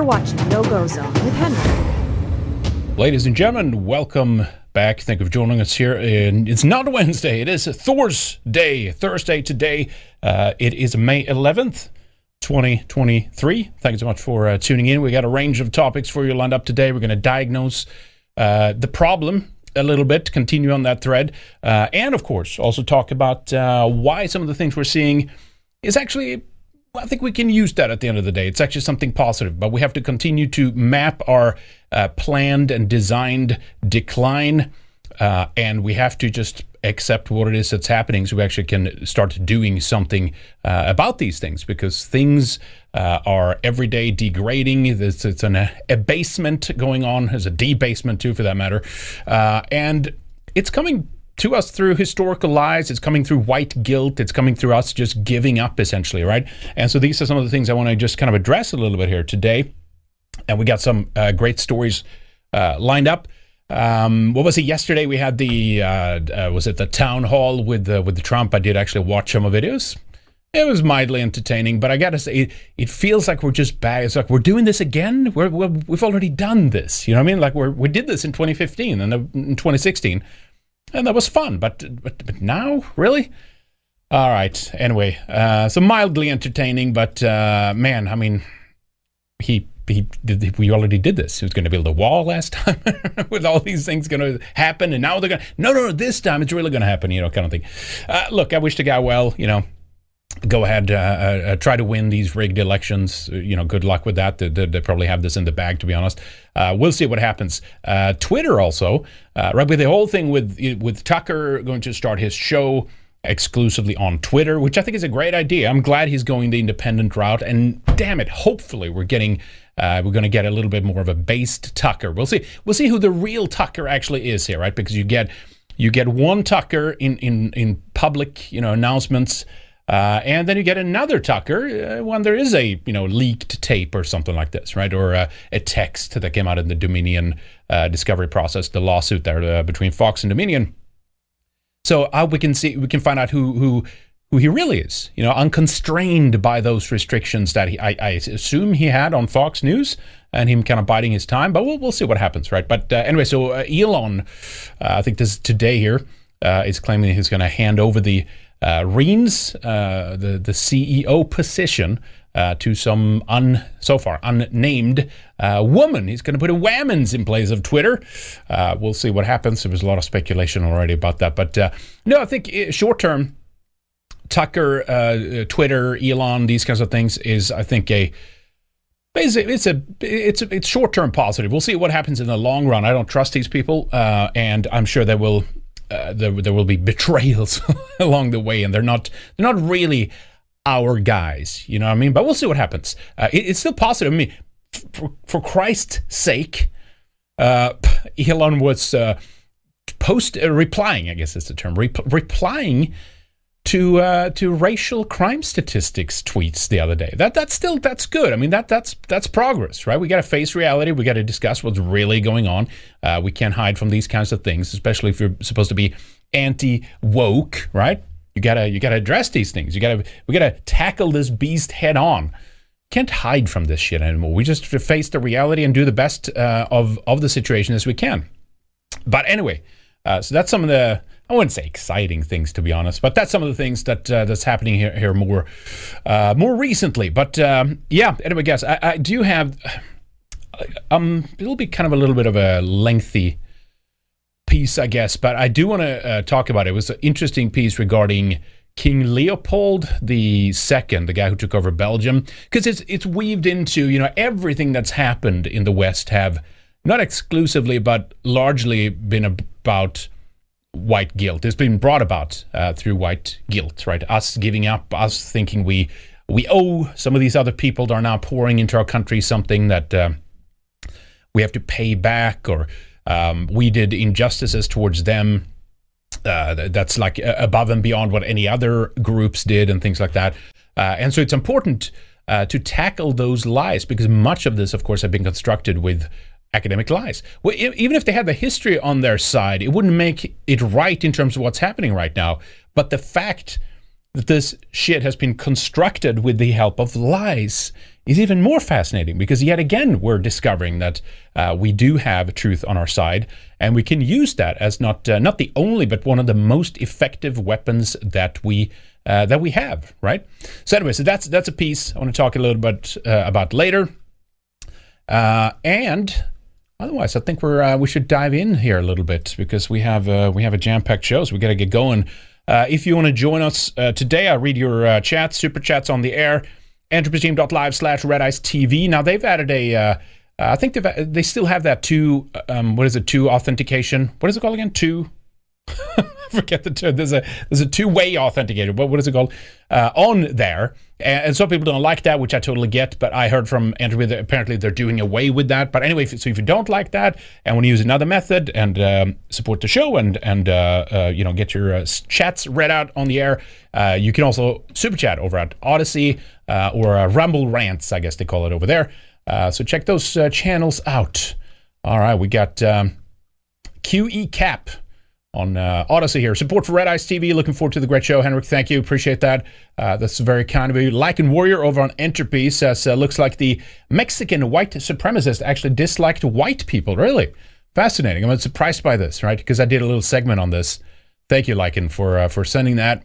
You're watching No Go Zone with Henrik. Ladies and gentlemen, welcome back. Thank you for joining us here. And it's not Wednesday, it is Thor's Day, Thursday today. Uh, it is May 11th. 2023. Thanks so much for uh, tuning in. We got a range of topics for you lined up today. We're going to diagnose uh, the problem a little bit, continue on that thread, uh, and of course, also talk about uh, why some of the things we're seeing is actually. I think we can use that at the end of the day. It's actually something positive, but we have to continue to map our uh, planned and designed decline, uh, and we have to just accept what it is that's happening so we actually can start doing something uh, about these things because things uh, are every day degrading. There's, it's an abasement going on. There's a debasement too, for that matter. Uh, and it's coming to us through historical lies. It's coming through white guilt. It's coming through us just giving up, essentially, right? And so these are some of the things I want to just kind of address a little bit here today. And we got some uh, great stories uh, lined up. Um, what was it yesterday? We had the uh, uh, was it the town hall with the, with the Trump? I did actually watch some of it. It was it was mildly entertaining, but I gotta say, it, it feels like we're just back. It's like we're doing this again. We're, we have already done this. You know what I mean? Like we we did this in 2015 and in 2016, and that was fun. But but, but now, really? All right. Anyway, uh, so mildly entertaining, but uh, man, I mean, he he did, we already did this. He was going to build a wall last time with all these things going to happen, and now they're going. to, No, no, no. This time it's really going to happen. You know, kind of thing. Uh, look, I wish the guy well. You know, go ahead, uh, uh, try to win these rigged elections. You know, good luck with that. They, they, they probably have this in the bag, to be honest. Uh, we'll see what happens. Uh, Twitter also, uh, right with the whole thing with with Tucker going to start his show exclusively on Twitter, which I think is a great idea. I'm glad he's going the independent route, and damn it, hopefully we're getting. Uh, we're going to get a little bit more of a based Tucker. We'll see. We'll see who the real Tucker actually is here, right? Because you get you get one Tucker in in in public, you know, announcements uh, and then you get another Tucker uh, when there is a you know leaked tape or something like this, right? Or uh, a text that came out in the Dominion uh, discovery process, the lawsuit there uh, between Fox and Dominion. So we can see we can find out who who who he really is, you know, unconstrained by those restrictions that he, I, I assume he had on Fox News and him kind of biding his time. But we'll, we'll see what happens, right? But anyway, so Elon, I think this is today here, is claiming he's going to hand over the uh, Reins, uh, the the CEO position, uh, to some un so far unnamed uh, woman. He's going to put a Whammons in place of Twitter. Uh, we'll see what happens. There was a lot of speculation already about that, but uh, no, I think uh, short term, Tucker, uh, Twitter, Elon, these kinds of things is I think a a it's a it's, a, it's short term positive. We'll see what happens in the long run. I don't trust these people, and I'm sure they will uh, there, there will be betrayals along the way, and they're not they're not really our guys. You know what I mean? But we'll see what happens. Uh, it, it's still positive. I mean, for, for Christ's sake, uh, Elon was uh, post uh, replying. I guess is the term. Rep- replying to uh, to racial crime statistics tweets the other day. That that's still that's good. I mean that that's that's progress, right? We got to face reality. We got to discuss what's really going on. Uh, we can't hide from these kinds of things, especially if you're supposed to be anti woke, right? You gotta you gotta address these things. You gotta we gotta tackle this beast head on. Can't hide from this shit anymore. We just have to face the reality and do the best uh, of of the situation as we can. But anyway, uh, so that's some of the I wouldn't say exciting things to be honest, but that's some of the things that uh, that's happening here, here more uh, more recently. But um, yeah, anyway, guys, I, I do have um it'll be kind of a little bit of a lengthy piece, I guess, but I do want to uh, talk about it. It was an interesting piece regarding King Leopold the second, the guy who took over Belgium, because it's it's weaved into you know everything that's happened in the West have not exclusively but largely been about white guilt. It's been brought about uh, through white guilt, right? Us giving up, us thinking we we owe some of these other people that are now pouring into our country something that uh, we have to pay back, or um, we did injustices towards them. Uh, that's like above and beyond what any other groups did, and things like that. Uh, and so it's important uh, to tackle those lies because much of this, of course, have been constructed with academic lies. Well, even if they had the history on their side, it wouldn't make it right in terms of what's happening right now. But the fact that this shit has been constructed with the help of lies is even more fascinating because yet again we're discovering that uh, we do have truth on our side and we can use that as not uh, not the only but one of the most effective weapons that we uh, that we have right so anyway so that's that's a piece i want to talk a little bit uh, about later uh, and otherwise i think we're uh, we should dive in here a little bit because we have we have a jam-packed show so we got to get going if you want to join us today i'll read your chats super chats on the air entropystream.live slash red ice TV. Now they've added a, uh, I think they they still have that two, um, what is it, two authentication? What is it called again? Two. forget the term. There's a there's a two way authenticator. What what is it called? Uh, on there, and, and, some people don't like that, which I totally get. But I heard from Entropy that apparently they're doing away with that. But anyway, so if you don't like that and want to use another method and um, support the show and and uh, uh, you know get your uh, chats read out on the air, uh, you can also super chat over at Odysee uh, or Rumble Rants, I guess they call it over there. so check those channels out. All right, we got um, QE Cap on uh, Odysee here. Support for Red Ice TV. Looking forward to the great show, Henrik. Thank you. Appreciate that. Uh, that's very kind of you. Lycan Warrior over on Entropy says, uh, looks like the Mexican white supremacist actually disliked white people. Really? Fascinating. I'm surprised by this, right? Because I did a little segment on this. Thank you, Lycan, for, uh, for sending that.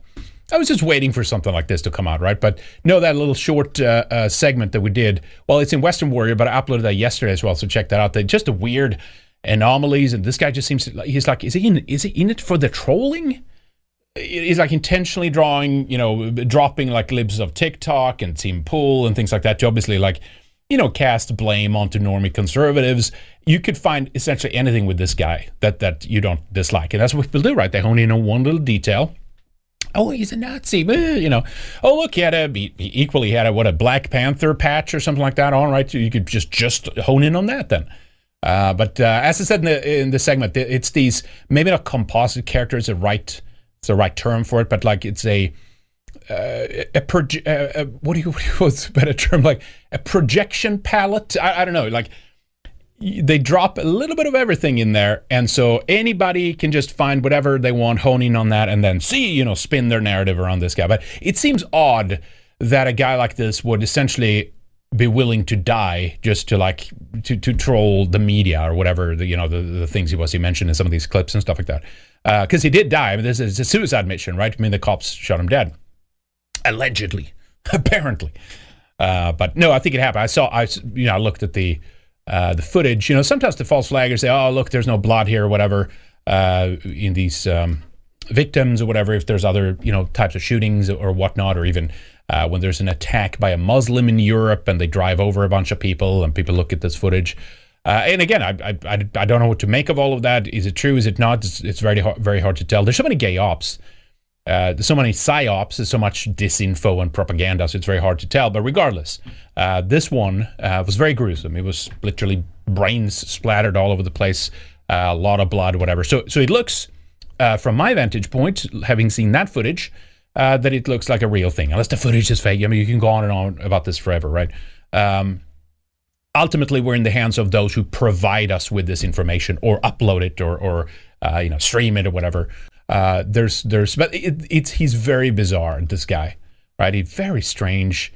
I was just waiting for something like this to come out, right? But no, that little short uh, uh, segment that we did, well, it's in Western Warrior, but I uploaded that yesterday as well, so check that out. They, just a weird anomalies, and this guy just seems to, he's like, is he in, is he in it for the trolling? He's like intentionally drawing, you know, dropping like libs of TikTok and Tim Pool and things like that to obviously like, you know, cast blame onto normie conservatives. You could find essentially anything with this guy that that you don't dislike, and that's what people do, right? They hone in on one little detail. Oh, he's a Nazi, you know. Oh, look, he had a he equally had a what a Black Panther patch or something like that on, right? You could just just hone in on that then. Uh, but uh, as I said in the in the segment, it's these maybe not composite characters, the right it's the right term for it, but like it's a uh, a, proje- uh, uh, what do you what's a better term? Like a projection palette? I, I don't know, like they drop a little bit of everything in there and so anybody can just find whatever they want honing on that and then see you know spin their narrative around this guy. But it seems odd that a guy like this would essentially be willing to die just to like to, to troll the media or whatever the you know the, the things he was he mentioned in some of these clips and stuff like that. Because uh, he did die. I mean, this is a suicide mission right? I mean the cops shot him dead. Allegedly. Apparently. Uh, but no I think it happened. I saw I you know I looked at the uh, the footage. You know sometimes the false flaggers say oh look there's no blood here or whatever uh, in these um, victims or whatever if there's other you know types of shootings or whatnot or even uh, when there's an attack by a Muslim in Europe and they drive over a bunch of people and people look at this footage. Uh, and again, I, I, I, don't know what to make of all of that. Is it true? Is it not? It's, it's very hard, very hard to tell. There's so many gay ops. Uh, there's so many psyops. There's so much disinfo and propaganda. So it's very hard to tell. But regardless, uh, this one uh, was very gruesome. It was literally brains splattered all over the place, uh, a lot of blood, whatever. So so it looks, uh, from my vantage point, having seen that footage, uh, that it looks like a real thing, unless the footage is fake. I mean, you can go on and on about this forever, right? Um, ultimately, we're in the hands of those who provide us with this information or upload it or, or uh, you know, stream it or whatever. Uh, there's, there's, but it, it's he's very bizarre. This guy, right? He's very strange.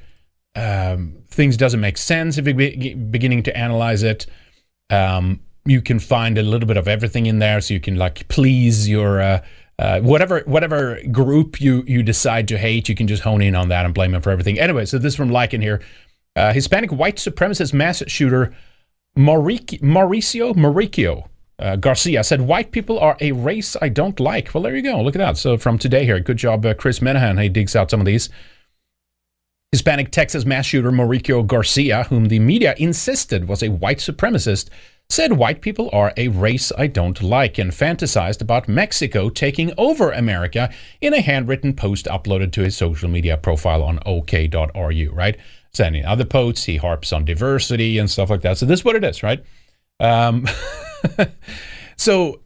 Um, things doesn't make sense if you're be- beginning to analyze it. Um, you can find a little bit of everything in there, so you can like please your uh, uh, whatever whatever group you you decide to hate, you can just hone in on that and blame them for everything. Anyway, so this from Lycan here. Uh, Hispanic white supremacist mass shooter Mauricio Mauricio uh, Garcia said, "White people are a race I don't like." Well, there you go. Look at that. So from today here, good job, uh, Chris Menahan. He digs out some of these. Hispanic Texas mass shooter Mauricio Garcia, whom the media insisted was a white supremacist, said white people are a race I don't like and fantasized about Mexico taking over America in a handwritten post uploaded to his social media profile on OK.ru, right? Sending other posts, he harps on diversity and stuff like that. So this is what it is, right? Um, so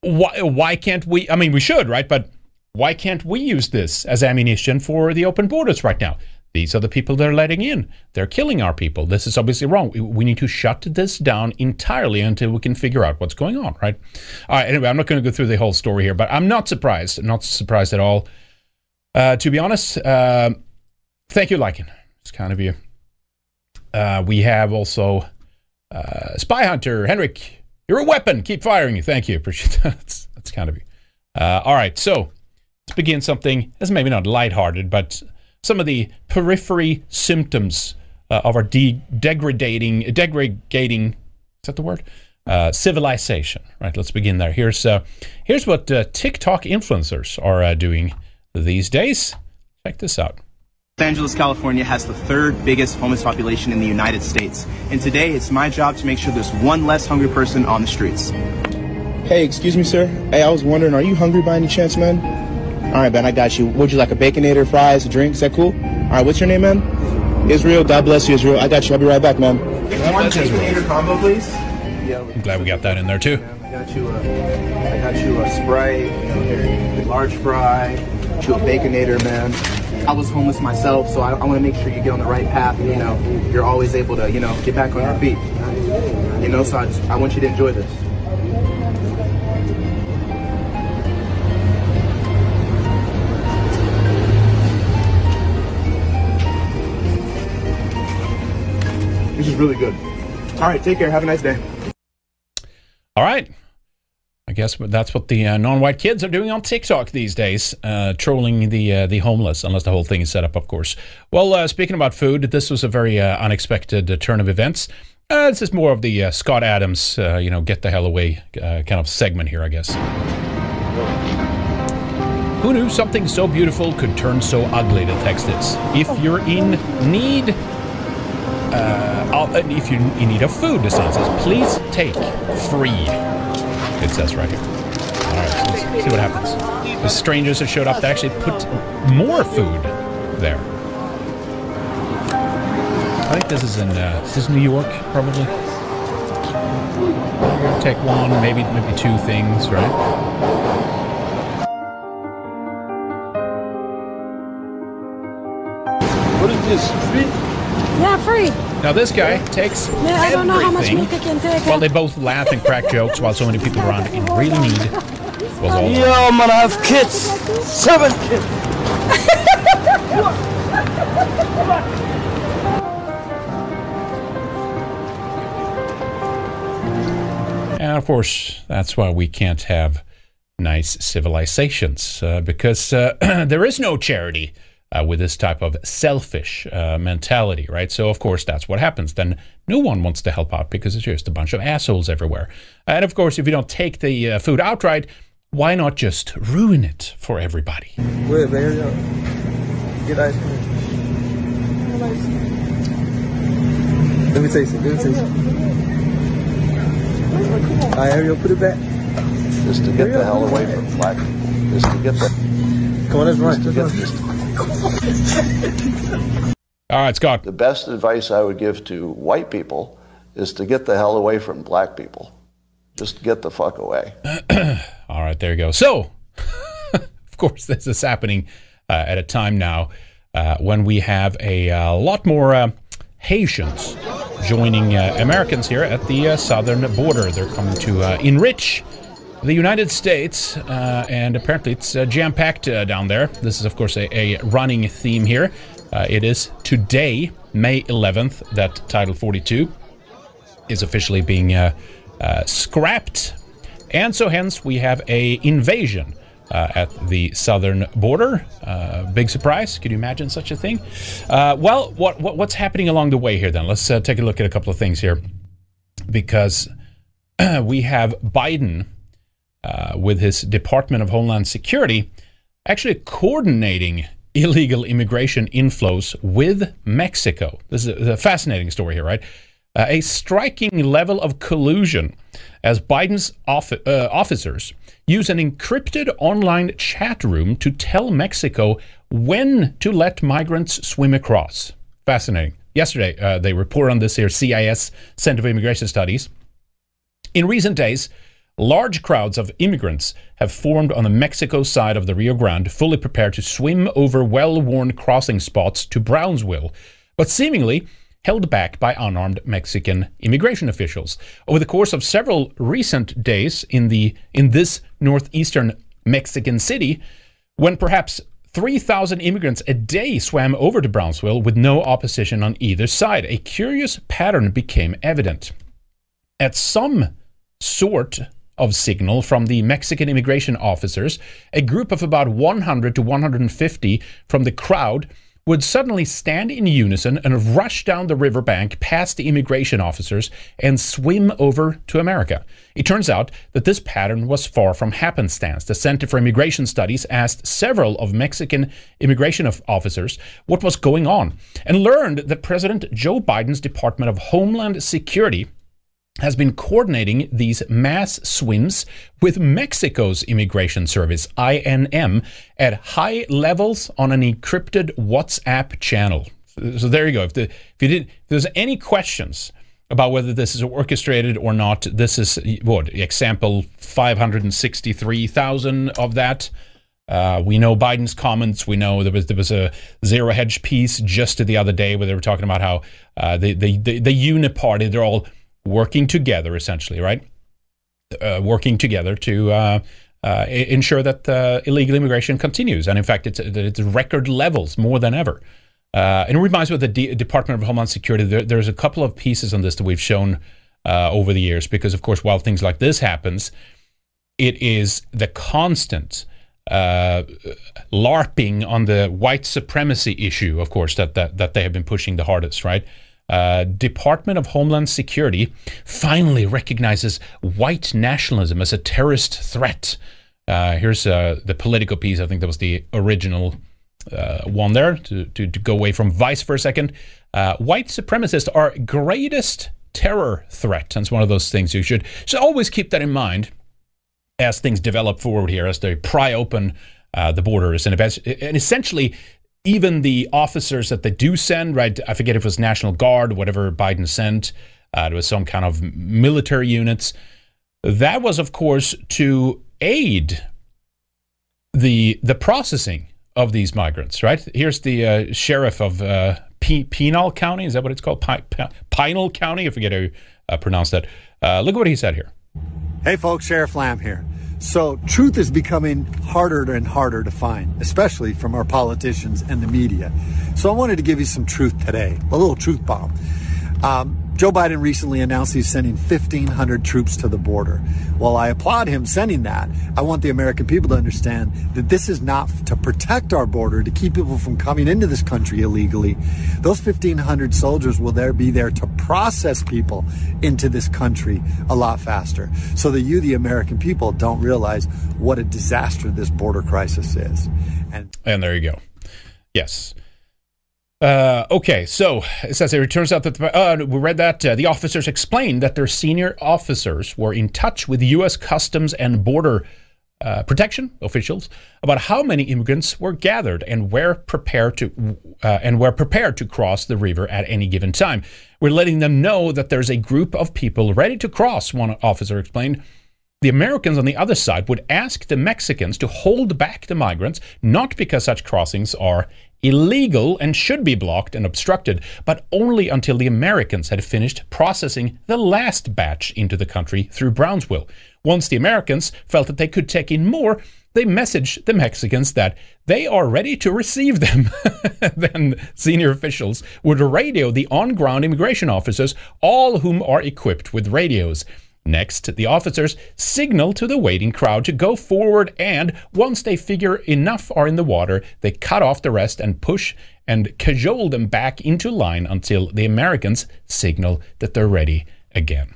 why why can't we? I mean, we should, right? But why can't we use this as ammunition for the open borders right now? These are the people they're letting in. They're killing our people. This is obviously wrong. We need to shut this down entirely until we can figure out what's going on, right? All right, anyway, I'm not going to go through the whole story here, but I'm not surprised. not surprised at all. Uh, to be honest, uh, thank you, Lycan. It's kind of you. Uh, we have also uh, Spy Hunter, Henrik. You're a weapon. Keep firing. You. Thank you. Appreciate that. That's, that's kind of you. Uh, all right, so let's begin something that's maybe not lighthearted, but some of the periphery symptoms uh, of our de- degrading, degrading. Is that the word? Uh, civilization. Right. Let's begin there. Here's uh, here's what uh, TikTok influencers are uh, doing these days. Check this out. Los Angeles, California has the third biggest homeless population in the United States. And today it's my job to make sure there's one less hungry person on the streets. Hey, excuse me, sir. Hey, I was wondering, are you hungry by any chance, man? All right, man, I got you. Would you like a baconator, fries, a drink? Is that cool? All right, what's your name, man? Israel. God bless you, Israel. I got you. I'll be right back, man. One bless you. baconator combo, please. Yeah, I'm glad we got that in there too. I got you a, I got you a Sprite, you know, large fry, got you a baconator, man. I was homeless myself, so I, I want to make sure you get on the right path. And, you know, you're always able to, you know, get back on your feet. You know, so I, just, I want you to enjoy this. This is really good. All right, take care. Have a nice day. All right. I guess that's what the uh, non-white kids are doing on TikTok these days, uh, trolling the uh, the homeless. Unless the whole thing is set up, of course. Well, uh, speaking about food, this was a very uh, unexpected uh, turn of events. this is more of the Scott Adams, you know, get the hell away kind of segment here, I guess. Who knew something so beautiful could turn so ugly? The text is. If you're in need uh, if you're in need a food, the sign says, please take free. It says right here. All right, let's see what happens. The strangers have showed up to actually put more food there. I think this is in uh, this is New York, probably. Take one, maybe maybe two things, right? What is this? Yeah, free. Now this guy takes Yeah, I don't know how much everything milk I can take. while they both laugh and crack jokes while so many people around in real need was all Yo, man, I have kids. Seven kids. And of course, that's why we can't have nice civilizations uh, because uh, there is no charity uh, with this type of selfish uh, mentality, right? So, of course, that's what happens. Then no one wants to help out because it's just a bunch of assholes everywhere. And of course, if you don't take the uh, food outright, why not just ruin it for everybody? Wait, man, yo. Get ice cream. Let me taste it. Let me taste it. All right, Ariel, put it back. Just to get the hell away from black people. Just to get the, Come on, let's run. just to Let's get run. this. All right, Scott. The best advice I would give to white people is to get the hell away from black people. Just get the fuck away. All right, there you go. So, of course, this is happening uh, at a time now uh, when we have a uh, lot more uh, Haitians joining uh, Americans here at the uh, southern border. They're coming to uh, enrich the United States, uh, and apparently it's uh, jam packed uh, down there. This is, of course, a, a running theme here. Uh, it is today, May 11th, that Title 42 is officially being uh, uh, scrapped, and so hence we have a invasion uh, at the southern border. Uh, big surprise! Could you imagine such a thing? Uh, well, what, what what's happening along the way here? Then let's take a look at a couple of things here, because we have Biden uh, with his Department of Homeland Security actually coordinating illegal immigration inflows with Mexico. This is a fascinating story here, right? Uh, a striking level of collusion as Biden's uh, officers use an encrypted online chat room to tell Mexico when to let migrants swim across. Fascinating. Yesterday, uh, they report on this here, CIS, Center for Immigration Studies. In recent days, large crowds of immigrants have formed on the Mexico side of the Rio Grande, fully prepared to swim over well worn crossing spots to Brownsville, but seemingly held back by unarmed Mexican immigration officials. Over the course of several recent days in, the, in this northeastern Mexican city, when perhaps 3,000 immigrants a day swam over to Brownsville with no opposition on either side. A curious pattern became evident. At some sort of signal from the Mexican immigration officers, a group of about 100 to 150 from the crowd would suddenly stand in unison and rush down the riverbank past the immigration officers and swim over to America. It turns out that this pattern was far from happenstance. The Center for Immigration Studies asked several of Mexican immigration officers what was going on and learned that President Joe Biden's Department of Homeland Security has been coordinating these mass swims with Mexico's immigration service, INM, at high levels on an encrypted WhatsApp channel. So there you go. If, the, if you did, if there's any questions about whether this is orchestrated or not, this is what example 563,000 of that. Uh, we know Biden's comments. We know there was there was a zero hedge piece just the other day where they were talking about how uh, the, the the the uniparty they're all working together, essentially, right? Uh, working together to uh, uh, ensure that uh, illegal immigration continues. And in fact, it's, it's record levels more than ever. Uh, and it reminds me of the D- Department of Homeland Security. There, there's a couple of pieces on this that we've shown uh, over the years because, of course, while things like this happens, it is the constant LARPing on the white supremacy issue, of course, that, that, that they have been pushing the hardest, right? Uh, Department of Homeland Security finally recognizes white nationalism as a terrorist threat. Uh, here's uh, the political piece. I think that was the original uh, one there to, to, to, go away from Vice for a second. Uh, white supremacists are greatest terror threat. And it's one of those things you should, should always keep that in mind as things develop forward here, as they pry open uh, the borders. And, and essentially, even the officers that they do send, right? I forget if it was National Guard, whatever Biden sent. Uh, it was some kind of military units. That was, of course, to aid the the processing of these migrants. Right here's the uh, sheriff of uh, P- Pinal County. Is that what it's called? P- P- Pinal County. I forget how to uh, pronounce that. Uh, look at what he said here. Hey, folks, Sheriff Lamb here. So, truth is becoming harder and harder to find, especially from our politicians and the media. So, I wanted to give you some truth today, a little truth bomb. Um, Joe Biden recently announced he's sending 1,500 troops to the border. While I applaud him sending that, I want the American people to understand that this is not to protect our border, to keep people from coming into this country illegally. Those 1,500 soldiers will there be there to process people into this country a lot faster so that you, the American people, don't realize what a disaster this border crisis is. And, and there you go. Yes. Uh, okay, so it says it turns out that the, uh, we read that uh, the officers explained that their senior officers were in touch with U.S. Customs and Border uh, Protection officials about how many immigrants were gathered and were prepared to uh, and were prepared to cross the river at any given time. We're letting them know that there's a group of people ready to cross. One officer explained. The Americans on the other side would ask the Mexicans to hold back the migrants, not because such crossings are illegal and should be blocked and obstructed, but only until the Americans had finished processing the last batch into the country through Brownsville. Once the Americans felt that they could take in more, they messaged the Mexicans that they are ready to receive them. then senior officials would radio the on ground immigration officers, all whom are equipped with radios. Next, the officers signal to the waiting crowd to go forward, and once they figure enough are in the water, they cut off the rest and push and cajole them back into line until the Americans signal that they're ready again.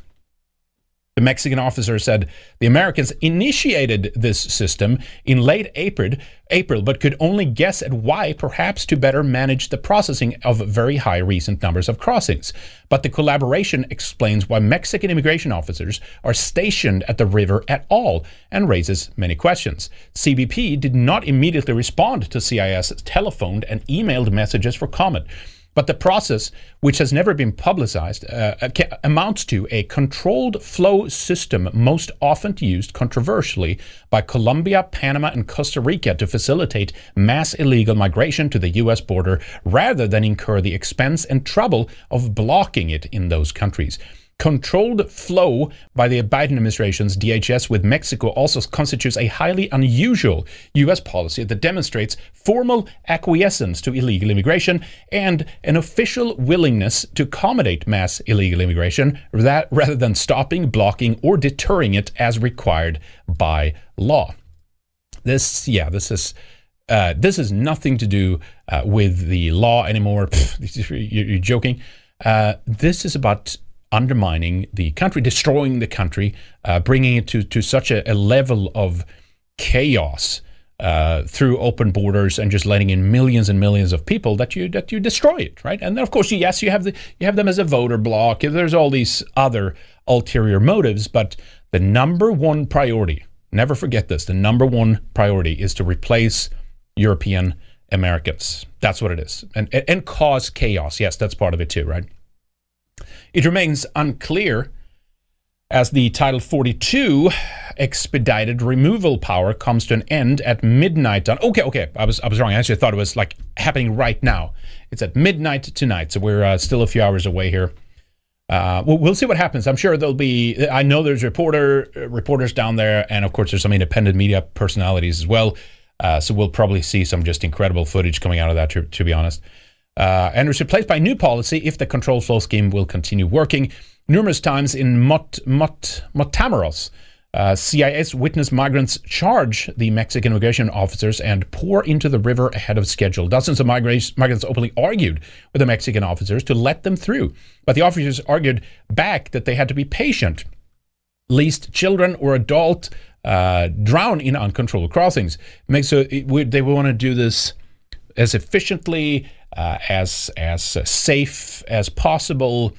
The Mexican officer said the Americans initiated this system in late April, April, but could only guess at why, perhaps to better manage the processing of very high recent numbers of crossings. But the collaboration explains why Mexican immigration officers are stationed at the river at all and raises many questions. CBP did not immediately respond to CIS telephoned and emailed messages for comment. But the process, which has never been publicized, uh, amounts to a controlled flow system most often used controversially by Colombia, Panama, and Costa Rica to facilitate mass illegal migration to the U.S. border rather than incur the expense and trouble of blocking it in those countries. Controlled flow by the Biden administration's DHS with Mexico also constitutes a highly unusual U.S. policy that demonstrates formal acquiescence to illegal immigration and an official willingness to accommodate mass illegal immigration that, rather than stopping, blocking, or deterring it as required by law. This, yeah, this is. Uh, this has nothing to do uh, with the law anymore. Pfft, you're, you're joking. Uh, this is about undermining the country, destroying the country, uh, bringing it to, to such a, a level of chaos uh, through open borders and just letting in millions and millions of people that you that you destroy it, right? And then of course, yes, you have the you have them as a voter block. There's all these other ulterior motives, but the number one priority, never forget this, the number one priority is to replace European Americans. That's what it is, and and cause chaos. Yes, that's part of it too, right? It remains unclear as the Title 42 expedited removal power comes to an end at midnight on okay okay I was I was wrong. I actually thought it was like happening right now. It's at midnight tonight so we're uh, still a few hours away here. Uh, we'll, we'll see what happens. I'm sure there'll be I know there's reporter reporters down there and of course there's some independent media personalities as well. Uh, so we'll probably see some just incredible footage coming out of that to, to be honest uh, and was replaced by new policy if the control flow scheme will continue working. Numerous times in Mot, Mot, uh, CIS witnessed migrants charge the Mexican immigration officers and pour into the river ahead of schedule. Dozens of migrants, migrants openly argued with the Mexican officers to let them through, but the officers argued back that they had to be patient, lest children or adult uh, drown in uncontrolled crossings. So it, they want to do this as efficiently uh, as as safe as possible.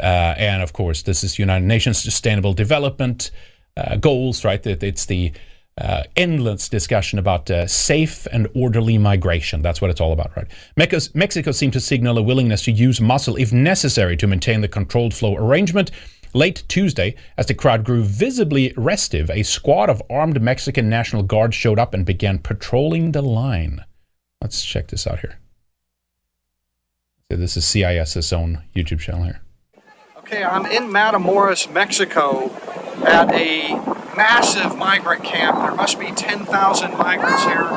Uh, and of course, this is United Nations Sustainable Development uh, Goals, right? It's the uh, endless discussion about safe and orderly migration. That's what it's all about, right? Mexico, Mexico seemed to signal a willingness to use muscle if necessary to maintain the controlled flow arrangement. Late Tuesday, as the crowd grew visibly restive, a squad of armed Mexican National Guard showed up and began patrolling the line. Let's check this out here. So this is CIS's own YouTube channel here. Okay, I'm in Matamoros, Mexico at a massive migrant camp. There must be 10,000 migrants here.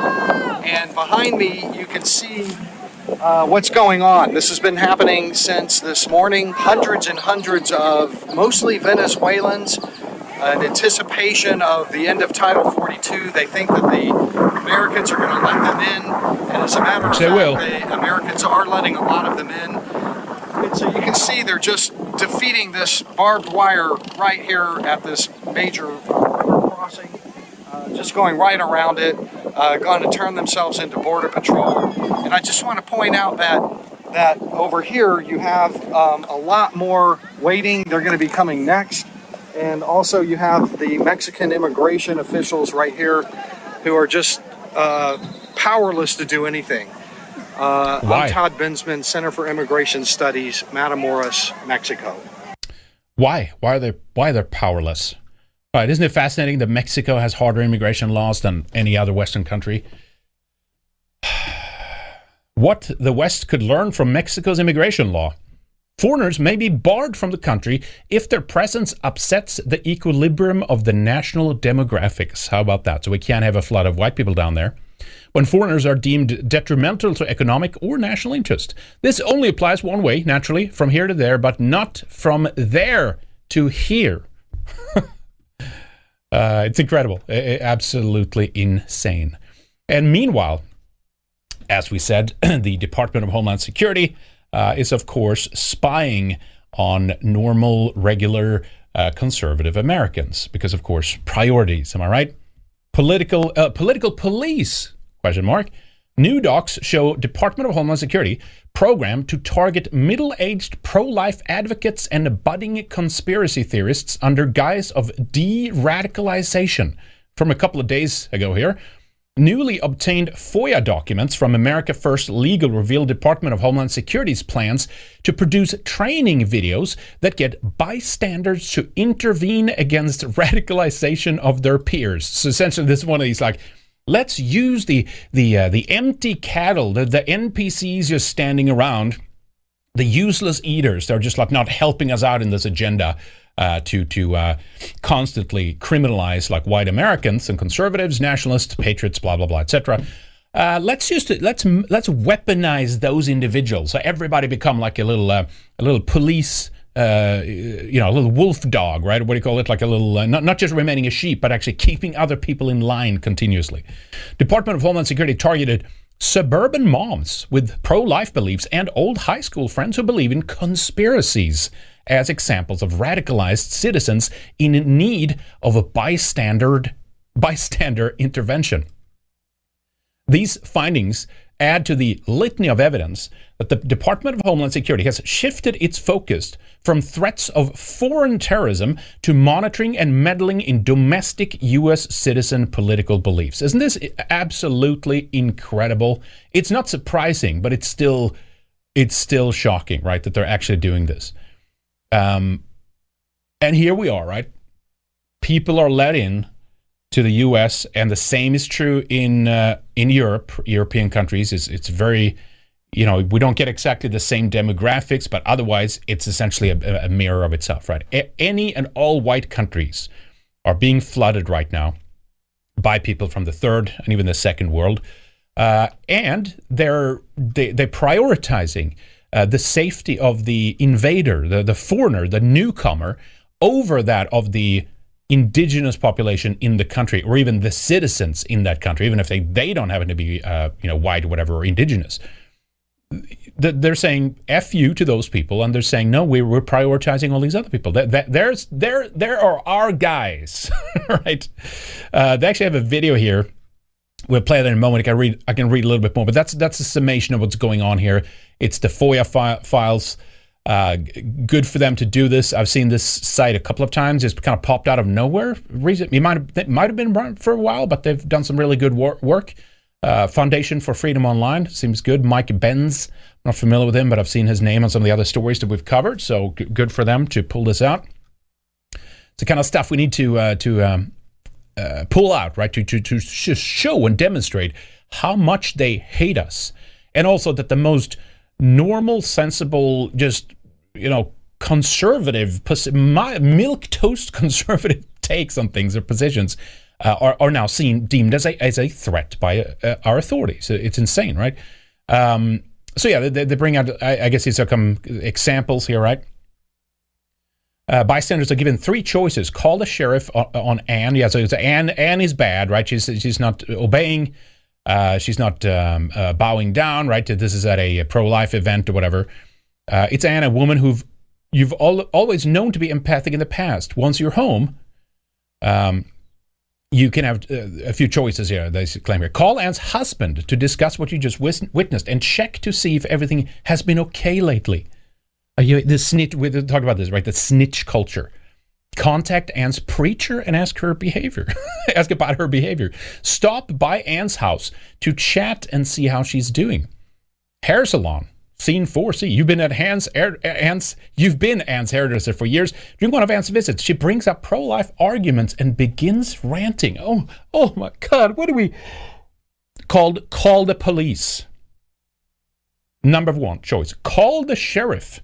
And behind me, you can see uh, what's going on. This has been happening since this morning. Hundreds and hundreds of mostly Venezuelans in anticipation of the end of Title 42. They think that the Americans are going to let them in, and as a matter Which of they fact, will. the Americans are letting a lot of them in. And so you can see they're just defeating this barbed wire right here at this major crossing, uh, just going right around it, uh, going to turn themselves into border patrol. And I just want to point out that that over here you have um, a lot more waiting. They're going to be coming next. And also you have the Mexican immigration officials right here who are just uh, powerless to do anything. Uh, Why? I'm Todd Bensman, Center for Immigration Studies, Matamoros, Mexico. Why? Why are they? Why they're powerless? Right? Isn't it fascinating that Mexico has harder immigration laws than any other Western country? What the West could learn from Mexico's immigration law. Foreigners may be barred from the country if their presence upsets the equilibrium of the national demographics. How about that? So we can't have a flood of white people down there. When foreigners are deemed detrimental to economic or national interest. This only applies one way, naturally, from here to there, but not from there to here. Uh, it's incredible, absolutely insane. And meanwhile, as we said, the Department of Homeland Security uh, is, of course, spying on normal, regular, uh, conservative Americans because, of course, priorities. Am I right? Political, uh, political police? Question mark. New docs show Department of Homeland Security program to target middle-aged pro-life advocates and budding conspiracy theorists under guise of de-radicalization. From a couple of days ago here, newly obtained FOIA documents from America First Legal reveal Department of Homeland Security's plans to produce training videos that get bystanders to intervene against radicalization of their peers. So essentially, this is one of these like let's use the the uh, the empty cattle, the, the NPCs just standing around the useless eaters. They're just like not helping us out in this agenda uh, to to uh, constantly criminalize like white Americans and conservatives, nationalists, patriots, blah blah blah, etc. Uh, let's just let's let's weaponize those individuals. So everybody become like a little uh, a little police. Uh, you know, a little wolf dog, right? What do you call it? Like a little, uh, not, not just remaining a sheep, but actually keeping other people in line continuously. Department of Homeland Security targeted suburban moms with pro life beliefs and old high school friends who believe in conspiracies as examples of radicalized citizens in need of a bystander, bystander intervention. These findings add to the litany of evidence that the Department of Homeland Security has shifted its focus from threats of foreign terrorism to monitoring and meddling in domestic U.S. citizen political beliefs. Isn't this absolutely incredible? It's not surprising, but it's still it's still shocking, right, that they're actually doing this. Um, and here we are, right? People are let in to the U.S., and the same is true in uh, in Europe, European countries. It's it's very, you know, we don't get exactly the same demographics, but otherwise, it's essentially a, a mirror of itself, right? A- any and all white countries are being flooded right now by people from the third and even the second world, uh, and they're they, they're prioritizing uh, the safety of the invader, the, the foreigner, the newcomer, over that of the indigenous population in the country, or even the citizens in that country, even if they, they don't happen to be uh, you know white or whatever or indigenous. They're saying "f you" to those people, and they're saying no, we're, we're prioritizing all these other people. That, that, there's there there are our guys, right? Uh, they actually have a video here we'll play that in a moment. I can read. I can read a little bit more, but that's that's a summation of what's going on here. It's the FOIA fi- files. Uh, good for them to do this. I've seen this site a couple of times. It's kind of popped out of nowhere. Reason it might have, it might have been around for a while, but they've done some really good wor- work. Uh, Foundation for Freedom Online seems good. Mike Benz, not familiar with him, but I've seen his name on some of the other stories that we've covered. So g- good for them to pull this out. It's the kind of stuff we need to uh, to um, uh, pull out, right? To, to, to just show and demonstrate how much they hate us. And also that the most normal, sensible, just, you know, conservative, milk toast conservative takes on things or positions uh, are, are now seen, deemed as a, as a threat by uh, our authorities. It's insane, right? Um, so yeah, they, they bring out, I, I guess these are some examples here, right? Uh, bystanders are given three choices: call the sheriff on, on Anne. Yeah, so it's Anne. Anne is bad, right? She's she's not obeying. Uh, she's not um, uh, bowing down, right? This is at a pro-life event or whatever. Uh, it's Anne, a woman who you've all, always known to be empathic in the past. Once you're home, um, you can have uh, a few choices here. They claim here: call Anne's husband to discuss what you just witnessed and check to see if everything has been okay lately. Are you the snitch? We talked about this, right? The snitch culture. Contact Anne's preacher and ask her behavior. ask about her behavior. Stop by Anne's house to chat and see how she's doing. Hair salon. Scene four. See, you've been at Anne's, Anne's you've been Anne's hairdresser for years. During one of Anne's visits, she brings up pro-life arguments and begins ranting. Oh, oh my God! What do we called? Call the police. Number one choice: call the sheriff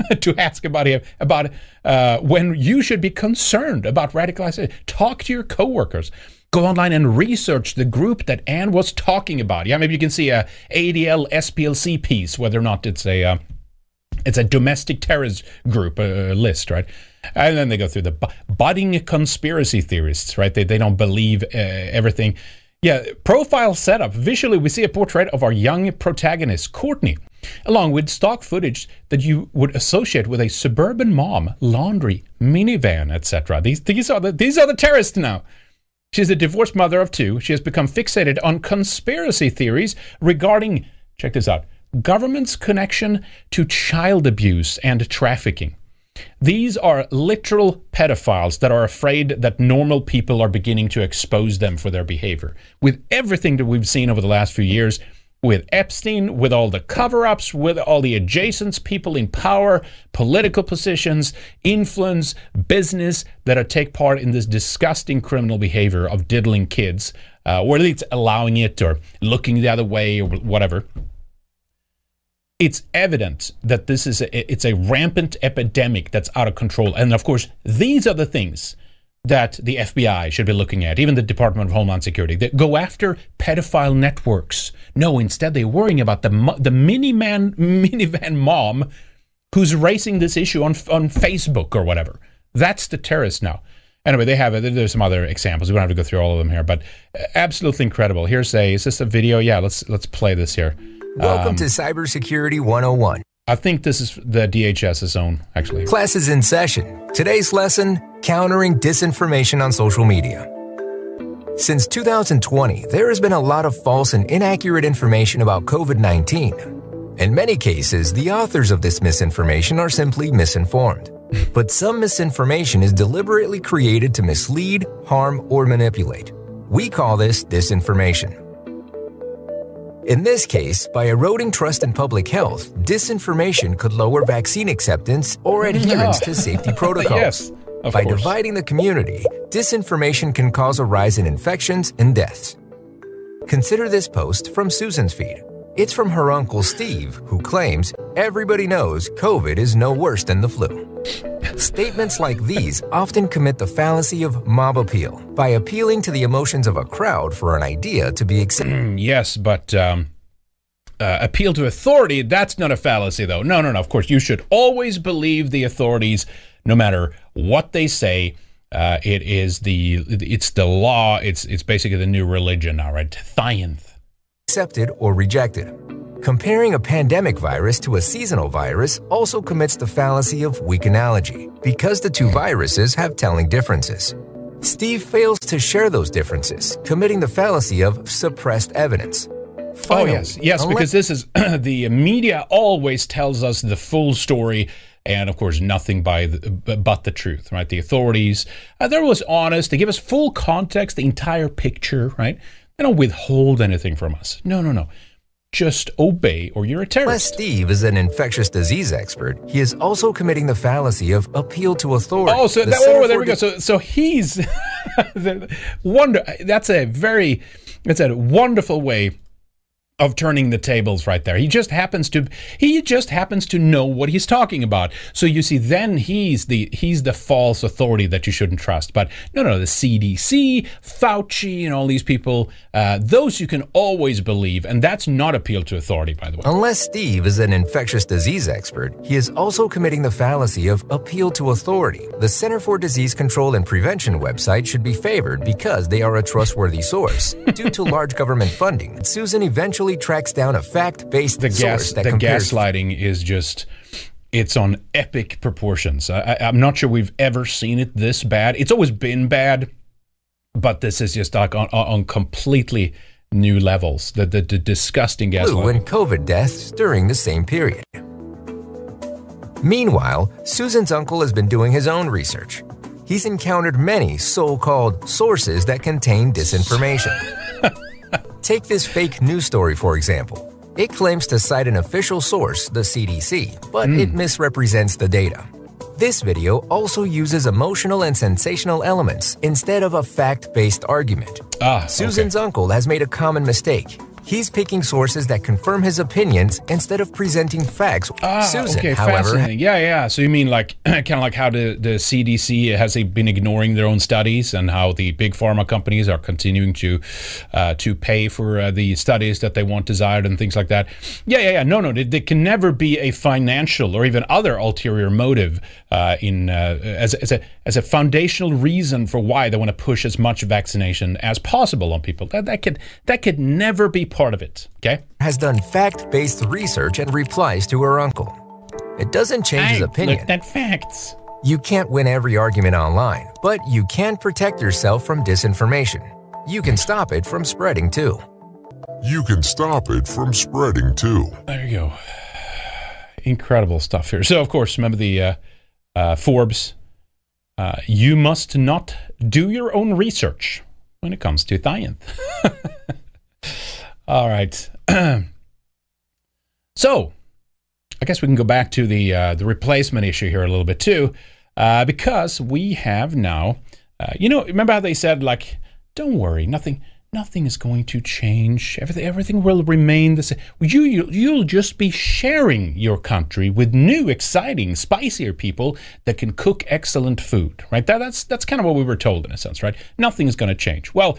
to ask about him about uh, when you should be concerned about radicalization. Talk to your coworkers. Go online and research the group that Anne was talking about. Yeah, maybe you can see a ADL SPLC piece, whether or not it's a uh, it's a domestic terrorist group uh, list, right? And then they go through the budding conspiracy theorists, right? They they don't believe uh, everything. Yeah, profile setup. Visually, we see a portrait of our young protagonist, Courtney along with stock footage that you would associate with a suburban mom, laundry, minivan, etc. These, these, are the, these are the terrorists now. She's a divorced mother of two. She has become fixated on conspiracy theories regarding, check this out, government's connection to child abuse and trafficking. These are literal pedophiles that are afraid that normal people are beginning to expose them for their behavior. With everything that we've seen over the last few years, with Epstein, with all the cover ups, with all the adjacent people in power, political positions, influence, business that are take part in this disgusting criminal behavior of diddling kids, uh, or at least allowing it or looking the other way or whatever. it's evident that this is a, it's a rampant epidemic that's out of control. And of course, these are the things that the FBI should be looking at, even the Department of Homeland Security, that go after pedophile networks. No, instead they're worrying about the the miniman minivan mom who's raising this issue on on Facebook or whatever. That's the terrorist now. Anyway, they have it. There's some other examples. We don't have to go through all of them here, but uh, absolutely incredible. Here's a is this a video? Yeah, let's let's play this here. Welcome Um, to Cybersecurity 101. I think this is the DHS's own actually. Class is in session. Today's lesson Countering Disinformation on Social Media. Since 2020, there has been a lot of false and inaccurate information about COVID 19. In many cases, the authors of this misinformation are simply misinformed. But some misinformation is deliberately created to mislead, harm, or manipulate. We call this disinformation. In this case, by eroding trust in public health, disinformation could lower vaccine acceptance or adherence to safety protocols. Yes, of by course. dividing the community, disinformation can cause a rise in infections and deaths. Consider this post from Susan's feed. It's from her uncle Steve, who claims everybody knows COVID is no worse than the flu. Statements like these often commit the fallacy of mob appeal by appealing to the emotions of a crowd for an idea to be accepted. yes, but um, uh, appeal to authority, that's not a fallacy, though. No, no, no. Of course, you should always believe the authorities, no matter what they say. Uh, it is the it's the law. It's it's basically the new religion now, right? Science. accepted or rejected. Comparing a pandemic virus to a seasonal virus also commits the fallacy of weak analogy because the two viruses have telling differences. Steve fails to share those differences, committing the fallacy of suppressed evidence. Oh yes, yes, unless- because this is the media always tells us the full story, and of course nothing by the, but the truth, right? The authorities, uh, they're always honest. They give us full context, the entire picture, right? They don't withhold anything from us. No, no, no. Just obey, or you're a terrorist. Steve is an infectious disease expert, he is also committing the fallacy of appeal to authority. Oh, so The that, oh, there we go. So, so he's the wonder. That's a very, it's a wonderful way of turning the tables right there. He just happens to he just happens to know what he's talking about. So you see, then he's the he's the false authority that you shouldn't trust. But no, no, the CDC, Fauci, and all these people, uh, those you can always believe, and that's not appeal to authority, by the way. Unless Steve is an infectious disease expert, he is also committing the fallacy of appeal to authority. The Center for Disease Control and Prevention website should be favored because they are a trustworthy source. Due to large government funding, Susan eventually tracks down a fact-based the source gas that the gaslighting is just it's on epic proportions. I, I'm not sure we've ever seen it this bad. It's always been bad, but this is just like on, on completely new levels. The the, the disgusting flu gaslighting. and COVID deaths during the same period. Meanwhile, Susan's uncle has been doing his own research. He's encountered many so called sources that contain disinformation. Take this fake news story, for example. It claims to cite an official source, the CDC, but Hmm. it misrepresents the data. This video also uses emotional and sensational elements instead of a fact based argument. Ah, Susan's uncle has made a common mistake. He's picking sources that confirm his opinions instead of presenting facts. Ah, Susan, okay, however, fascinating. Yeah, yeah. So you mean like kind of like how the, the CDC has been ignoring their own studies, and how the big pharma companies are continuing to uh, to pay for uh, the studies that they want desired and things like that. Yeah, yeah, yeah. No, no, there, there can never be a financial or even other ulterior motive uh, in uh, as, as a as a foundational reason for why they want to push as much vaccination as possible on people. That that could that could never be part of it. Okay. has done fact based research and replies to her uncle. It doesn't change his Hey, opinion. looked at facts. You can't win every argument online, but you can protect yourself from disinformation. You can stop it from spreading too. You can stop it from spreading too. There you go. Incredible stuff here. So, of course, remember the uh, uh, Forbes. Uh, you must not do your own research when it comes to science. All right. so, I guess we can go back to the uh, the replacement issue here a little bit too, uh, because we have now. Uh, you know, remember how they said like, "Don't worry, nothing." Nothing is going to change. Everything, everything will remain the same. You, you, you'll just be sharing your country with new, exciting, spicier people that can cook excellent food, right? That, that's, that's kind of what we were told in a sense, right? Nothing is going to change. Well,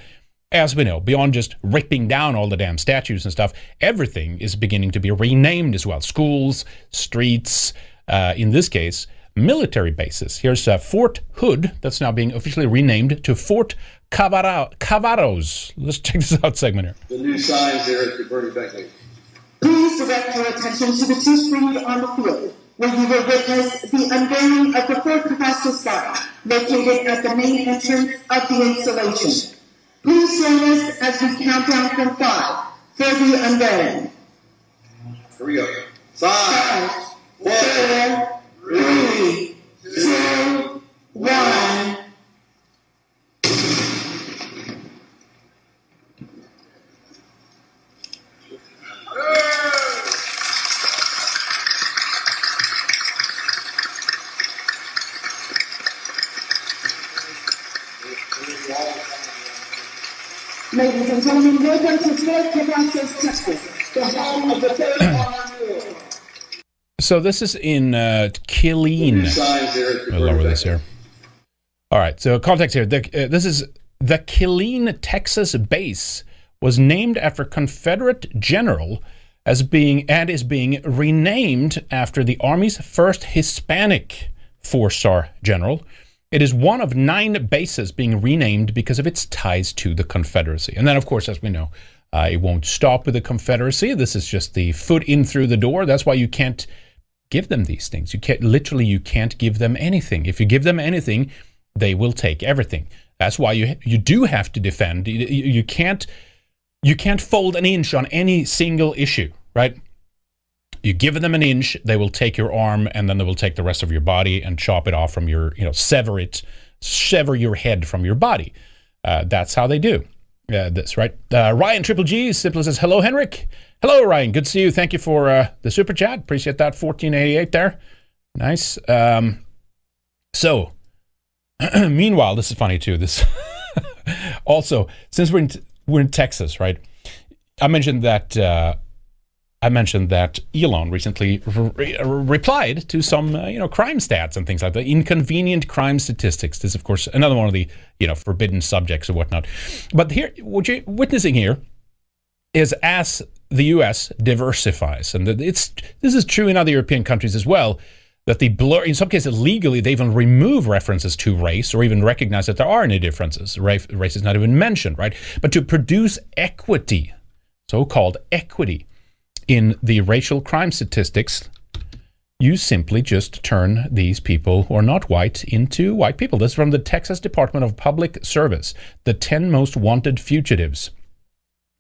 as we know, beyond just ripping down all the damn statues and stuff, everything is beginning to be renamed as well. Schools, streets, uh, in this case, military bases. Here's uh, Fort Hood, that's now being officially renamed to Fort Cavara- Cavaros. Let's check this out segment here. The new signs there at the Bernie Beckley. Please direct your attention to the two screens on the field, where you will witness the unveiling of the Fort Cavazos sign, located at the main entrance of the installation. Please join us as we count down from five for the unveiling. Here we go. Five, four, three, two, one. So this is in uh, Killeen. signs there at the I'll lower this here. All right. So context here. The, uh, this is the Killeen, Texas base was named after Confederate general as being and is being renamed after the Army's first Hispanic four-star general. It is one of nine bases being renamed because of its ties to the Confederacy. And then, of course, as we know, uh, it won't stop with the Confederacy. This is just the foot in through the door. That's why you can't give them these things. You can't literally you can't give them anything. If you give them anything, they will take everything. That's why you you do have to defend. You, you can't you can't fold an inch on any single issue, right? You give them an inch, they will take your arm, and then they will take the rest of your body and chop it off from your, you know, sever it, sever your head from your body. Uh, that's how they do uh, this, right? Uh, Ryan Triple G simply says, "Hello, Henrik. Hello, Ryan. Good to see you. Thank you for uh, the super chat. Appreciate that. Fourteen eighty eight there. Nice. Um, so, meanwhile, this is funny too. This also, since we're in we're in Texas, right? I mentioned that uh, I mentioned that Elon recently re- replied to some uh, you know crime stats and things like that. Inconvenient crime statistics. This, is, of course, another one of the you know forbidden subjects or whatnot. But here, what you're witnessing here is as the U.S. diversifies, and it's this is true in other European countries as well. That the blur, in some cases legally, they even remove references to race or even recognize that there are any differences. Race, race is not even mentioned, right? But to produce equity, so-called equity, in the racial crime statistics, you simply just turn these people who are not white into white people. This is from the Texas Department of Public Service, the 10 most wanted fugitives.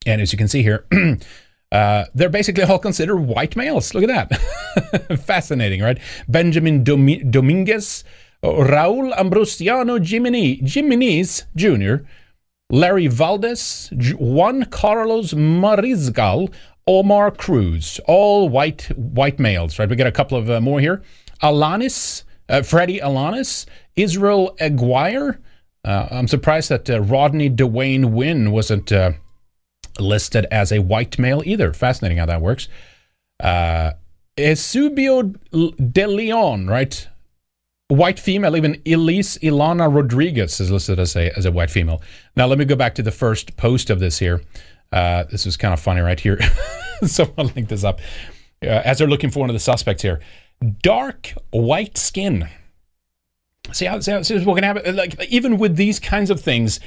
And as you can see here, uh, they're basically all considered white males. Look at that. Fascinating, right? Benjamin Domi- Dominguez, Raul Ambrosiano Jimini, Jimenez Jr., Larry Valdez, Juan Carlos Marizgal, Omar Cruz, all white white males, right? We got a couple of uh, more here. Alanis, uh, Freddie Alanis, Israel Aguirre. Uh, I'm surprised that uh, Rodney Dwayne Wynn wasn't uh, listed as a white male either. Fascinating how that works. Uh, Esubio de Leon, right? White female, even Elise Ilana Rodriguez is listed as a, as a white female. Now, let me go back to the first post of this here. Uh, this is kind of funny right here. so I'll link this up. Uh, as they're looking for one of the suspects here, dark white skin. See how, see how see what can happen? Like even with these kinds of things,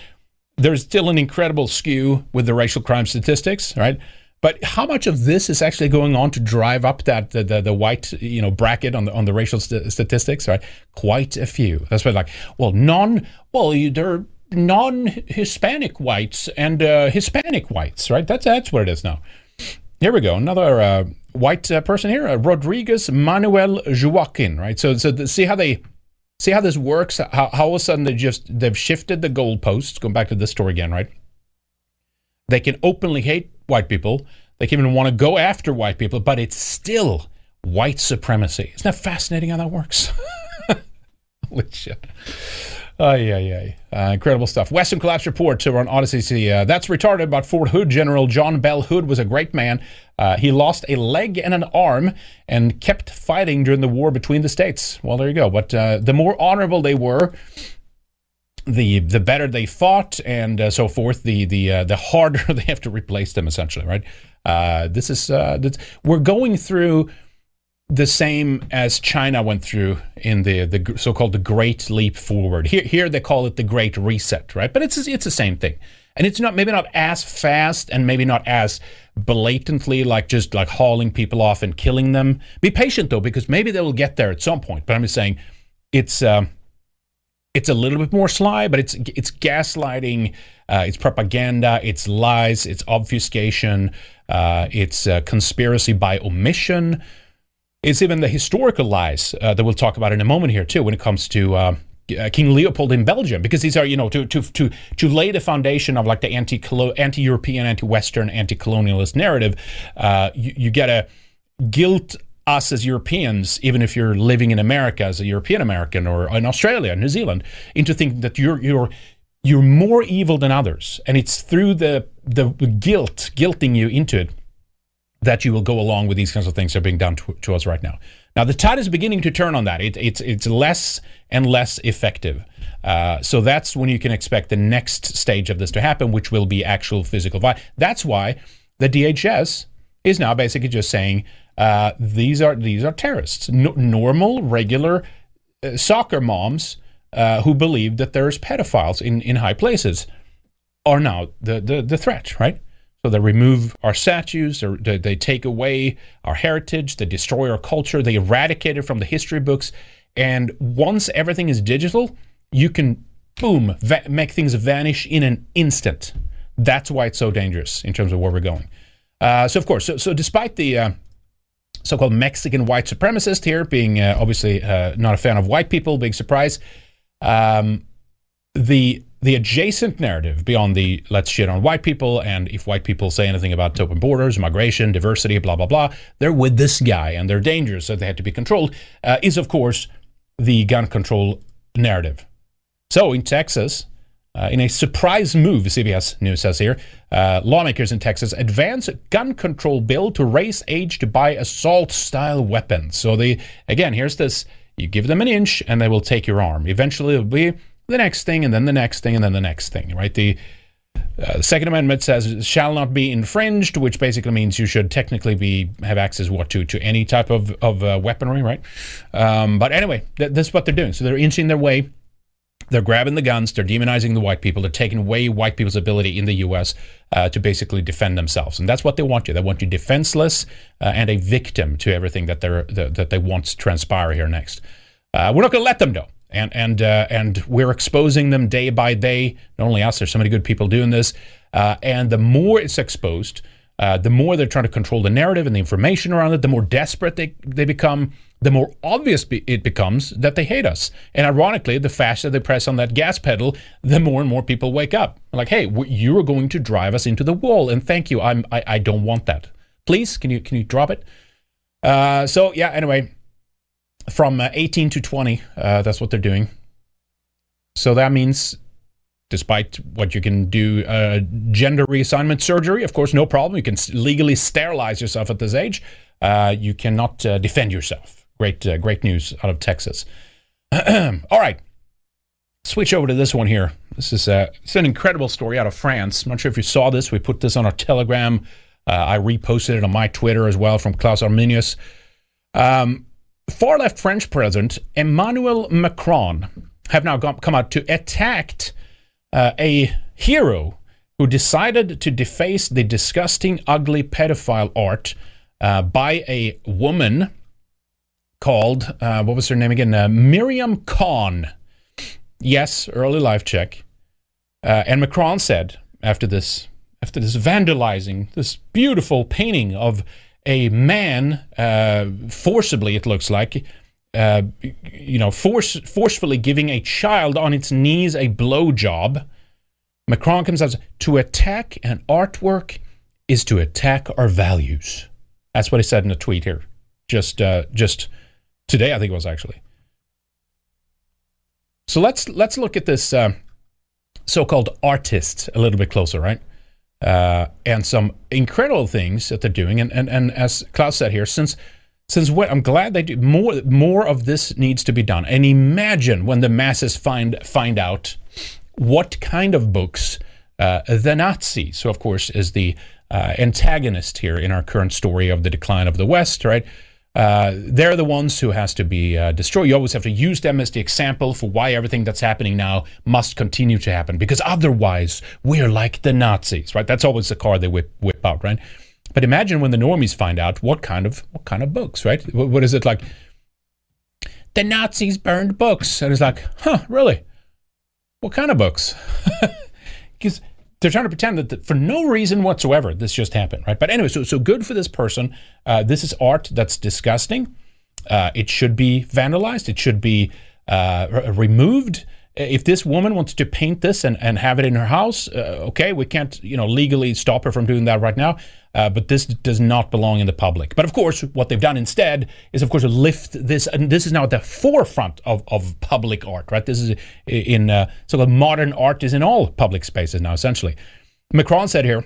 there's still an incredible skew with the racial crime statistics, right? But how much of this is actually going on to drive up that the, the, the white you know bracket on the on the racial st- statistics? Right, quite a few. That's why like, well, non, well, you, there non-Hispanic whites and uh, Hispanic whites, right? That's that's what it is now. Here we go. Another uh, white uh, person here, uh, Rodriguez Manuel Joaquin, right? So so the, see how they see how this works. How, how all of a sudden they just they've shifted the goalposts. Going back to this story again, right? They can openly hate white people. They can even want to go after white people, but it's still white supremacy. Isn't that fascinating how that works? Holy shit. Ay, ay, ay. Uh, incredible stuff. Western Collapse Report over on Odysee. See, uh, that's retarded about Fort Hood. General John Bell Hood was a great man. Uh, he lost a leg and an arm and kept fighting during the war between the states. Well, there you go. But uh, the more honorable they were, the the better they fought and uh, so forth. The the uh, the harder they have to replace them. Essentially, right? This is this, we're going through the same as China went through in the the so-called the Great Leap Forward. Here here they call it the Great Reset, right? But it's it's the same thing, and it's not maybe not as fast and maybe not as blatantly like just like hauling people off and killing them. Be patient though, because maybe they will get there at some point. But I'm just saying, it's. Um, it's a little bit more sly, but it's it's gaslighting, uh, it's propaganda, it's lies, it's obfuscation, uh, it's uh, conspiracy by omission. It's even the historical lies uh, that we'll talk about in a moment here too, when it comes to uh, uh, King Leopold in Belgium, because these are you know to to to to lay the foundation of like the anti anti European, anti Western, anti colonialist narrative. you, you get a guilt us as Europeans, even if you're living in America as a European American or in Australia, New Zealand, into thinking that you're you're you're more evil than others, and it's through the the guilt guilting you into it that you will go along with these kinds of things that are being done to, to us right now. Now the tide is beginning to turn on that. It, it's it's less and less effective. Uh, so that's when you can expect the next stage of this to happen, which will be actual physical violence. That's why the DHS is now basically just saying uh, these are these are terrorists, normal, regular uh, soccer moms uh, who believe that there's pedophiles in, in high places are now the, the, the threat, right? So they remove our statues, they, they take away our heritage, they destroy our culture, they eradicate it from the history books. And once everything is digital, you can, boom, va- make things vanish in an instant. That's why it's so dangerous in terms of where we're going. Uh, so, of course, so, so despite the uh, so-called Mexican white supremacist here, being uh, obviously uh, not a fan of white people, big surprise. Um, the the adjacent narrative beyond the let's shit on white people and if white people say anything about open borders, migration, diversity, blah blah blah, they're with this guy and they're dangerous, so they had to be controlled. Uh, is of course the gun control narrative. So in Texas, uh, in a surprise move, CBS News says here, uh, lawmakers in Texas advance gun control bill to raise age to buy assault style weapons. So, they, again, here's this you give them an inch and they will take your arm. Eventually, it'll be the next thing, and then the next thing, and then the next thing, right? The uh, Second Amendment says shall not be infringed, which basically means you should technically be have access what to to any type of of uh, weaponry, right? Um, but anyway, th- that's what they're doing. So they're inching their way they're grabbing the guns. They're demonizing the white people. They're taking away white people's ability in the U.S. Uh, to basically defend themselves, and that's what they want you. They want you defenseless uh, and a victim to everything that they're that they want to transpire here next. Uh, we're not going to let them though, and and uh, and we're exposing them day by day. Not only us, there's so many good people doing this, uh, and the more it's exposed, uh, the more they're trying to control the narrative and the information around it. The more desperate they they become the more obvious it becomes that they hate us. And ironically, the faster they press on that gas pedal, the more and more people wake up. Like, hey, you are going to drive us into the wall, and thank you. I'm I, I don't want that. Please, can you can you drop it? Uh, so yeah. Anyway, from uh, 18 to 20, uh, that's what they're doing. So that means, despite what you can do, uh, gender reassignment surgery, of course, no problem. You can legally sterilize yourself at this age. Uh, you cannot uh, defend yourself. Great, uh, great news out of Texas. All right, switch over to this one here. This is it's an incredible story out of France. I'm not sure if you saw this. We put this on our Telegram. I reposted it on my Twitter as well from Klaus Arminius. Um, far left French President Emmanuel Macron have now come out to attack uh, a hero who decided to deface the disgusting, ugly pedophile art uh, by a woman called, uh, what was her name again? Uh, Miriam Cahn. Yes, early life check. Uh, and Macron said after this, after this vandalizing, this beautiful painting of a man, uh, forcibly, it looks like, uh, you know, force, forcefully giving a child on its knees a blowjob. Macron comes out to attack an artwork is to attack our values. That's what he said in a tweet here, just uh, just today, I think it was actually. So let's let's look at this uh, so-called artist a little bit closer, right? Uh, and some incredible things that they're doing. And and, and as Klaus said here, since since what I'm glad they do more more of this needs to be done. And imagine when the masses find find out what kind of books uh, the Nazis, so of course is the uh, antagonist here in our current story of the decline of the West, right? Uh, they're the ones who has to be uh, destroyed. You always have to use them as the example for why everything that's happening now must continue to happen, because otherwise we're like the Nazis, right? That's always the card they whip whip out, right? But imagine when the normies find out what kind of what kind of books, right? what, what is it like? The Nazis burned books, and it's like, huh, really? What kind of books? Because they're trying to pretend that, that, for no reason whatsoever this just happened, right? But anyway, so so good for this person. Uh, this is art that's disgusting. Uh, it should be vandalized. It should be uh, removed. If this woman wants to paint this and, and have it in her house, uh, okay, we can't you know legally stop her from doing that right now. Uh, but this does not belong in the public. But of course, what they've done instead is, of course, lift this, and this is now at the forefront of, of public art, right? This is in uh, so modern art is in all public spaces now, essentially. Macron said here,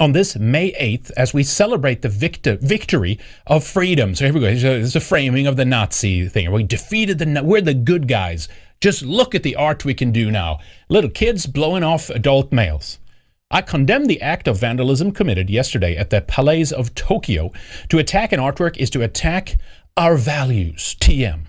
on this May 8th, as we celebrate the victor, victory of freedom. So here we go. It's a framing of the Nazi thing. We defeated the, we're the good guys. Just look at the art we can do now. Little kids blowing off adult males. I condemn the act of vandalism committed yesterday at the Palais of Tokyo. To attack an artwork is to attack our values, TM.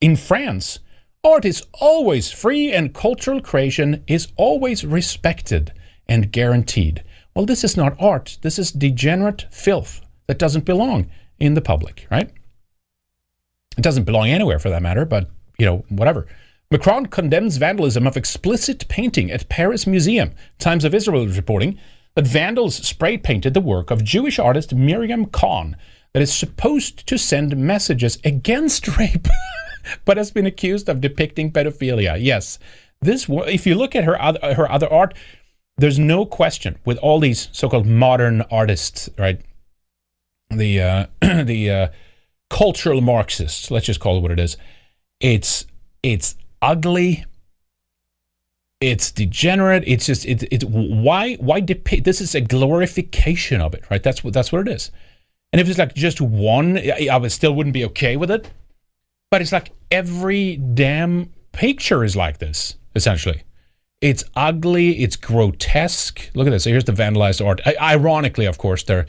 In France, art is always free and cultural creation is always respected and guaranteed. Well, this is not art. This is degenerate filth that doesn't belong in the public, right? It doesn't belong anywhere for that matter, but, you know, whatever. Macron condemns vandalism of explicit painting at Paris Museum. Times of Israel is reporting that vandals spray painted the work of Jewish artist Miriam Cahn that is supposed to send messages against rape, but has been accused of depicting pedophilia. Yes, this if you look at her other, her other art, there's no question with all these so-called modern artists, right? The uh, the uh, cultural Marxists, let's just call it what it is. It's it's ugly. It's degenerate. It's just it, it why why depict this is a glorification of it, right? That's what that's what it is. And if it's like just one, I, I would still wouldn't be okay with it. But it's like every damn picture is like this, essentially. It's ugly. It's grotesque. Look at this. So Here's the vandalized art. I, ironically, of course, they're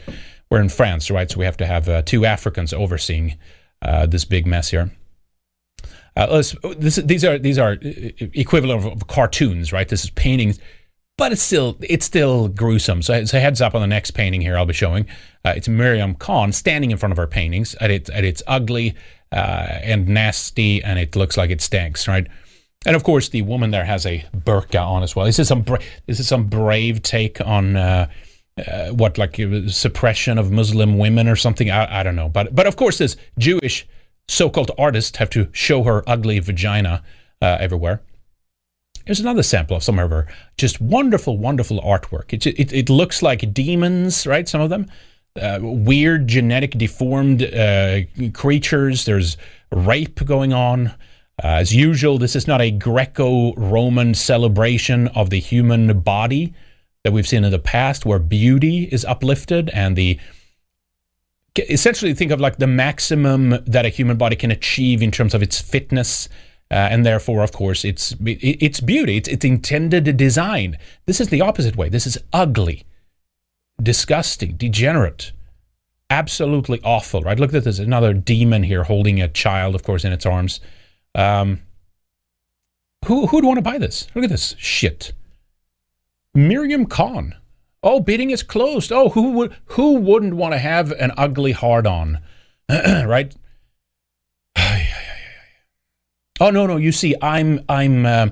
we're in France, right? So we have to have uh, two Africans overseeing uh, this big mess here. Uh, this, these are these are equivalent of, of, cartoons, right? This is paintings, but it's still it's still gruesome. So, so heads up on the next painting here I'll be showing. Uh, it's Miriam Cahn standing in front of her paintings, and it's and it's ugly uh, and nasty, and it looks like it stinks, right? And of course, the woman there has a burqa on as well. This is some bra- this is some brave take on. Uh, uh, what like suppression of Muslim women or something? I, I don't know, but but of course, this Jewish so-called artists have to show her ugly vagina uh, everywhere. Here's another sample of some of her just wonderful, wonderful artwork. It, it, it looks like demons, right? Some of them. Uh, weird, genetic, deformed uh, creatures. There's rape going on. Uh, as usual, this is not a Greco Roman celebration of the human body that we've seen in the past, where beauty is uplifted and the essentially think of like the maximum that a human body can achieve in terms of its fitness uh, and therefore of course it's it's beauty. It's, it's intended design. This is the opposite way. This is ugly disgusting degenerate absolutely awful right? Look at this another demon here holding a child of course in its arms. Um, who who'd want to buy this? Look at this shit. Miriam Cahn Oh, bidding is closed. Oh, who would who wouldn't want to have an ugly hard on, right? oh no, no. You see, I'm I'm uh,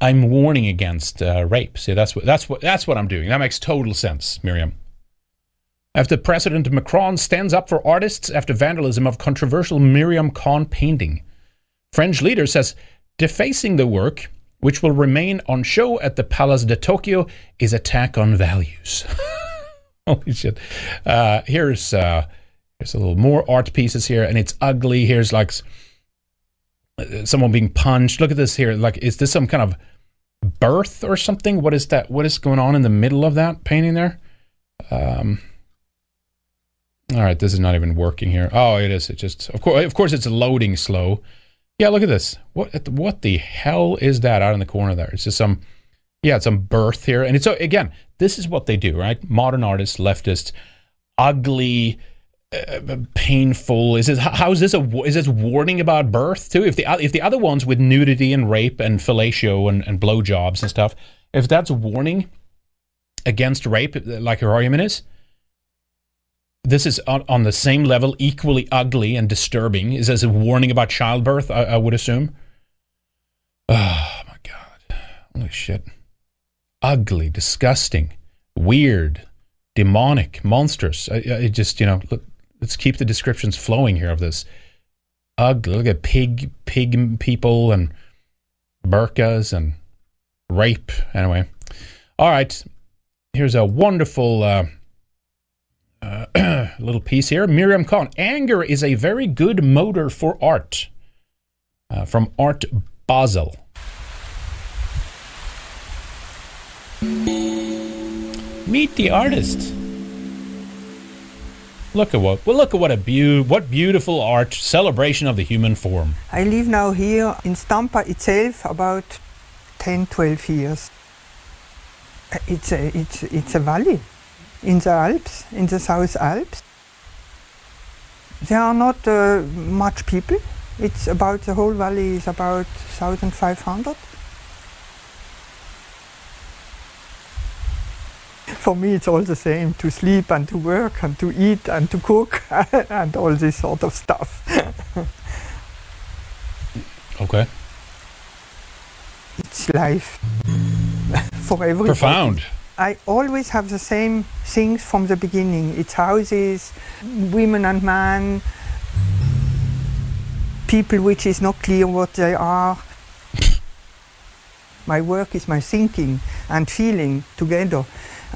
I'm warning against uh, rape. See, that's what that's what that's what I'm doing. That makes total sense, Miriam. After President Macron stands up for artists after vandalism of controversial Miriam Cahn painting, French leader says defacing the work which will remain on show at the Palace de Tokyo, is Attack on Values. Holy shit. Uh, here's, uh, here's a little more art pieces here, and it's ugly. Here's like someone being punched. Look at this here. Like, is this some kind of birth or something? What is that? What is going on in the middle of that painting there? Um, all right, this is not even working here. Oh, it is. It just of course, of course, it's loading slow. Yeah, look at this. What what the hell is that out in the corner there? It's just some, yeah, it's some birth here, and it's so again, this is what they do, right? Modern artists, leftists, ugly, uh, painful. Is this how is this a is this warning about birth too? If the if the other ones with nudity and rape and fellatio and and blowjobs and stuff, if that's warning against rape, like her argument is, this is on, on the same level, equally ugly and disturbing. Is as a warning about childbirth, I, I would assume. Oh my god! Holy shit! Ugly, disgusting, weird, demonic, monstrous. I, I just you know. Look, let's keep the descriptions flowing here of this. Ugly. Look at pig, pig people and burkas and rape. Anyway, all right. Here's a wonderful uh, uh, little piece here. Miriam Cahn. Anger is a very good motor for art. Uh, from Art Basel. Meet the artist. Look at what well look at what a beau- what beautiful art celebration of the human form. I live now here in Stampa itself about 10 12 years. It's a, it's, it's a valley in the Alps, in the South Alps. There are not uh, much people. It's about the whole valley is about 1,500. For me, it's all the same to sleep and to work and to eat and to cook and all this sort of stuff. Okay. it's life for everybody. Profound. I always have the same things from the beginning. It's houses, women and men, people which is not clear what they are. my work is my thinking and feeling together,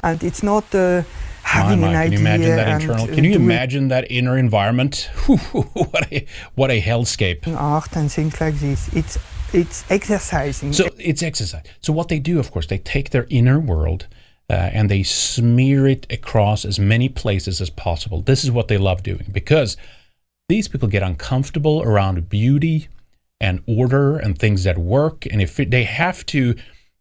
and it's not uh, having My, an my, idea. Can you imagine that internal? uh, Can you imagine that inner environment? what a what a hellscape. art and things like this? It's it's exercising. So it's exercise. So what they do, of course, they take their inner world uh, and they smear it across as many places as possible. This is what they love doing because these people get uncomfortable around beauty and order and things that work. And if it, they have to,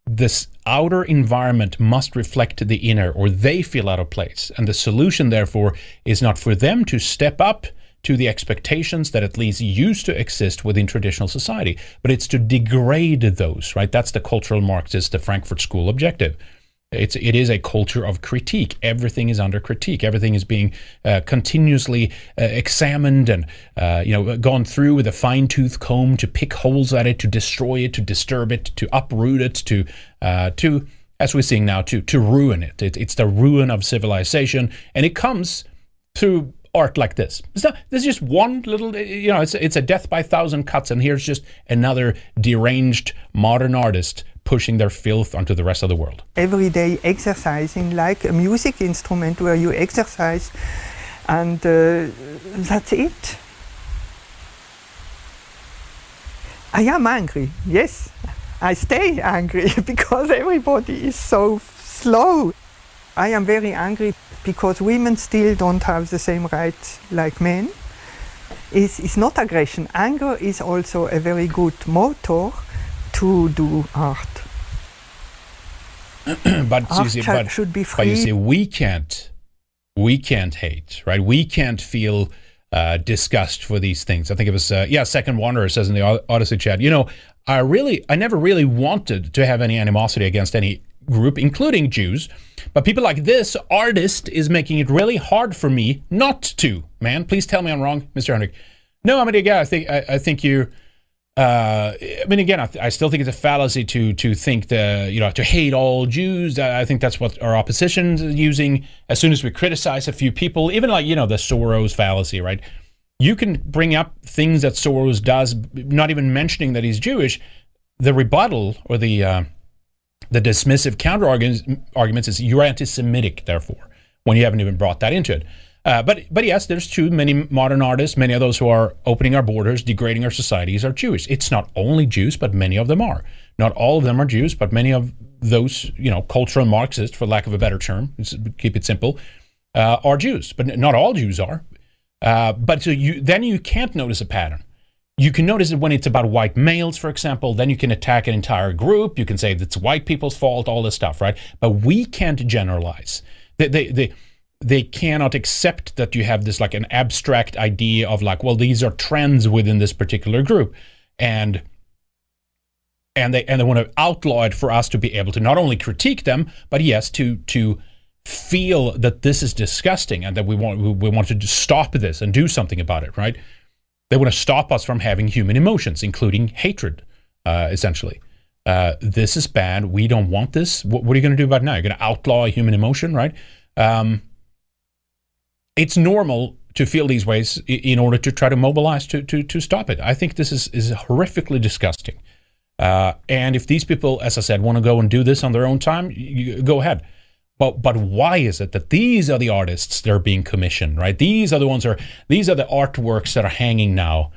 this outer environment must reflect the inner, or they feel out of place. And the solution, therefore, is not for them to step up to the expectations that at least used to exist within traditional society, but it's to degrade those, right? That's the cultural Marxist, the Frankfurt School objective. It's it is a culture of critique. Everything is under critique. Everything is being uh, continuously uh, examined and uh, you know gone through with a fine tooth comb to pick holes at it, to destroy it, to disturb it, to uproot it, to uh, to as we're seeing now to to ruin it. it. It's the ruin of civilization, and it comes through art like this. It's not. This is just one little. You know, it's it's a death by thousand cuts, and here's just another deranged modern artist pushing their filth onto the rest of the world. every day exercising like a music instrument where you exercise and uh, that's it. I am angry yes. I stay angry because everybody is so slow. I am very angry because women still don't have the same rights like men. It's, it's not aggression. Anger is also a very good motor to do art but you Art see, but, should be but you free. see, we can't, we can't hate, right? We can't feel uh, disgust for these things. I think it was, uh, yeah, Second Wanderer says in the Odysee chat, you know, I really, I never really wanted to have any animosity against any group, including Jews. But people like this artist is making it really hard for me not to. Man, please tell me I'm wrong, Mr. Henrik. No, I'm mean, again, I think, I, I think you. Uh, I mean, again, I, I still think it's a fallacy to to think the you know to hate all Jews. I I think that's what our opposition is using. As soon as we criticize a few people, even like you know the Soros fallacy, right? You can bring up things that Soros does, not even mentioning that he's Jewish. The rebuttal or the uh, the dismissive counter arguments is you're anti-Semitic, therefore, when you haven't even brought that into it. Uh, but but yes, there's too Many modern artists, many of those who are opening our borders, degrading our societies, are Jewish. It's not only Jews, but many of them are. Not all of them are Jews, but many of those, you know, cultural Marxists, for lack of a better term, keep it simple, uh, are Jews. But not all Jews are. Uh, but so you then you can't notice a pattern. You can notice it when it's about white males, for example. Then you can attack an entire group. You can say that it's white people's fault, all this stuff, right? But we can't generalize. They cannot accept that you have this like an abstract idea of like, well, these are trends within this particular group, and and they and they want to outlaw it for us to be able to not only critique them, but yes, to to feel that this is disgusting and that we want we want to stop this and do something about it, right? They want to stop us from having human emotions, including hatred, uh, essentially. Uh, this is bad. We don't want this. What, what are you going to do about it now? You're going to outlaw human emotion, right? Um, it's normal to feel these ways in order to try to mobilize to, to, to stop it. I think this is, is horrifically disgusting. Uh, and if these people, as I said, want to go and do this on their own time, you, go ahead. But but why is it that these are the artists that are being commissioned, right? These are the ones that are these are the artworks that are hanging now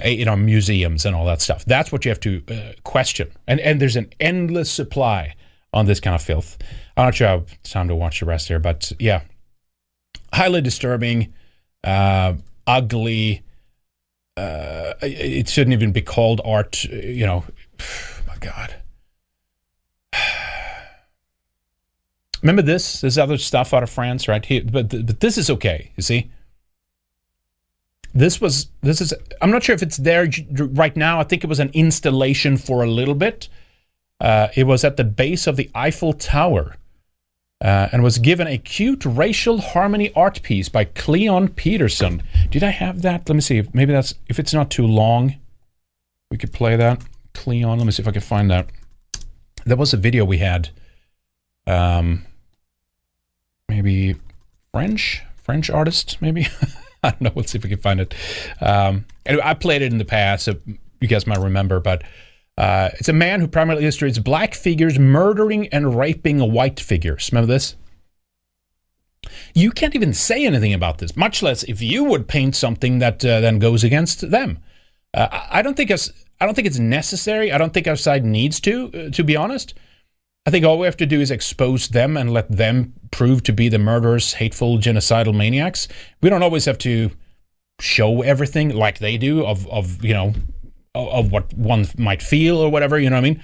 eh, in our museums and all that stuff. That's what you have to uh, question. And and there's an endless supply on this kind of filth. I'm not sure I have time to watch the rest here, but yeah, highly disturbing, uh, ugly. Uh, it shouldn't even be called art. You know, my God. Remember this? This other stuff out of France, right? Here, but but this is okay. You see, this was this is. I'm not sure if it's there right now. I think it was an installation for a little bit. Uh, it was at the base of the Eiffel Tower, uh, and was given a cute racial harmony art piece by Cleon Peterson. Did I have that? Let me see. Maybe that's if it's not too long, we could play that. Cleon. Let me see if I can find that. There was a video we had. Um, maybe French, French artist, maybe. I don't know. Let's see if we can find it. Um, anyway, I played it in the past, so you guys might remember, but uh, it's a man who primarily illustrates black figures murdering and raping a white figures. Remember this? You can't even say anything about this, much less if you would paint something that uh, then goes against them. Uh, I don't think it's I don't think it's necessary. I don't think our side needs to, uh, to be honest. I think all we have to do is expose them and let them prove to be the murderous, hateful, genocidal maniacs. We don't always have to show everything like they do of, of you know, of what one might feel or whatever, you know what I mean?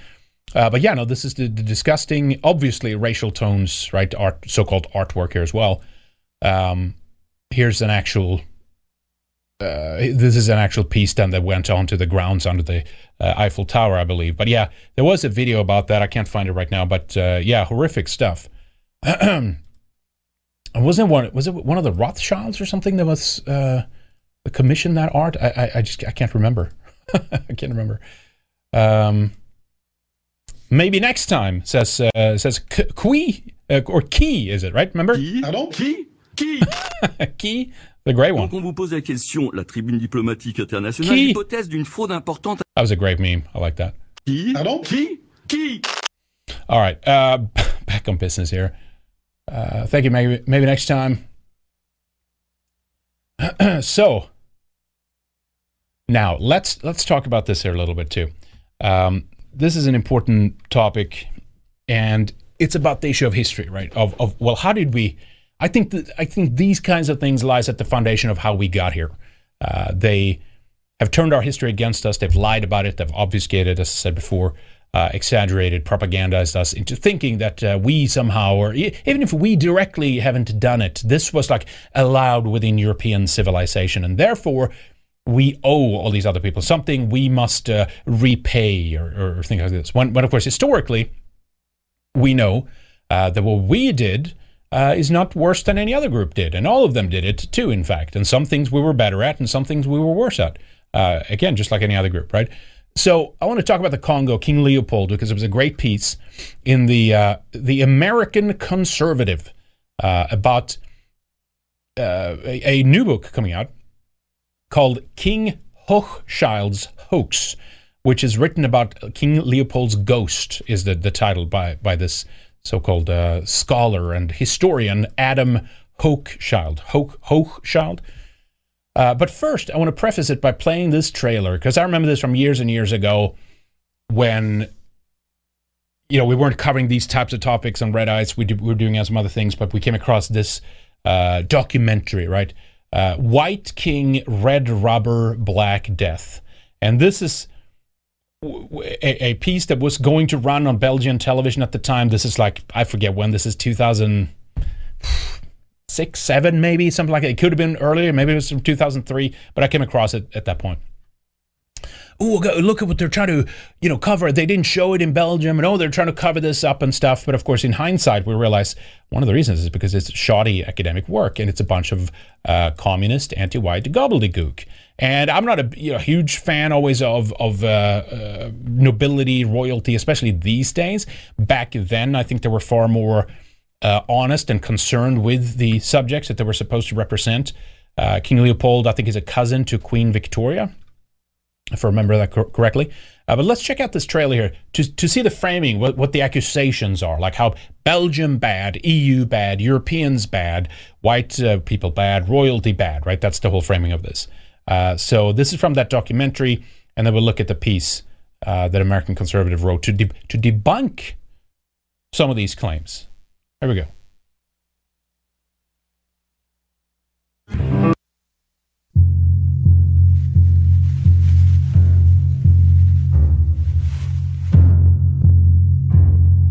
Uh, but yeah, no, this is the, the, disgusting, obviously racial tones, right? Art, so-called artwork here as well. Um, here's an actual uh, this is an actual piece then that went onto the grounds under the uh, Eiffel Tower, I believe. But yeah, there was a video about that. I can't find it right now, but uh, yeah, horrific stuff. wasn't one was it one of the Rothschilds or something that was uh, commissioned that art? I, I, I just I can't remember. I can't remember. Um, maybe next time says uh, says Qui uh, or Key is it right? Remember? Pardon? Qui? Qui? Key the great one. Donc on vous pose la question, la tribune diplomatique internationale, l'hypothèse d'une fraude importante. That was a great meme. I like that. Qui? Pardon? Qui? Qui? All right. Uh, back on business here. Uh, thank you. Maybe maybe next time. so now let's let's talk about this here a little bit too. Um, this is an important topic, and it's about the issue of history, right? Of of well, how did we I think that I think these kinds of things lies at the foundation of how we got here. Uh, they have turned our history against us. They've lied about it. They've obfuscated, as I said before, uh, exaggerated, propagandized us into thinking that uh, we somehow, or even if we directly haven't done it, this was like allowed within European civilization, and therefore we owe all these other people something. We must uh, repay, or, or, things like this. When, when, of course, historically, we know uh, that what we did uh, is not worse than any other group did. And all of them did it too, in fact. And some things we were better at, and some things we were worse at. Uh, again, just like any other group, right? So I want to talk about the Congo, King Leopold, because it was a great piece in the uh, the American Conservative uh, about a, a, new book coming out called King Hochschild's Hoax, which is written about King Leopold's ghost. Is the, the title by by this so called uh, scholar and historian Adam Hochschild. Hoch, Hochschild. Uh, but first, I want to preface it by playing this trailer because I remember this from years and years ago when you know we weren't covering these types of topics on Red Ice. We, we were doing some other things, but we came across this uh, documentary, right? Uh, White King, Red Rubber, Black Death, and this is a, piece that was going to run on Belgian television at the time. This is like I forget when. This is 2006, seven, maybe something like that. It could have been earlier. Maybe it was from 2003, but I came across it at that point. Oh, look at what they're trying to, you know, cover. They didn't show it in Belgium, and oh, they're trying to cover this up and stuff. But of course, in hindsight, we realize one of the reasons is because it's shoddy academic work, and it's a bunch of uh, communist, anti-white gobbledygook. And I'm not a you know, huge fan always of of uh, uh, nobility, royalty, especially these days. Back then, I think they were far more uh, honest and concerned with the subjects that they were supposed to represent. Uh, King Leopold, I think, is a cousin to Queen Victoria, if I remember that cor- correctly. Uh, but let's check out this trailer here to, to see the framing, what, what the accusations are, like how Belgium bad, EU bad, Europeans bad, white uh, people bad, royalty bad, right? That's the whole framing of this. Uh, so this is from that documentary, and then we'll look at the piece uh, that American Conservative wrote to de- to debunk some of these claims. Here we go.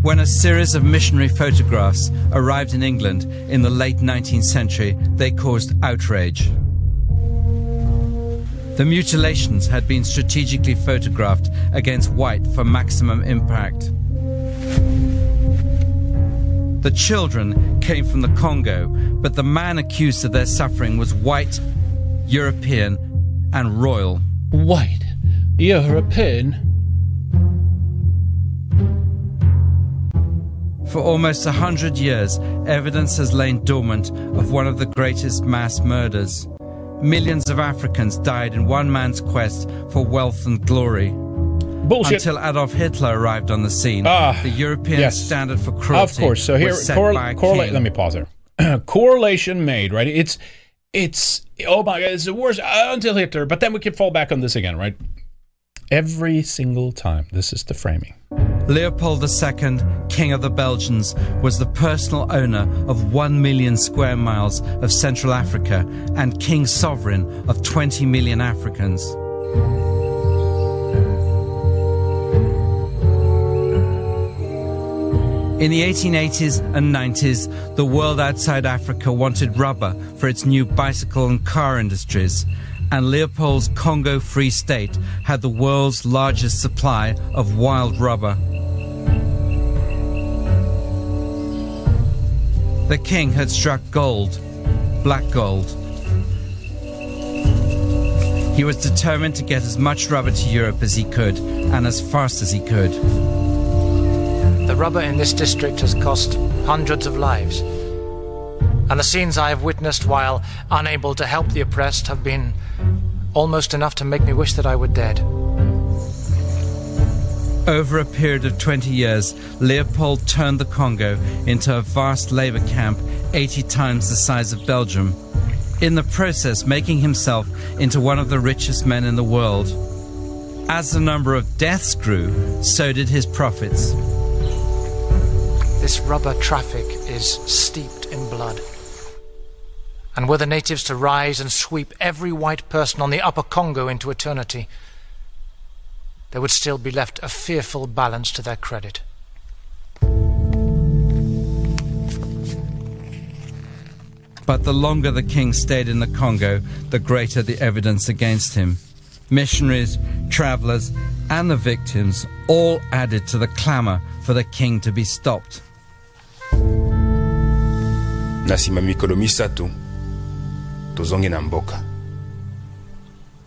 When a series of missionary photographs arrived in England in the late 19th century, they caused outrage. The mutilations had been strategically photographed against white for maximum impact. The children came from the Congo, but the man accused of their suffering was white, European, and royal. White, European. For almost a hundred years, evidence has lain dormant of one of the greatest mass murders. Millions of Africans died in one man's quest for wealth and glory. Bullshit. Until Adolf Hitler arrived on the scene, Ah, the European yes. standard for cruelty. Of course. So here, correl- correlate. Let me pause there. Correlation made, right? It's, it's. Oh my God! It's the worst uh, until Hitler, but then we can fall back on this again, right? Every single time. This is the framing. Leopold II, King of the Belgians, was the personal owner of 1 million square miles of Central Africa and King Sovereign of 20 million Africans. In the 1880s and 90s, the world outside Africa wanted rubber for its new bicycle and car industries, and Leopold's Congo Free State had the world's largest supply of wild rubber. The king had struck gold, black gold. He was determined to get as much rubber to Europe as he could and as fast as he could. The rubber in this district has cost hundreds of lives. And the scenes I have witnessed while unable to help the oppressed have been almost enough to make me wish that I were dead. Over a period of 20 years, Leopold turned the Congo into a vast labor camp 80 times the size of Belgium, in the process making himself into one of the richest men in the world. As the number of deaths grew, so did his profits. This rubber traffic is steeped in blood. And were the natives to rise and sweep every white person on the upper Congo into eternity, there would still be left a fearful balance to their credit. But the longer the king stayed in the Congo, the greater the evidence against him. Missionaries, travelers, and the victims all added to the clamor for the king to be stopped. na nsima mikolo misato tozongi na mboka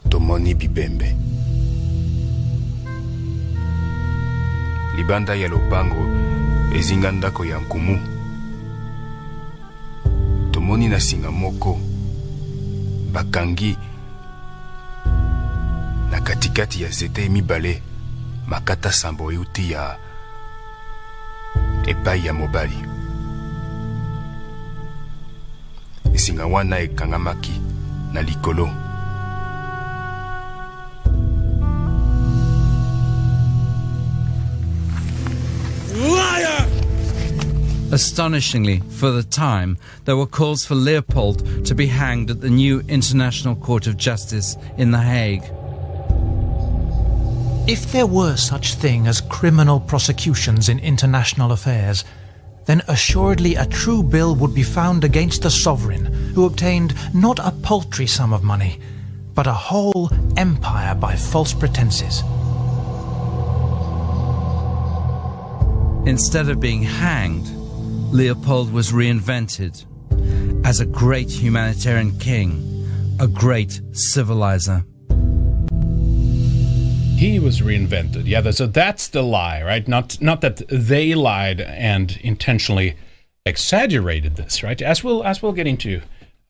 tomoni bibembe. Libanda ya lopango ezinga ndako ya nkumu. Tomoni na singa moko bakangi na katikati ya nzete mibale makata sambo euti ya epai ya mobali singa wana ekangamaki na likolo. Astonishingly, for the time, there were calls for Leopold to be hanged at the new International Court of Justice in The Hague. If there were such thing as criminal prosecutions in international affairs, then assuredly a true bill would be found against the sovereign who obtained not a paltry sum of money, but a whole empire by false pretenses. Instead of being hanged, Leopold was reinvented as a great humanitarian king, a great civilizer. He was reinvented. Yeah, so that's the lie, right? Not not that they lied and intentionally exaggerated this, right? As we'll as we'll get into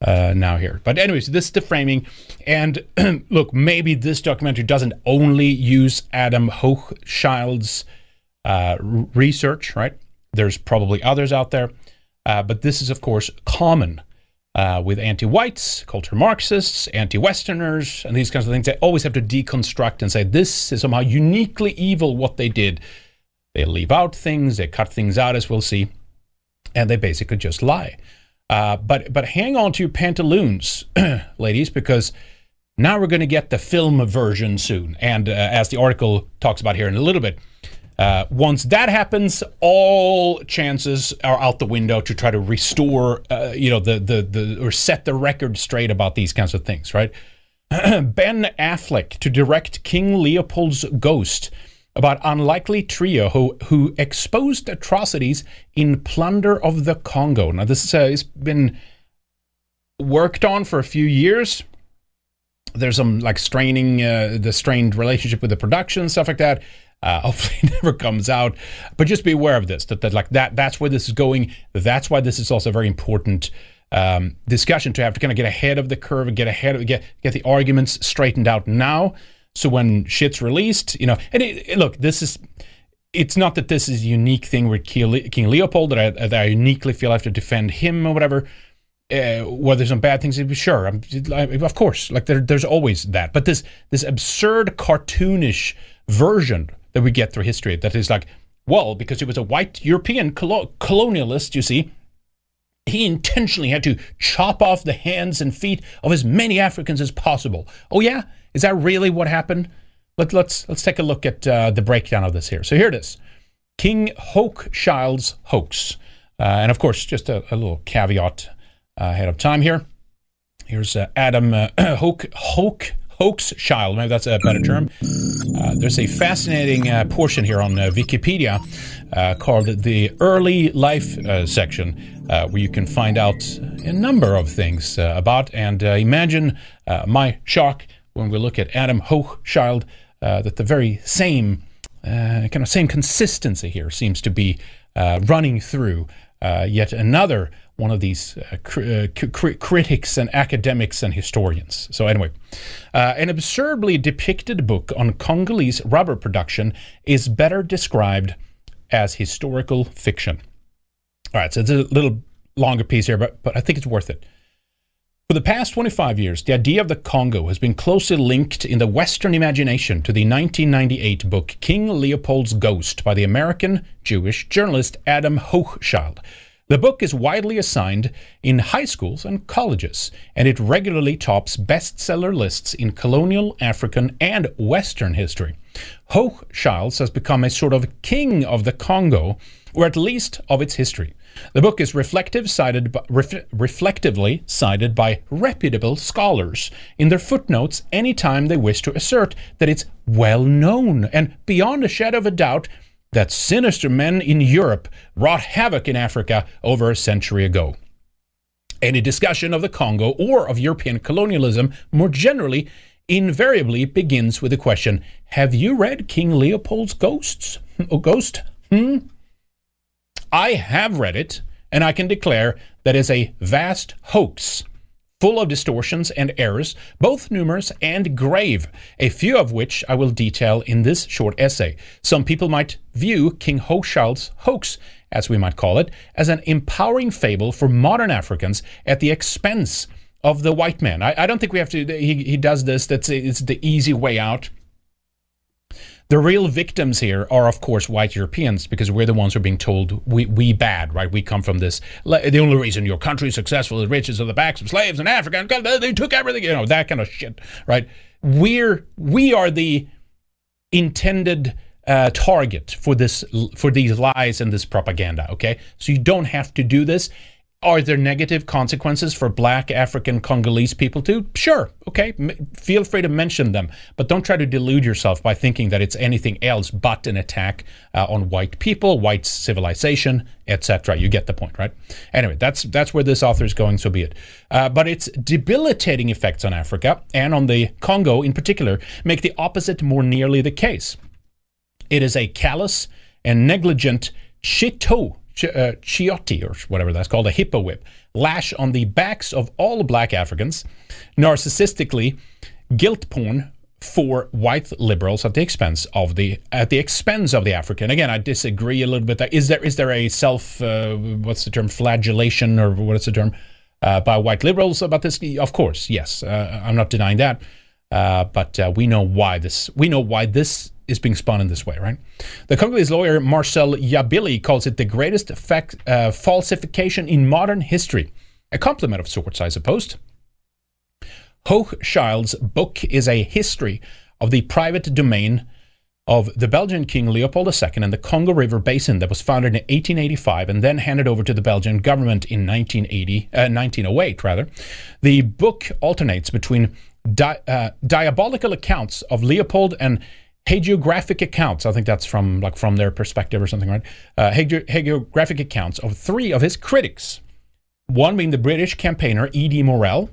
uh, now here. But anyways, this is the framing. And look, maybe this documentary doesn't only use Adam Hochschild's uh, research, right? There's probably others out there, uh, but this is of course common uh, with anti-whites, culture Marxists, anti-Westerners, and these kinds of things. They always have to deconstruct and say this is somehow uniquely evil what they did. They leave out things, they cut things out, as we'll see, and they basically just lie. Uh, but but hang on to your pantaloons, ladies, because now we're going to get the film version soon. And uh, as the article talks about here in a little bit, uh, once that happens, all chances are out the window to try to restore, uh, you know, the, the the or set the record straight about these kinds of things, right? ben Affleck to direct King Leopold's Ghost about unlikely trio who who exposed atrocities in plunder of the Congo. Now this is, uh, has been worked on for a few years. There's some like straining uh, the strained relationship with the production stuff like that. Uh, hopefully, it never comes out. But just be aware of this. That, that like that. That's where this is going. That's why this is also a very important um, discussion to have to kind of get ahead of the curve and get ahead of get get the arguments straightened out now. So when shit's released, you know, and it, look, this is. It's not that this is a unique thing with King Leopold that I, that I uniquely feel I have to defend him or whatever. Uh, whether some bad things, sure, I'm, of course, like there, there's always that. But this this absurd cartoonish version that we get through history that is like, well, because he was a white European colo- colonialist, you see, he intentionally had to chop off the hands and feet of as many Africans as possible. Oh yeah, is that really what happened? Let, let's let's take a look at uh, the breakdown of this here. So here it is, King Hochschild's hoax, uh, and of course, just a, a little caveat uh, ahead of time here. Here's uh, Adam uh, Hoke Hoch Hochschild, maybe that's a better term. Uh, there's a fascinating uh, portion here on uh, Wikipedia uh, called the Early Life uh, section, where you can find out a number of things about. And imagine my shock when we look at Adam Hochschild that the very same kind of same consistency here seems to be running through yet another one of these uh, cr- uh, cr- critics and academics and historians. So, anyway, uh, an absurdly depicted book on Congolese rubber production is better described as historical fiction. All right, so it's a little longer piece here, but, but I think it's worth it. For the past 25 years, the idea of the Congo has been closely linked in the Western imagination to the 1998 book King Leopold's Ghost by the American Jewish journalist Adam Hochschild. The book is widely assigned in high schools and colleges, and it regularly tops bestseller lists in colonial, African, and Western history. Hochschild has become a sort of king of the Congo, or at least of its history. The book is reflective cited by, ref, reflectively cited by reputable scholars in their footnotes anytime they wish to assert that it's well known and beyond a shadow of a doubt that sinister men in Europe wrought havoc in Africa over a century ago. Any discussion of the Congo or of European colonialism more generally invariably begins with the question Have you read King Leopold's Ghosts? Oh, Ghost? Hmm? I have read it, and I can declare that is a vast hoax full of distortions and errors, both numerous and grave, a few of which I will detail in this short essay. Some people might view King Hochschild's hoax, as we might call it, as an empowering fable for modern Africans at the expense of the white man. I, I don't think we have to. He, he does this. That's it's the easy way out. The real victims here are, of course, white Europeans because we're the ones who are being told we, we bad, right? We come from this. The only reason your country is successful is riches of the backs of slaves in Africa. They took everything, you know, that kind of shit, right? We're we are the intended uh, target for this for these lies and this propaganda. Okay, so you don't have to do this. Are there negative consequences for black African Congolese people too? Sure. Okay. M- feel free to mention them, but don't try to delude yourself by thinking that it's anything else but an attack uh, on white people, white civilization, etc. You get the point, right? Anyway, that's that's where this author is going. So be it. Uh, but its debilitating effects on Africa and on the Congo in particular make the opposite more nearly the case. It is a callous and negligent chito Ch- uh, chiotti, or whatever that's called, a hippo whip, lash on the backs of all black Africans, narcissistically guilt porn for white liberals at the expense of the at the expense of the African. Again, I disagree a little bit. Is there is there a self uh, what's the term flagellation or what's the term uh, by white liberals about this? Of course, yes, uh, I'm not denying that. Uh, but uh, we know why this. We know why this is being spun in this way, right? The Congolese lawyer Marcel Yabili calls it the greatest fact, uh, falsification in modern history. A compliment of sorts, I suppose. Hochschild's book is a history of the private domain of the Belgian King Leopold II and the Congo River Basin that was founded in 1885 and then handed over to the Belgian government in 1980, uh, 1908. Rather, the book alternates between di- uh, diabolical accounts of Leopold and hagiographic accounts. I think that's from like from their perspective or something, right? Uh, hagiographic accounts of three of his critics. One being the British campaigner E.D. Morel,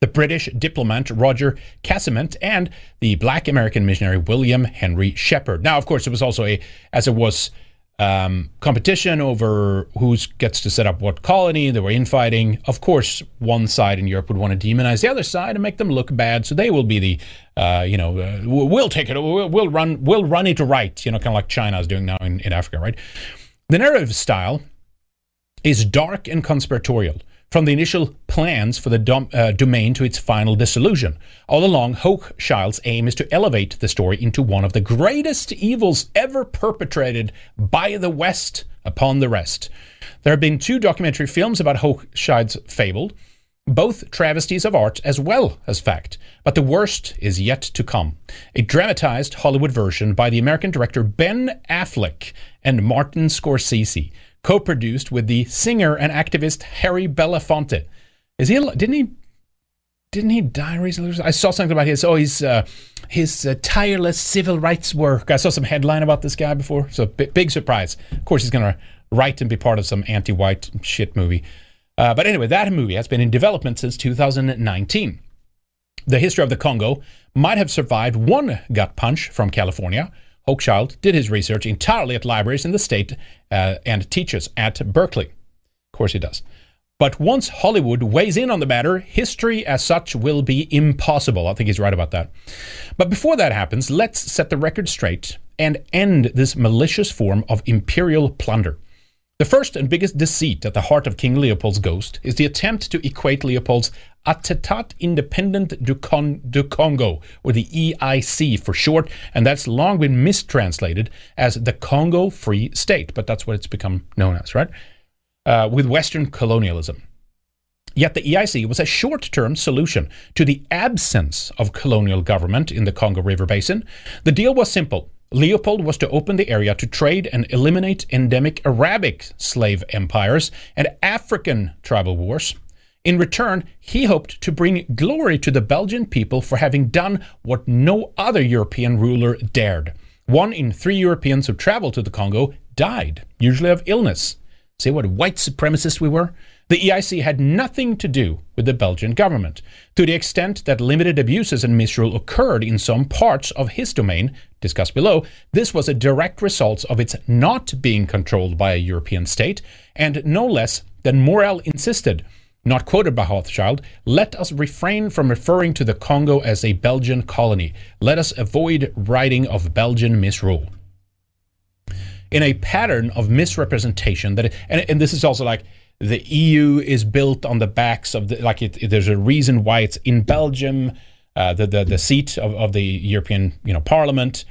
the British diplomat Roger Casement, and the Black American missionary William Henry Sheppard. Now, of course, it was also a as it was um, competition over who gets to set up what colony. There were infighting. Of course, one side in Europe would want to demonize the other side and make them look bad, so they will be the, uh, you know, uh, we'll take it, we'll, we'll, run, we'll run it right. You know, kind of like China is doing now in, in Africa, right? The narrative style is dark and conspiratorial from the initial plans for the dom- uh, domain to its final dissolution. All along, Hochschild's aim is to elevate the story into one of the greatest evils ever perpetrated by the West upon the rest. There have been two documentary films about Hochschild's fable, both travesties of art as well as fact, but the worst is yet to come. A dramatized Hollywood version by the American director Ben Affleck and Martin Scorsese co-produced with the singer and activist Harry Belafonte. Is he? Didn't he? Didn't he die recently? I saw something about his. Oh, his uh, his uh, tireless civil rights work. I saw some headline about this guy before. So big, big surprise. Of course, he's going to write and be part of some anti-white shit movie. Uh, but anyway, that movie has been in development since 2019. The history of the Congo might have survived one gut punch from California Hochschild did his research entirely at libraries in the state uh, and teaches at Berkeley. Of course, he does. But once Hollywood weighs in on the matter, history as such will be impossible. I think he's right about that. But before that happens, let's set the record straight and end this malicious form of imperial plunder. The first and biggest deceit at the heart of King Leopold's ghost is the attempt to equate Leopold's État Indépendant du, Con- du Congo, or the EIC for short, and that's long been mistranslated as the Congo Free State, but that's what it's become known as, right? Uh, with Western colonialism. Yet the EIC was a short term solution to the absence of colonial government in the Congo River Basin. The deal was simple Leopold was to open the area to trade and eliminate endemic Arabic slave empires and African tribal wars. In return, he hoped to bring glory to the Belgian people for having done what no other European ruler dared. One in three Europeans who traveled to the Congo died, usually of illness. See what white supremacists we were? The EIC had nothing to do with the Belgian government. To the extent that limited abuses and misrule occurred in some parts of his domain, discussed below, this was a direct result of its not being controlled by a European state, and no less than Morel insisted, not quoted by Rothschild, let us refrain from referring to the Congo as a Belgian colony. Let us avoid writing of Belgian misrule. In a pattern of misrepresentation that, and, and this is also like the EU is built on the backs of the, like it, it- there's a reason why it's in Belgium, uh, the, the the seat of, of the European you know Parliament.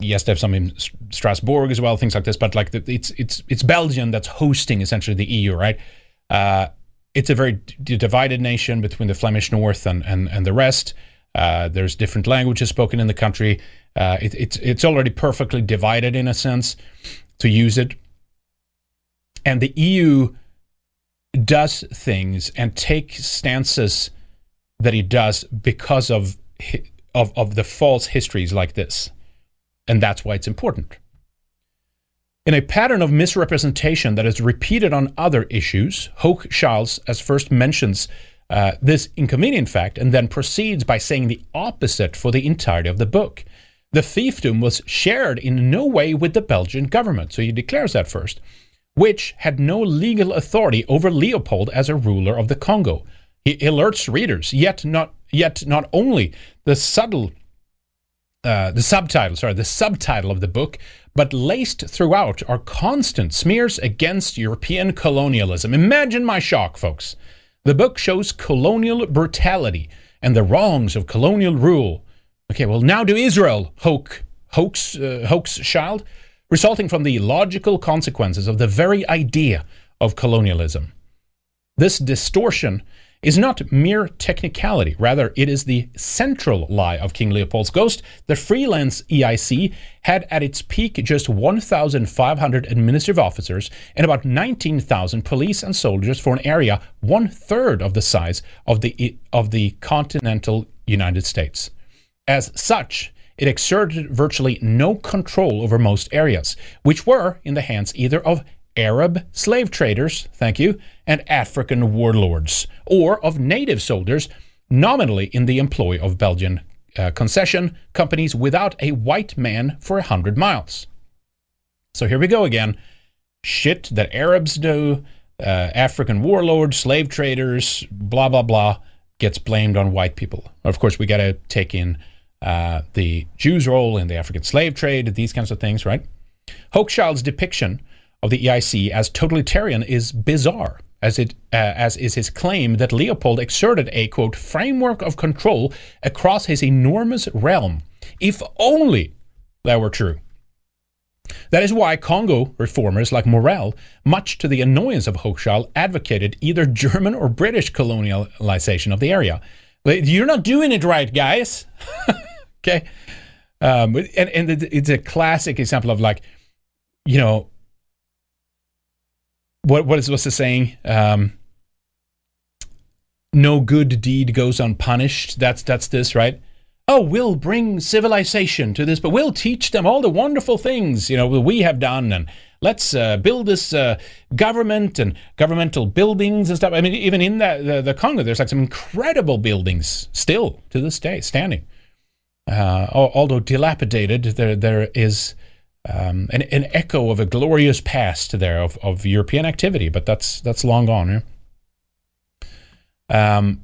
Yes, they have some in Strasbourg as well, things like this. But like the, it's it's it's Belgium that's hosting essentially the EU, right? Uh, it's a very d- divided nation between the Flemish North and and, and the rest. Uh, there's different languages spoken in the country. Uh, it, it's it's already perfectly divided in a sense to use it, and the EU does things and takes stances that it does because of of of the false histories like this, and that's why it's important. In a pattern of misrepresentation that is repeated on other issues, Hochschild as first mentions uh, this inconvenient fact and then proceeds by saying the opposite for the entirety of the book. The fiefdom was shared in no way with the Belgian government, so he declares that first, which had no legal authority over Leopold as a ruler of the Congo. He alerts readers, yet not yet not only the subtle uh, the subtitle, sorry, the subtitle of the book, but laced throughout are constant smears against European colonialism. Imagine my shock, folks. The book shows colonial brutality and the wrongs of colonial rule. Okay, well, now to Israel, hoax, hoax, uh, hoax child, resulting from the logical consequences of the very idea of colonialism. This distortion is not mere technicality. Rather, it is the central lie of King Leopold's Ghost. The freelance EIC had at its peak just 1,500 administrative officers and about 19,000 police and soldiers for an area one third of the size of the, of the continental United States. As such, it exerted virtually no control over most areas, which were in the hands either of Arab slave traders, thank you, and African warlords, or of native soldiers nominally in the employ of Belgian uh, concession companies without a white man for a hundred miles. So here we go again. Shit that Arabs do, uh, African warlords, slave traders, blah, blah, blah, gets blamed on white people. Of course, we got to take in uh, the Jews' role in the African slave trade, these kinds of things, right? Hochschild's depiction of the EIC as totalitarian is bizarre, as it uh, as is his claim that Leopold exerted a quote framework of control across his enormous realm. If only that were true. That is why Congo reformers like Morel, much to the annoyance of Hochschild, advocated either German or British colonialization of the area. You're not doing it right, guys. okay, um, and and it's a classic example of like, you know, what what is what's the saying? Um, no good deed goes unpunished. That's that's this, right? Oh, we'll bring civilization to this, but we'll teach them all the wonderful things you know we have done, and let's uh, build this uh, government and governmental buildings and stuff. I mean, even in the, the Congo, there's like some incredible buildings still to this day standing. Uh, although dilapidated, there there is um, an, an echo of a glorious past there of, of European activity, but that's that's long gone. Yeah? Um,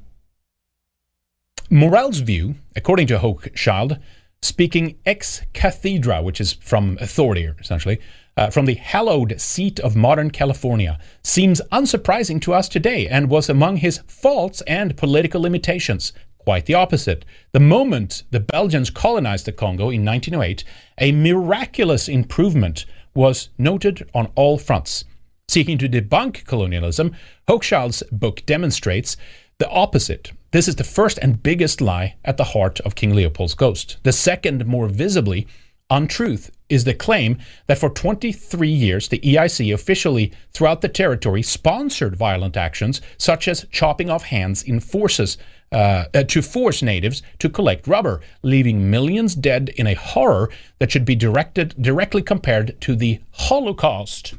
Morel's view, according to Hochschild, speaking ex cathedra, which is from authority essentially, uh, from the hallowed seat of modern California, seems unsurprising to us today and was among his faults and political limitations. Quite the opposite. The moment the Belgians colonized the Congo in 1908, a miraculous improvement was noted on all fronts. Seeking to debunk colonialism, Hochschild's book demonstrates the opposite. This is the first and biggest lie at the heart of King Leopold's ghost. The second, more visibly, untruth is the claim that for 23 years the EIC officially throughout the territory sponsored violent actions such as chopping off hands in forces uh, uh, to force natives to collect rubber, leaving millions dead in a horror that should be directed directly compared to the Holocaust.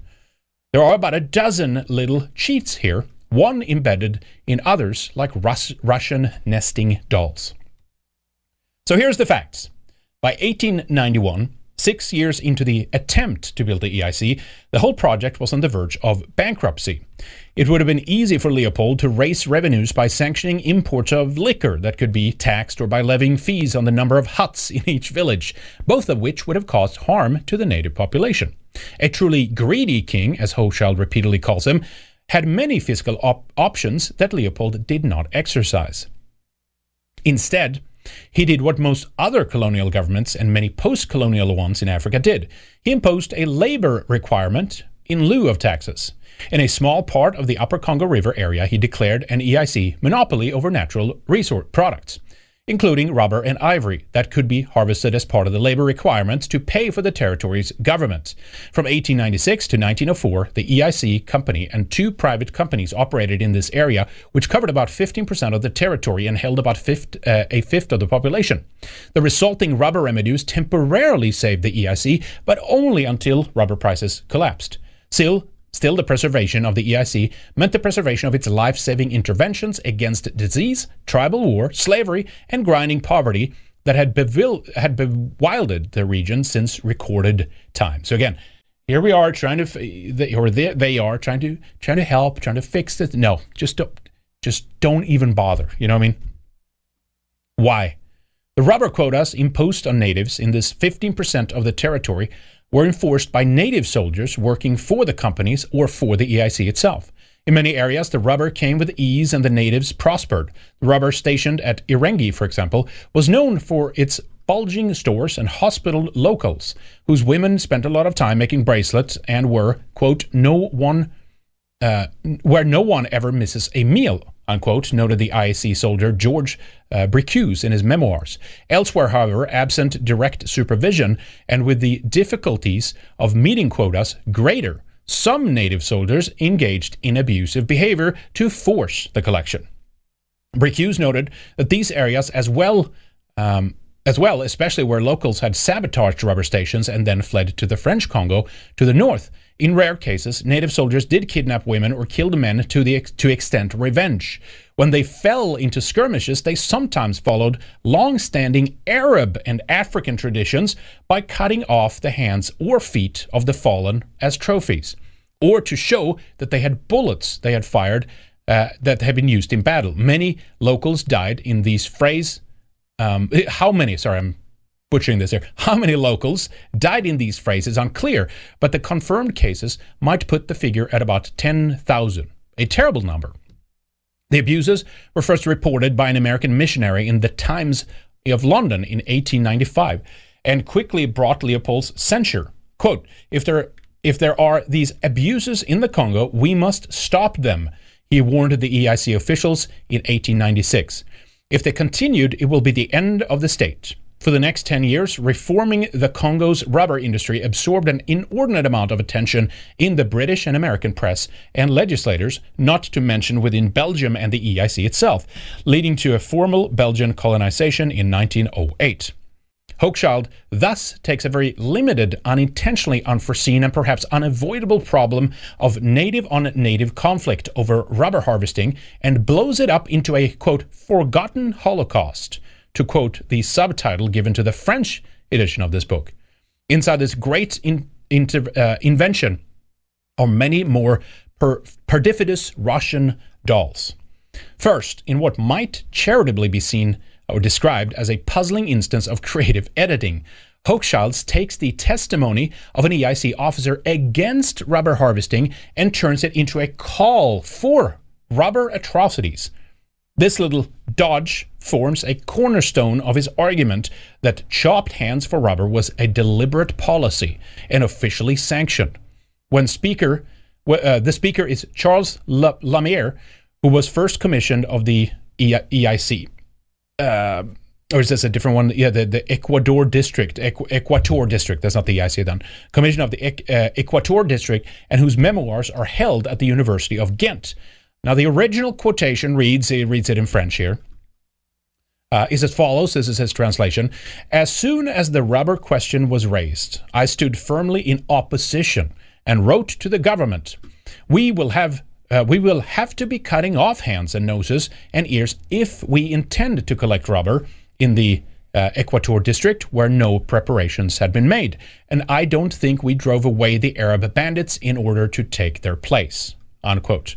There are about a dozen little cheats here, one embedded in others like Rus- Russian nesting dolls. So here's the facts. By 1891, Six years into the attempt to build the EIC, the whole project was on the verge of bankruptcy. It would have been easy for Leopold to raise revenues by sanctioning imports of liquor that could be taxed or by levying fees on the number of huts in each village, both of which would have caused harm to the native population. A truly greedy king, as Hochschild repeatedly calls him, had many fiscal op- options that Leopold did not exercise. Instead, he did what most other colonial governments and many post colonial ones in Africa did. He imposed a labor requirement in lieu of taxes. In a small part of the Upper Congo River area, he declared an EIC monopoly over natural resource products including rubber and ivory, that could be harvested as part of the labor requirements to pay for the territory's government. From 1896 to 1904, the EIC company and two private companies operated in this area, which covered about 15% of the territory and held about fifth, uh, a fifth of the population. The resulting rubber residues temporarily saved the EIC, but only until rubber prices collapsed. Still, Still, the preservation of the EIC meant the preservation of its life saving interventions against disease, tribal war, slavery, and grinding poverty that had, bevil- had bewilded the region since recorded time. So, again, here we are trying to, or they, they are trying to trying to help, trying to fix this. No, just don't, just don't even bother. You know what I mean? Why? The rubber quotas imposed on natives in this 15% of the territory were enforced by native soldiers working for the companies or for the EIC itself. In many areas, the rubber came with ease and the natives prospered. The rubber stationed at Irengi, for example, was known for its bulging stores and hospital locals, whose women spent a lot of time making bracelets and were, quote, no one, uh, where no one ever misses a meal, unquote, noted the IEC soldier George uh, Bricusse in his memoirs. Elsewhere, however, absent direct supervision and with the difficulties of meeting quotas greater, some native soldiers engaged in abusive behavior to force the collection. Bricusse noted that these areas, as well um, as well, especially where locals had sabotaged rubber stations and then fled to the French Congo to the north, in rare cases, native soldiers did kidnap women or kill the men to the to extent revenge. When they fell into skirmishes, they sometimes followed long-standing Arab and African traditions by cutting off the hands or feet of the fallen as trophies, or to show that they had bullets they had fired uh, that had been used in battle. Many locals died in these frays. Um, how many? Sorry, I'm butchering this here. How many locals died in these phrases unclear, but the confirmed cases might put the figure at about 10,000, a terrible number. The abuses were first reported by an American missionary in the Times of London in 1895 and quickly brought Leopold's censure. Quote, if there, if there are these abuses in the Congo, we must stop them, he warned the EIC officials in 1896. If they continued, it will be the end of the state. For the next 10 years, reforming the Congo's rubber industry absorbed an inordinate amount of attention in the British and American press and legislators, not to mention within Belgium and the EIC itself, leading to a formal Belgian colonization in 1908. Hochschild thus takes a very limited, unintentionally unforeseen, and perhaps unavoidable problem of native on native conflict over rubber harvesting and blows it up into a, quote, forgotten Holocaust to quote the subtitle given to the French edition of this book. Inside this great in, inter, uh, invention are many more per, Russian dolls. First, in what might charitably be seen or described as a puzzling instance of creative editing, Hochschild takes the testimony of an EIC officer against rubber harvesting and turns it into a call for rubber atrocities. This little dodge forms a cornerstone of his argument that chopped hands for rubber was a deliberate policy and officially sanctioned. When speaker, uh, the speaker is Charles Lamier, who was first commissioned of the EIC. Uh, or is this a different one? Yeah, the, the Ecuador district, Equ- Equator district. That's not the EIC then. Commission of the uh, Equator district, and whose memoirs are held at the University of Ghent. Now, the original quotation reads, he reads it in French here, uh, is as follows. This is his translation. As soon as the rubber question was raised, I stood firmly in opposition and wrote to the government, we will have uh, we will have to be cutting off hands and noses and ears if we intend to collect rubber in the uh, Equator district where no preparations had been made. And I don't think we drove away the Arab bandits in order to take their place. Unquote.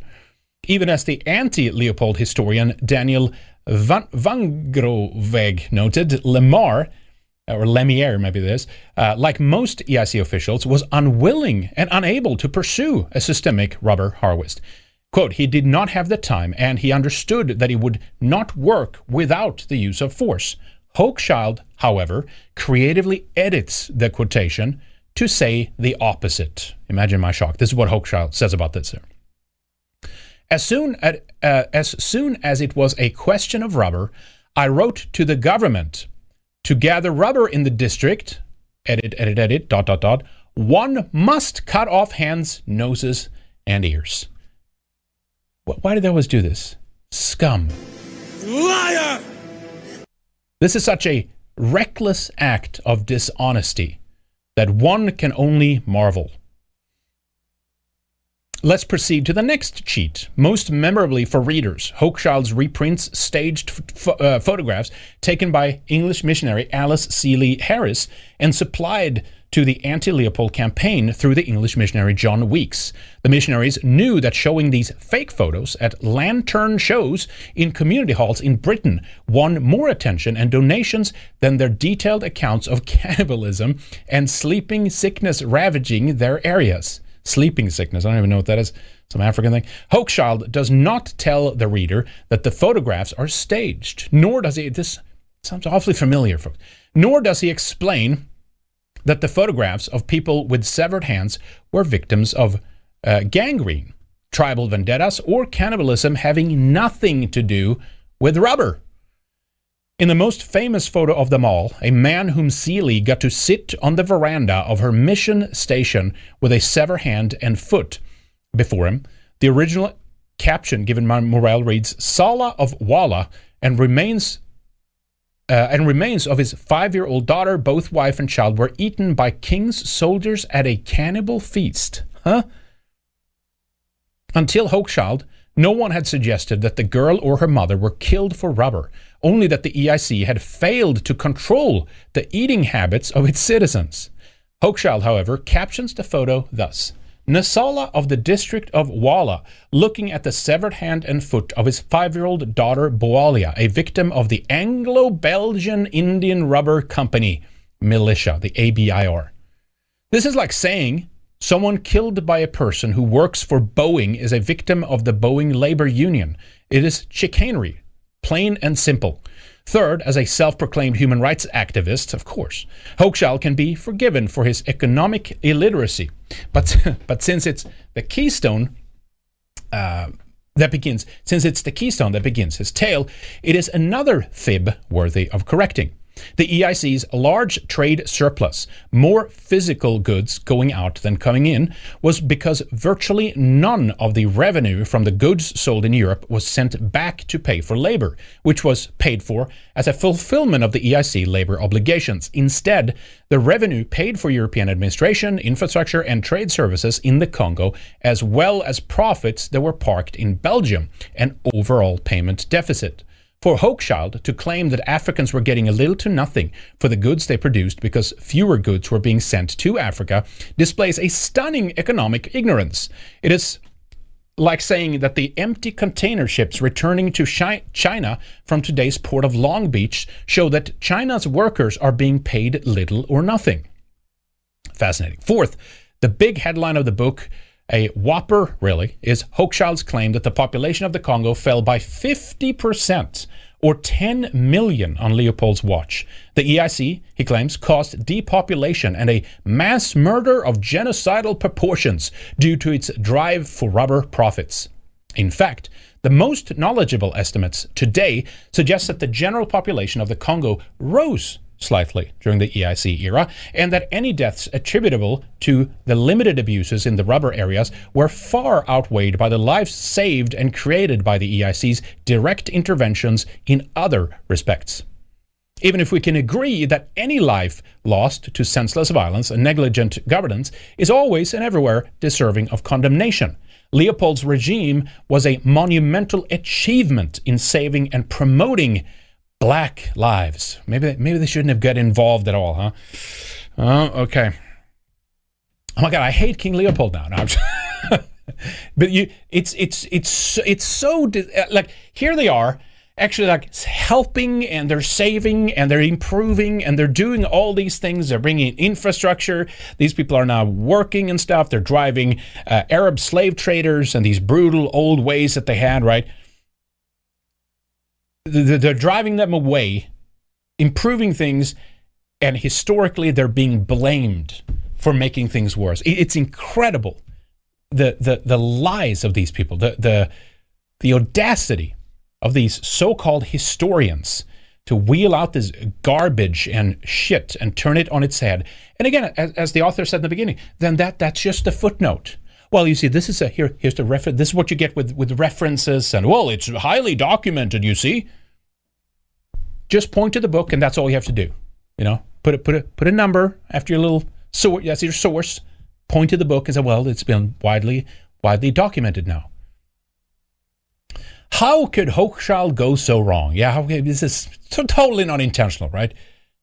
Even as the anti Leopold historian Daniel Van, Vangroenweghe noted, Lemar, or Lemier, maybe this, uh, like most EIC officials, was unwilling and unable to pursue a systemic rubber harvest. Quote, he did not have the time and he understood that he would not work without the use of force. Hochschild, however, creatively edits the quotation to say the opposite. Imagine my shock. This is what Hochschild says about this here. As soon, as, uh, as soon as it was a question of rubber, I wrote to the government to gather rubber in the district, edit, edit, edit, dot, dot, dot, one must cut off hands, noses, and ears. Why do they always do this? Scum. Liar! This is such a reckless act of dishonesty that one can only marvel. Let's proceed to the next cheat. Most memorably for readers, Hochschild's reprints staged uh, photographs taken by English missionary Alice Seeley Harris and supplied to the anti Leopold campaign through the English missionary John Weeks. The missionaries knew that showing these fake photos at lantern shows in community halls in Britain won more attention and donations than their detailed accounts of cannibalism and sleeping sickness ravaging their areas sleeping sickness. I don't even know what that is. Some African thing. Hochschild does not tell the reader that the photographs are staged, nor does he. This sounds awfully familiar, folks. Nor does he explain that the photographs of people with severed hands were victims of uh, gangrene, tribal vendettas, or cannibalism having nothing to do with rubber. In the most famous photo of them all, a man whom Seeley got to sit on the veranda of her mission station with a severed hand and foot before him. The original caption given by Morel reads Sala of Walla and remains uh, and remains of his five-year-old daughter, both wife and child, were eaten by king's soldiers at a cannibal feast. Huh? Until Hochschild, no one had suggested that the girl or her mother were killed for rubber, only that the EIC had failed to control the eating habits of its citizens. Hochschild, however, captions the photo thus Nasala of the district of Walla, looking at the severed hand and foot of his five year old daughter Boalia, a victim of the Anglo Belgian Indian Rubber Company militia, the ABIR. This is like saying Someone killed by a person who works for Boeing is a victim of the Boeing labor union. It is chicanery, plain and simple. Third, as a self proclaimed human rights activist, of course, Hochschild can be forgiven for his economic illiteracy. But, but since it's the keystone uh, that begins, since it's the keystone that begins his tale, it is another fib worthy of correcting. The EIC's large trade surplus, more physical goods going out than coming in, was because virtually none of the revenue from the goods sold in Europe was sent back to pay for labor, which was paid for as a fulfillment of the EIC labor obligations. Instead, the revenue paid for European administration, infrastructure, and trade services in the Congo, as well as profits that were parked in Belgium, an overall payment deficit. For Hochschild to claim that Africans were getting a little to nothing for the goods they produced because fewer goods were being sent to Africa displays a stunning economic ignorance. It is like saying that the empty container ships returning to China from today's port of Long Beach show that China's workers are being paid little or nothing. Fascinating. Fourth, the big headline of the book a whopper, really, is Hochschild's claim that the population of the Congo fell by 50% or 10 million on Leopold's watch. The EIC, he claims, caused depopulation and a mass murder of genocidal proportions due to its drive for rubber profits. In fact, the most knowledgeable estimates today suggest that the general population of the Congo rose slightly during the EIC era, and that any deaths attributable to the limited abuses in the rubber areas were far outweighed by the lives saved and created by the EIC's direct interventions in other respects. Even if we can agree that any life lost to senseless violence and negligent governance is always and everywhere deserving of condemnation, Leopold's regime was a monumental achievement in saving and promoting Black lives. Maybe maybe they shouldn't have got involved at all, huh? Oh, okay. Oh my God, I hate King Leopold now. No, but you, it's it's it's it's so uh, like here they are actually like helping and they're saving and they're improving and they're doing all these things. They're bringing infrastructure. These people are now working and stuff. They're driving uh, Arab slave traders and these brutal old ways that they had, right? Th- th- They're driving them away, improving things, and historically they're being blamed for making things worse. It's incredible the the the lies of these people, the the the audacity of these so-called historians to wheel out this garbage and shit and turn it on its head. And again, as, as the author said in the beginning, then that that's just a footnote. Well, you see, this is a here. Here's the reference. This is what you get with with references, and well, it's highly documented. You see, just point to the book, and that's all you have to do. You know, put a put a put a number after your little source. That's your source. Point to the book and say, well, it's been widely widely documented now. How could Hochschild go so wrong? Yeah, this is so totally not intentional, right?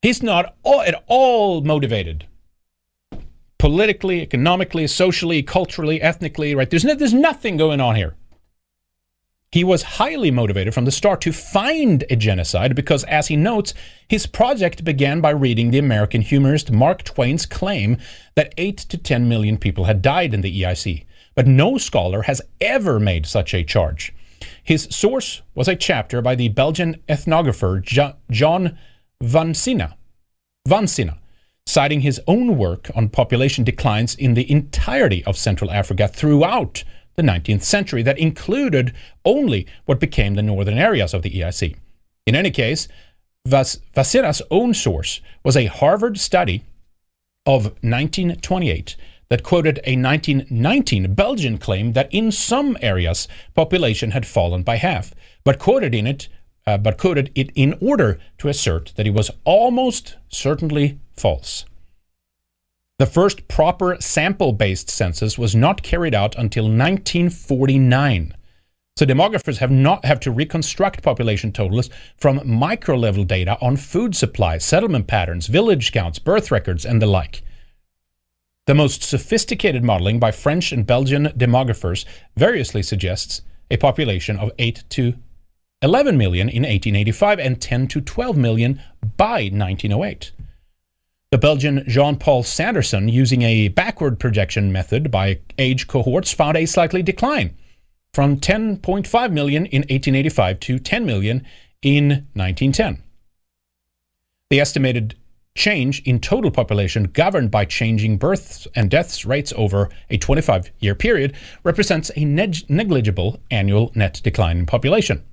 He's not all, at all motivated politically, economically, socially, culturally, ethnically, right? There's, no, there's nothing going on here. He was highly motivated from the start to find a genocide because, as he notes, his project began by reading the American humorist Mark Twain's claim that 8 to 10 million people had died in the EIC. But no scholar has ever made such a charge. His source was a chapter by the Belgian ethnographer Jo- John Vansina, Vansina, citing his own work on population declines in the entirety of Central Africa throughout the 19th century that included only what became the northern areas of the EIC. In any case, Vas- own source was a Harvard study of 1928 that quoted a 1919 Belgian claim that in some areas population had fallen by half, but quoted in it, uh, but quoted it in order to assert that it was almost certainly false. The first proper sample-based census was not carried out until 1949. So demographers have not have to reconstruct population totals from micro-level data on food supply, settlement patterns, village counts, birth records, and the like. The most sophisticated modeling by French and Belgian demographers variously suggests a population of 8 to 11 million in 1885 and 10 to 12 million by 1908. The Belgian Jean Paul Sanderson, using a backward projection method by age cohorts, found a slightly decline from 10.5 million in 1885 to 10 million in 1910. The estimated change in total population governed by changing births and deaths rates over a 25 year period represents a neg- negligible annual net decline in population.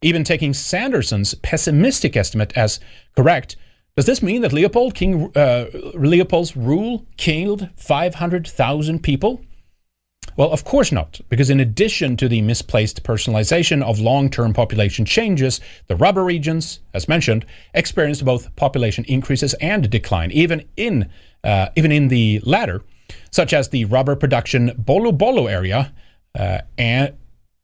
Even taking Sanderson's pessimistic estimate as correct, does this mean that Leopold King uh, Leopold's rule killed 500,000 people? Well, of course not, because in addition to the misplaced personalization of long term population changes, the rubber regions, as mentioned, experienced both population increases and decline, even in, uh, even in the latter, such as the rubber production Bolo Bolo area uh, and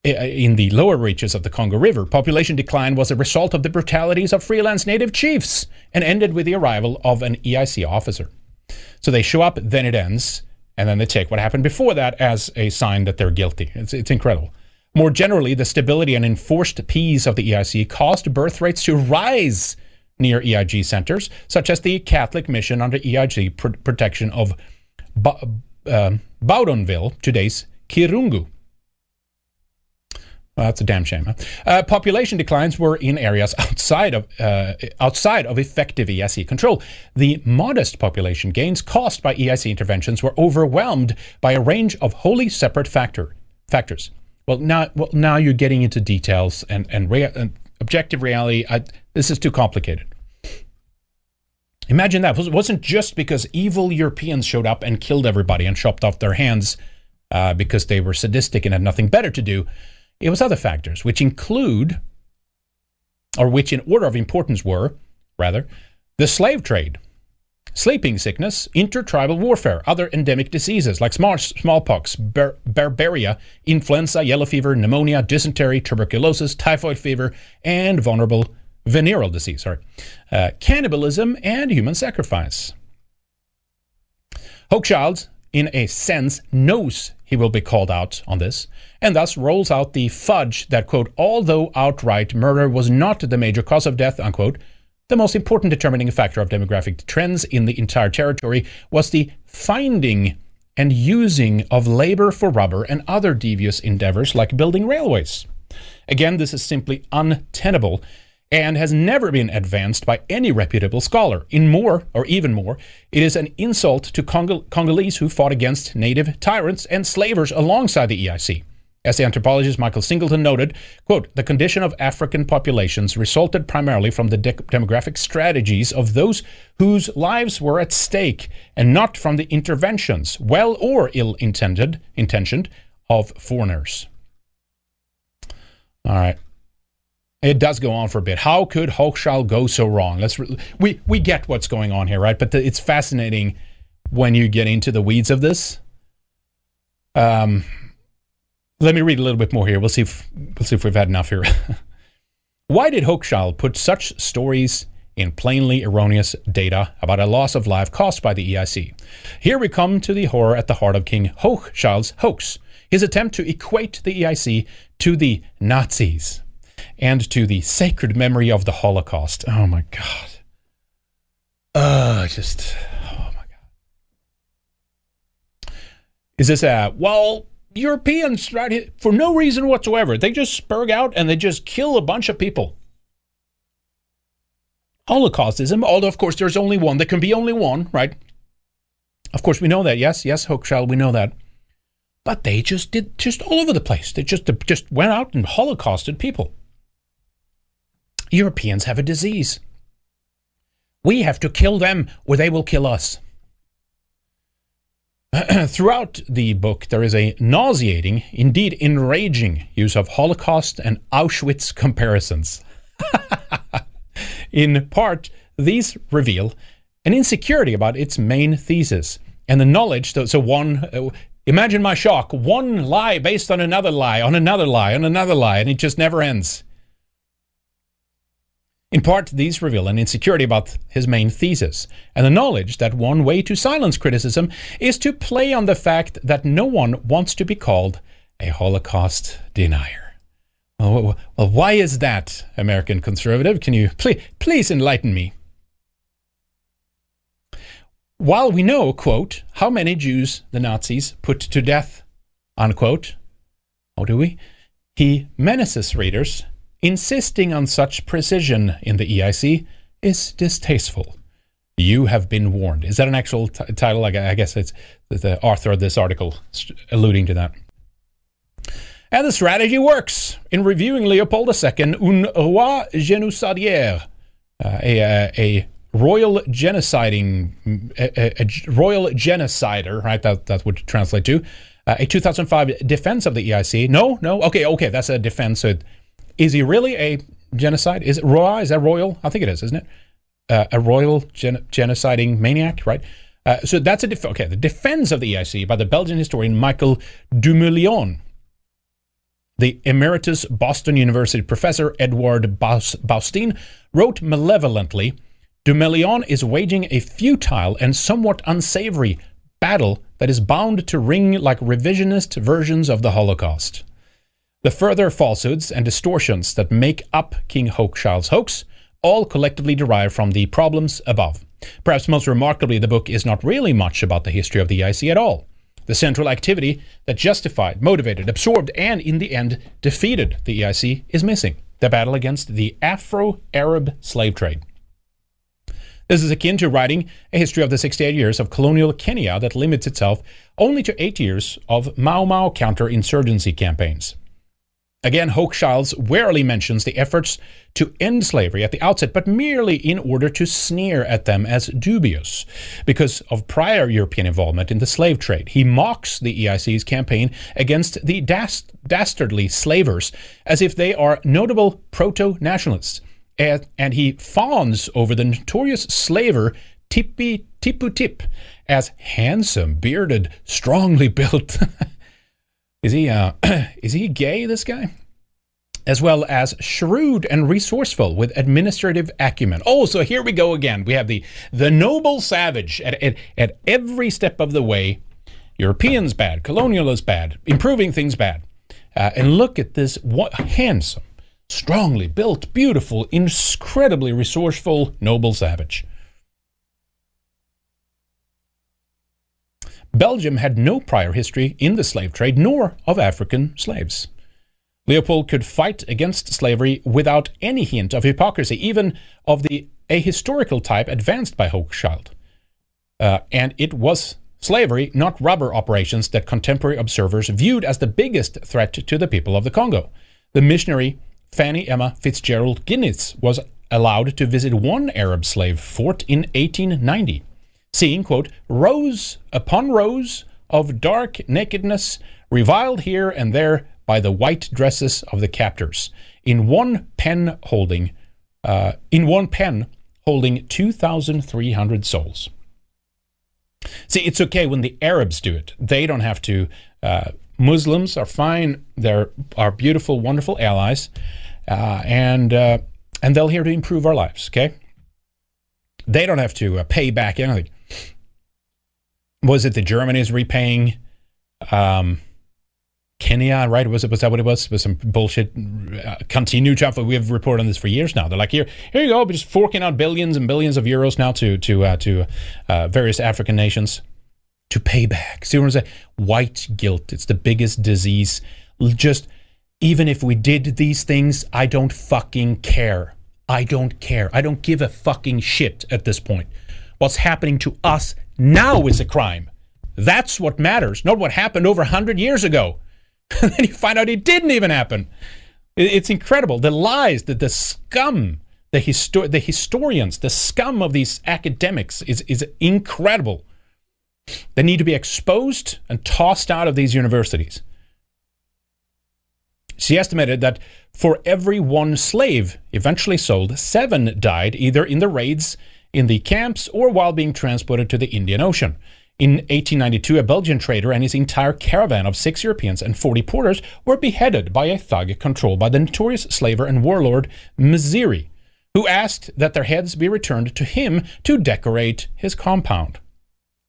in the lower reaches of the Congo River, population decline was a result of the brutalities of freelance native chiefs and ended with the arrival of an EIC officer. So they show up, then it ends, and then they take what happened before that as a sign that they're guilty. It's, it's incredible. More generally, the stability and enforced peace of the EIC caused birth rates to rise near EIC centers, such as the Catholic mission under EIC pr- protection of ba- uh, Baudouinville, today's Kirungu. Well, that's a damn shame. Huh? Uh, population declines were in areas outside of uh, outside of effective EIC control. The modest population gains caused by EIC interventions were overwhelmed by a range of wholly separate factor factors. Well, now, well, now you're getting into details and and, rea- and objective reality. I, this is too complicated. Imagine that it wasn't just because evil Europeans showed up and killed everybody and chopped off their hands uh, because they were sadistic and had nothing better to do. It was other factors, which include, or which in order of importance were, rather, the slave trade, sleeping sickness, intertribal warfare, other endemic diseases like small, smallpox, bar- barbaria, influenza, yellow fever, pneumonia, dysentery, tuberculosis, typhoid fever, and vulnerable venereal disease, sorry, uh, cannibalism, and human sacrifice. Hochschild, in a sense, knows he will be called out on this, and thus rolls out the fudge that, quote, although outright murder was not the major cause of death, unquote, the most important determining factor of demographic trends in the entire territory was the finding and using of labor for rubber and other devious endeavors like building railways. Again, this is simply untenable and has never been advanced by any reputable scholar. In more, or even more, it is an insult to Congol- Congolese who fought against native tyrants and slavers alongside the EIC. As the anthropologist Michael Singleton noted, quote, the condition of African populations resulted primarily from the de- demographic strategies of those whose lives were at stake and not from the interventions, well or ill intended, intentioned, of foreigners. All right. It does go on for a bit. How could Hochschild go so wrong? Let's re- we we get what's going on here, right? But the, it's fascinating when you get into the weeds of this. Um, let me read a little bit more here. We'll see if we'll see if we've had enough here. Why did Hochschild put such stories in plainly erroneous data about a loss of life caused by the EIC? Here we come to the horror at the heart of King Hochschild's hoax: his attempt to equate the EIC to the Nazis and to the sacred memory of the Holocaust. Oh my God. Uh, just, oh my God. Is this a, well, Europeans, right, for no reason whatsoever, they just spurg out and they just kill a bunch of people. Holocaustism, although of course there's only one, there can be only one, right? Of course we know that. Yes, yes, Hochschild, we know that. But they just did just all over the place. They just just went out and holocausted people. Europeans have a disease. We have to kill them or they will kill us. Throughout the book, there is a nauseating, indeed enraging, use of Holocaust and Auschwitz comparisons. In part, these reveal an insecurity about its main thesis and the knowledge that, so one, uh, imagine my shock, one lie based on another lie, on another lie, on another lie, and it just never ends. In part, these reveal an insecurity about his main thesis, and the knowledge that one way to silence criticism is to play on the fact that no one wants to be called a Holocaust denier. Well, well why is that, American conservative? Can you please, please enlighten me? While we know, quote, how many Jews the Nazis put to death, unquote, how do we? He menaces readers Insisting on such precision in the EIC is distasteful. You have been warned. Is that an actual t- title? I guess it's the author of this article alluding to that. And the strategy works. In reviewing Leopold II, un roi génocidaire, uh, a, a, royal genociding, a, a, royal genocider, right? That, that would translate to. Uh, a 2005 defense of the EIC. No, no. Okay, okay. That's a defense. So it, is he really a genocide? Is it Roy? Is that royal? I think it is, isn't it? Uh, a royal gen- genociding maniac, right? Uh, so that's a def- okay. The defense of the EIC by the Belgian historian Michael Dumoulin, the emeritus Boston University professor Edward Bustin wrote malevolently. Dumoulin is waging a futile and somewhat unsavory battle that is bound to ring like revisionist versions of the Holocaust. The further falsehoods and distortions that make up King Hochschild's hoax all collectively derive from the problems above. Perhaps most remarkably, the book is not really much about the history of the EIC at all. The central activity that justified, motivated, absorbed, and in the end defeated the EIC is missing the battle against the Afro Arab slave trade. This is akin to writing a history of the 68 years of colonial Kenya that limits itself only to eight years of Mau Mau counterinsurgency campaigns. Again, Hochschilds warily mentions the efforts to end slavery at the outset, but merely in order to sneer at them as dubious because of prior European involvement in the slave trade. He mocks the EIC's campaign against the dast- dastardly slavers as if they are notable proto nationalists, and, and he fawns over the notorious slaver Tipi Tipu Tip as handsome, bearded, strongly built. Is he uh, is he gay? This guy. as well as shrewd and resourceful with administrative acumen. Oh, so here we go again. We have the the noble savage at, at, at every step of the way. Europeans bad, colonialists bad, improving things bad. Uh, and look at this what, handsome, strongly built, beautiful, incredibly resourceful noble savage. Belgium had no prior history in the slave trade nor of African slaves. Leopold could fight against slavery without any hint of hypocrisy, even of the ahistorical type advanced by Hochschild. Uh, and it was slavery, not rubber operations, that contemporary observers viewed as the biggest threat to the people of the Congo. The missionary Fanny Emma Fitzgerald Guinness was allowed to visit one Arab slave fort in 1890, seeing, quote, rows upon rows of dark nakedness, reviled here and there by the white dresses of the captors, in one pen holding, uh, in one pen holding 2,300 souls. See, it's okay when the Arabs do it. They don't have to. Uh, Muslims are fine. They're our beautiful, wonderful allies, uh, and uh, and they're here to improve our lives. Okay, they don't have to uh, pay back anything. Was it the Germany's repaying? Um, Kenya, right? Was it was that what it was? It was some bullshit. Uh, continue to we have reported on this for years now. They're like here, here you go, just forking out billions and billions of euros now to to uh, to uh, various African nations to pay back. See what I'm saying? White guilt. It's the biggest disease. Just even if we did these things, I don't fucking care. I don't care. I don't give a fucking shit at this point. What's happening to us now is a crime. That's what matters, not what happened over 100 years ago. and then you find out it didn't even happen. It's incredible. The lies, the, the scum, the, histor- the historians, the scum of these academics is, is incredible. They need to be exposed and tossed out of these universities. She estimated that for every one slave eventually sold, seven died either in the raids in the camps or while being transported to the Indian Ocean. In 1892, a Belgian trader and his entire caravan of six Europeans and 40 porters were beheaded by a thug controlled by the notorious slaver and warlord Mziri, who asked that their heads be returned to him to decorate his compound.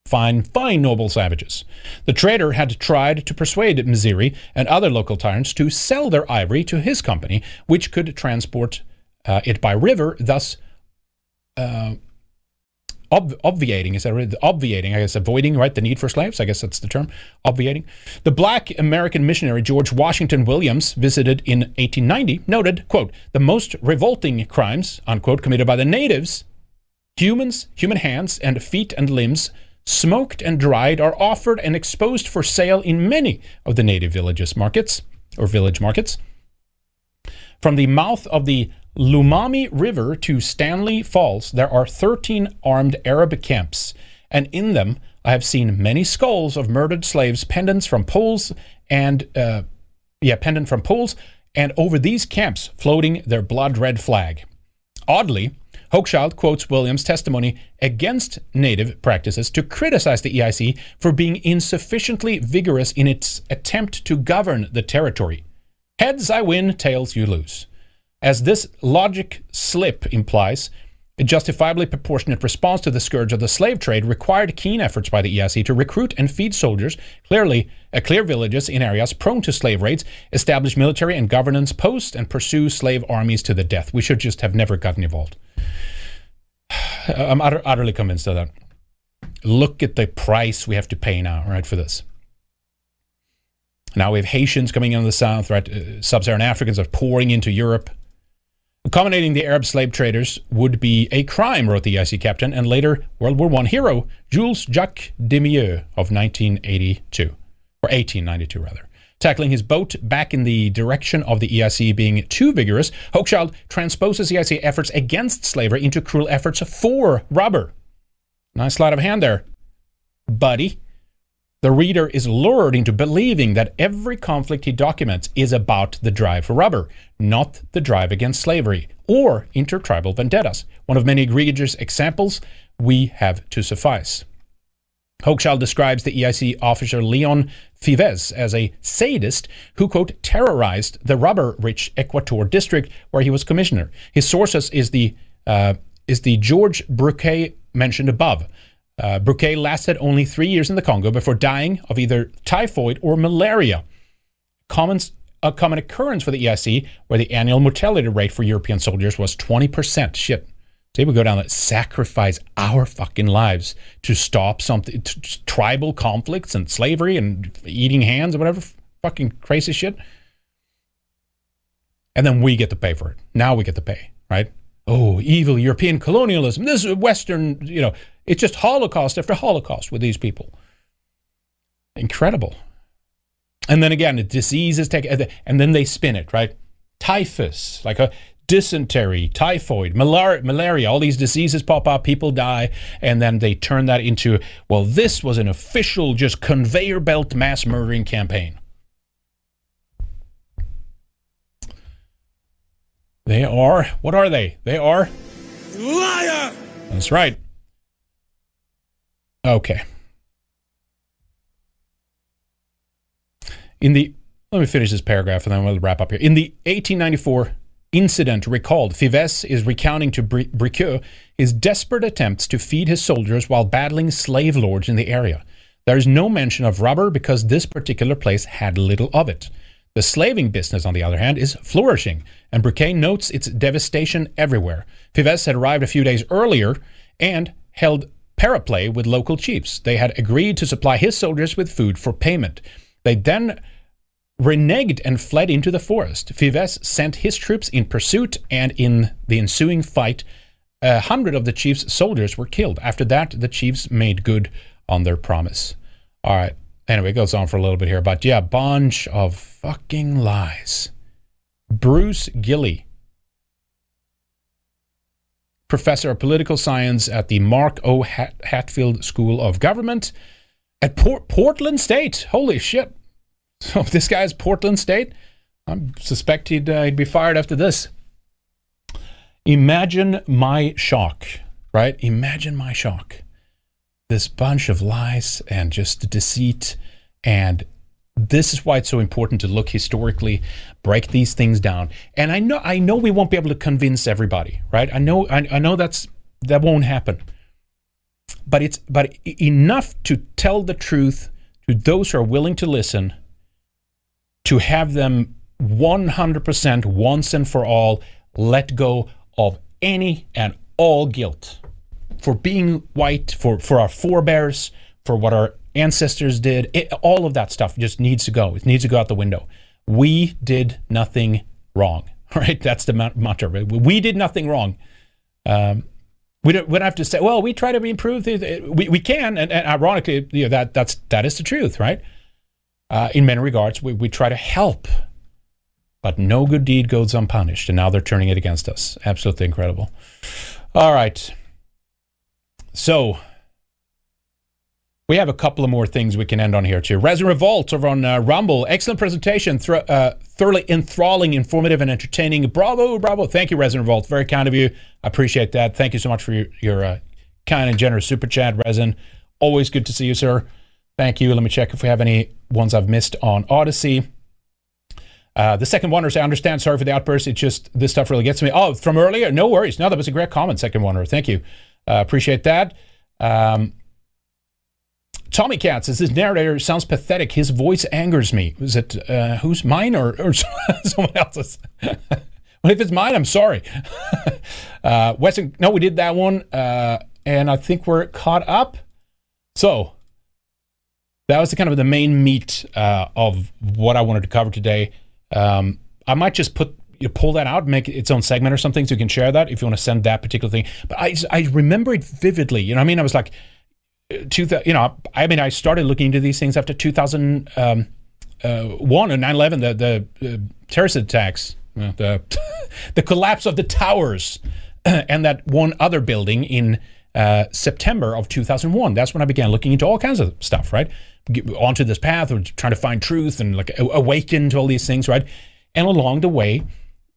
Fine, fine, noble savages. The trader had tried to persuade Mziri and other local tyrants to sell their ivory to his company, which could transport uh, it by river, thus uh, ob- obviating is that obviating? I guess avoiding right the need for slaves? I guess that's the term obviating. The black American missionary George Washington Williams visited in 1890 noted quote the most revolting crimes unquote committed by the natives humans human hands and feet and limbs smoked and dried are offered and exposed for sale in many of the native villages markets or village markets. From the mouth of the Lomami River to Stanley Falls, there are 13 armed Arab camps, and in them I have seen many skulls of murdered slaves, pendants from poles, and uh, yeah, pendant from poles, and over these camps floating their blood red flag. Oddly, Hochschild quotes Williams' testimony against native practices to criticize the EIC for being insufficiently vigorous in its attempt to govern the territory. Heads I win, tails you lose. As this logic slip implies, a justifiably proportionate response to the scourge of the slave trade required keen efforts by the EIC to recruit and feed soldiers, clearly uh, clear villages in areas prone to slave raids, establish military and governance posts, and pursue slave armies to the death. We should just have never gotten involved. I'm utter, utterly convinced of that. Look at the price we have to pay now, right, for this. Now we have Haitians coming in the south, right? Uh, Sub-Saharan Africans are pouring into Europe. Accommodating the Arab slave traders would be a crime, wrote the EIC captain and later World War I hero Jules Jacques Demieux of 1982, or 1892 rather. Tackling his boat back in the direction of the EIC being too vigorous, Hochschild transposes EIC efforts against slavery into cruel efforts for rubber. Nice sleight of hand there, buddy. The reader is lured into believing that every conflict he documents is about the drive for rubber, not the drive against slavery or intertribal vendettas, one of many egregious examples we have to suffice. Hochschild describes the EIC officer Leon Fives as a sadist who, quote, terrorized the rubber rich Equator district where he was commissioner. His sources is the, uh, is the George Bricusse mentioned above. Uh, Bricusse lasted only three years in the Congo before dying of either typhoid or malaria. Common, a common occurrence for the EIC, where the annual mortality rate for European soldiers was 20%. Shit. They would go down that sacrifice our fucking lives to stop something, t- t- tribal conflicts and slavery and eating hands or whatever fucking crazy shit. And then we get to pay for it. Now we get to pay, right? Oh, evil European colonialism. This is Western, you know, it's just Holocaust after Holocaust with these people. Incredible. And then again, the diseases take, and then they spin it, right? Typhus, like a dysentery, typhoid, malaria, malaria, all these diseases pop up, people die, and then they turn that into, well, this was an official, just conveyor belt mass murdering campaign. They are, what are they? They are Liar! That's right. Okay. In the let me finish this paragraph and then we'll wrap up here. In the 1894 incident recalled, Fives is recounting to Bri- Bricusse his desperate attempts to feed his soldiers while battling slave lords in the area. There is no mention of rubber because this particular place had little of it. The slaving business, on the other hand, is flourishing, and Bricusse notes its devastation everywhere. Fives had arrived a few days earlier and held paraplay with local chiefs. They had agreed to supply his soldiers with food for payment. They then reneged and fled into the forest. Fives sent his troops in pursuit, and in the ensuing fight, a hundred of the chief's soldiers were killed. After that, the chiefs made good on their promise. All right. Anyway, it goes on for a little bit here, but yeah, bunch of fucking lies. Bruce Gilley, professor of political science at the Mark O. Hat- Hatfield School of Government at Port- Portland State. Holy shit. So this guy's Portland State. I suspect he'd, uh, he'd be fired after this. Imagine my shock, right? Imagine my shock. This bunch of lies and just deceit. And this is why it's so important to look historically, break these things down. And I know I know we won't be able to convince everybody, right? I know I, I know that's that won't happen. But it's but enough to tell the truth to those who are willing to listen to have them 100% once and for all let go of any and all guilt for being white, for, for our forebears, for what our ancestors did. It, all of that stuff just needs to go. It needs to go out the window. We did nothing wrong, right? That's the mantra. We did nothing wrong. Um, we don't, we don't have to say, well, we try to improve. The, we, we can, and, and ironically, you know, that, that's, that is the truth, right? Uh, in many regards, we, we try to help, but no good deed goes unpunished. And now they're turning it against us. Absolutely incredible. All right. So, we have a couple of more things we can end on here too. Resin Revolt over on uh, Rumble. Excellent presentation. Uh, thoroughly enthralling, informative, and entertaining. Bravo, bravo. Thank you, Resin Revolt. Very kind of you. I appreciate that. Thank you so much for your, your uh, kind and generous super chat, Resin. Always good to see you, sir. Thank you. Let me check if we have any ones I've missed on Odysee. Uh, the second wonder, I understand. Sorry for the outburst. It's just this stuff really gets me. Oh, from earlier? No worries. No, that was a great comment, second wonder. Thank you. Uh, appreciate that. Um, Tommy Cat says this narrator sounds pathetic. His voice angers me. Is it uh, who's mine or, or someone else's? well, if it's mine, I'm sorry. uh, Weston, no, we did that one, uh, and I think we're caught up. So that was the kind of the main meat uh, of what I wanted to cover today. Um, I might just put you pull that out, make its own segment or something, so you can share that if you want to send that particular thing. But I I remember it vividly. You know, I mean, I was like, two you know, I mean, I started looking into these things after 2001 um, uh, one and 9/11, the the uh, terrorist attacks, uh, the the collapse of the towers, and that one other building in uh, September of 2001. That's when I began looking into all kinds of stuff, right? Get onto this path of trying to find truth and like awaken to all these things, right? And along the way,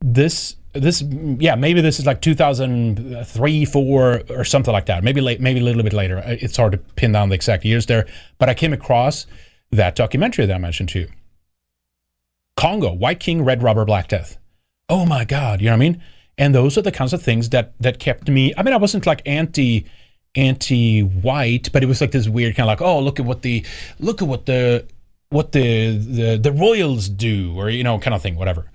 this this yeah maybe this is like 2003 4 or something like that. Maybe late maybe a little bit later. It's hard to pin down the exact years there but i came across that documentary that i mentioned to you. Congo white king red rubber black death. Oh my god you know what i mean? And those are the kinds of things that that kept me i mean i wasn't like anti anti white but it was like this weird kind of like oh look at what the look at what the what the the, the royals do or you know kind of thing whatever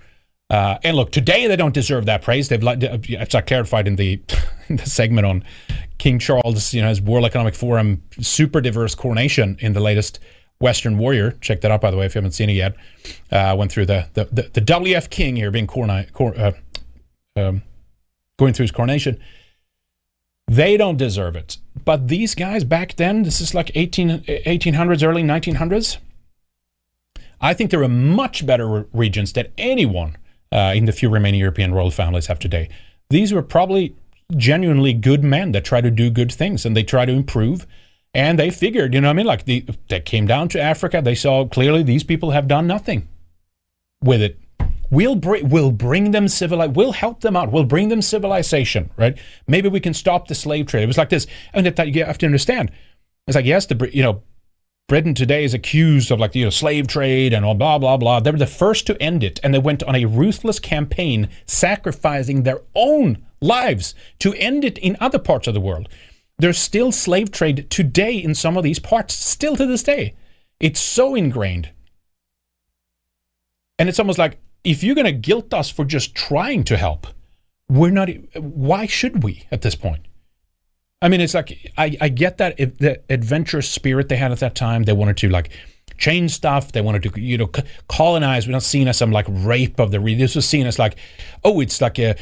uh, and look, today they don't deserve that praise. They've, as I clarified in the, in the segment on King Charles, you know, his World Economic Forum super diverse coronation in the latest Western Warrior. Check that out, by the way, if you haven't seen it yet. Uh, went through the, the, the, the WF King here being corona, cor, uh, um, going through his coronation. They don't deserve it. But these guys back then, this is like 18, 1800s, early 1900s. I think there were much better regents than anyone uh, in the few remaining European royal families have today. These were probably genuinely good men that try to do good things and they try to improve. And they figured, you know what I mean? Like the, they came down to Africa, they saw clearly these people have done nothing with it. We'll bring we'll bring them civili- we'll help them out. We'll bring them civilization, right? Maybe we can stop the slave trade. It was like this, and that you have to understand. It's like yes, the you know Britain today is accused of like you know slave trade and blah blah blah. They were the first to end it, and they went on a ruthless campaign, sacrificing their own lives to end it in other parts of the world. There's still slave trade today in some of these parts, still to this day. It's so ingrained, and it's almost like if you're going to guilt us for just trying to help, we're not. Why should we at this point? I mean, it's like I, I get that the adventurous spirit they had at that time, they wanted to like change stuff. They wanted to you know c- colonize. We're not seen as some like rape of the region. This was seen as like, oh, it's like a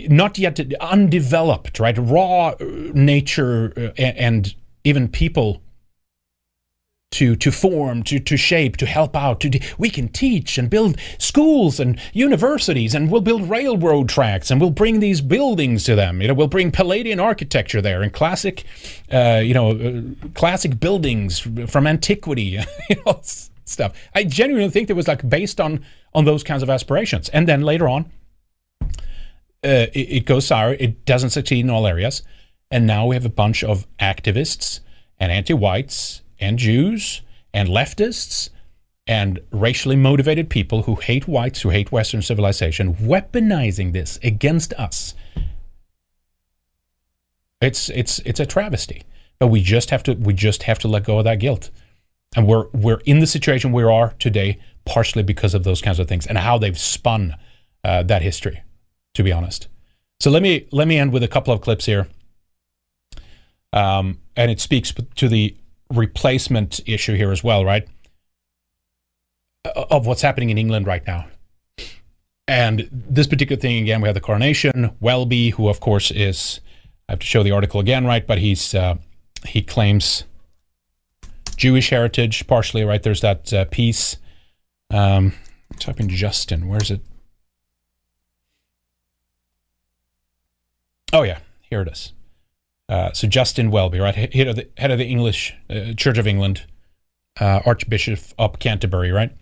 not yet undeveloped, right? Raw uh, nature uh, and even people to to form, to to shape, to help out. To we can teach and build schools and universities, and we'll build railroad tracks, and we'll bring these buildings to them. You know, we'll bring Palladian architecture there and classic, uh, you know, uh, classic buildings from antiquity, you know, stuff. I genuinely think it was like based on on those kinds of aspirations, and then later on, uh, it, it goes sour. It doesn't succeed in all areas, and now we have a bunch of activists and anti-whites and Jews and leftists and racially motivated people who hate whites, who hate Western civilization, weaponizing this against us. It's it's it's a travesty, but we just have to we just have to let go of that guilt, and we're we're in the situation we are today partially because of those kinds of things and how they've spun uh, that history. To be honest, so let me let me end with a couple of clips here, um, and it speaks to the replacement issue here as well, right? Of what's happening in England right now. And this particular thing, again, we have the coronation. Welby, who of course is, I have to show the article again, right? But he's uh, he claims Jewish heritage partially, right? There's that uh, piece. Um, type in Justin. Where's it? Oh yeah, here it is. Uh, so Justin Welby, right, head of the, head of the English uh, Church of England, uh, Archbishop of Canterbury, right?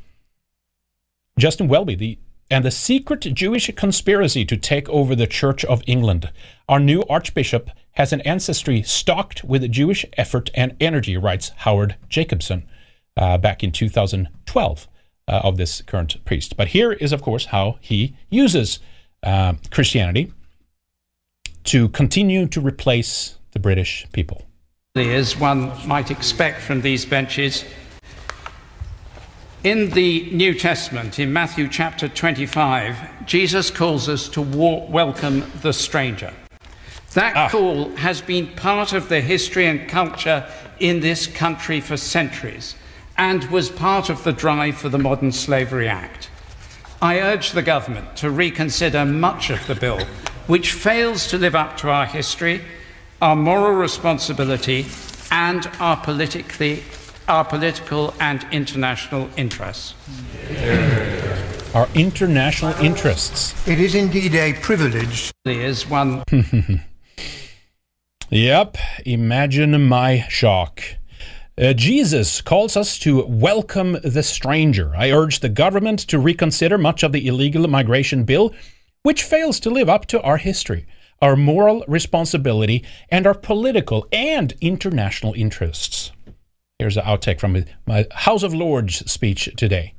Justin Welby, the and the secret Jewish conspiracy to take over the Church of England. Our new Archbishop has an ancestry stocked with Jewish effort and energy, writes Howard Jacobson uh, back in 2012 uh, of this current priest. But here is, of course, how he uses uh, Christianity to continue to replace the British people. As one might expect from these benches, in the New Testament, in Matthew chapter 25, Jesus calls us to welcome the stranger. That ah. call has been part of the history and culture in this country for centuries and was part of the drive for the Modern Slavery Act. I urge the government to reconsider much of the bill which fails to live up to our history, our moral responsibility, and our politically our political and international interests. Our international interests. It is indeed a privilege. Is one Yep, imagine my shock. Uh, Jesus calls us to welcome the stranger. I urge the government to reconsider much of the illegal migration bill, which fails to live up to our history, our moral responsibility, and our political and international interests. Here's an outtake from my House of Lords speech today.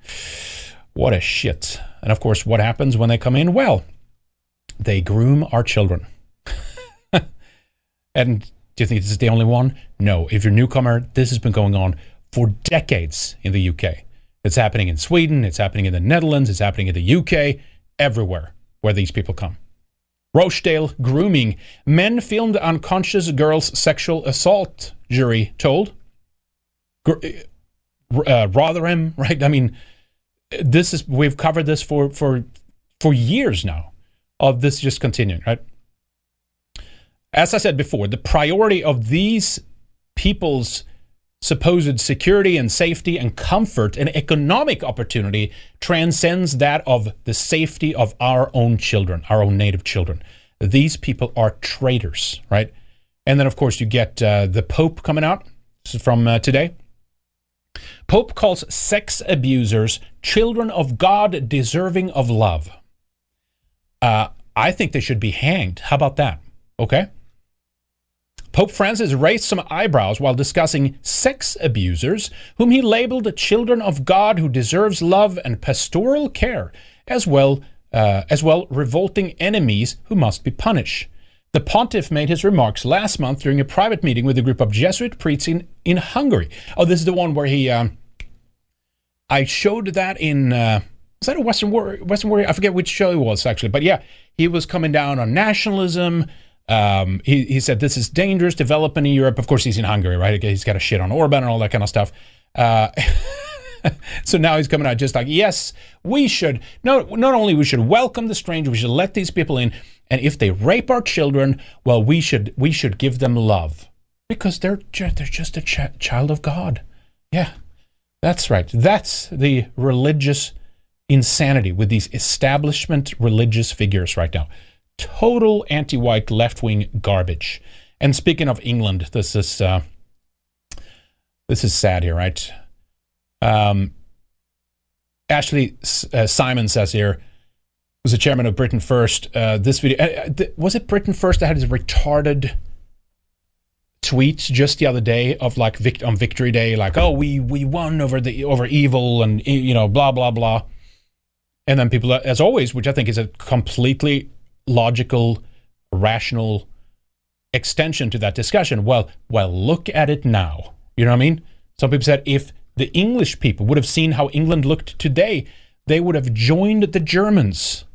What a shit. And of course, what happens when they come in? Well, they groom our children. and do you think this is the only one? No. If you're a newcomer, this has been going on for decades in the UK. It's happening in Sweden, it's happening in the Netherlands, it's happening in the UK, everywhere where these people come. Rochdale grooming. Men filmed unconscious girls' sexual assault, jury told. Uh, Rotherham, right? I mean, this is we've covered this for for for years now of this just continuing, right? As I said before, the priority of these people's supposed security and safety and comfort and economic opportunity transcends that of the safety of our own children, our own native children. These people are traitors, right? And then, of course, you get uh, the Pope coming out from uh, today. Pope calls sex abusers children of God deserving of love. Uh, I think they should be hanged. How about that? Okay. Pope Francis raised some eyebrows while discussing sex abusers, whom he labeled children of God who deserves love and pastoral care, as well uh, as well revolting enemies who must be punished. The pontiff made his remarks last month during a private meeting with a group of Jesuit priests in, in Hungary. Oh, this is the one where he. Um, I showed that in. Uh, was that a Western Warrior? Western Warrior? I forget which show it was actually, but yeah, he was coming down on nationalism. Um, he, he said this is dangerous development in Europe. Of course, he's in Hungary, right? He's got a shit on Orban and all that kind of stuff. Uh, so now he's coming out just like, yes, we should. No, not only we should welcome the stranger, we should let these people in, and if they rape our children, well, we should we should give them love because they're they're just a ch- child of God. Yeah, that's right. That's the religious insanity with these establishment religious figures right now total anti-white left-wing garbage. And speaking of England, this is uh, this is sad here, right? Um, Ashlea uh, Simon says here was the chairman of Britain First. Uh, this video uh, th- was it Britain First that had his retarded tweets just the other day of like on Victory Day, like oh we we won over the over evil and you know blah blah blah, and then people as always, which I think is a completely logical, rational extension to that discussion. Well, well, look at it now. You know what I mean? Some people said if the English people would have seen how England looked today, they would have joined the Germans.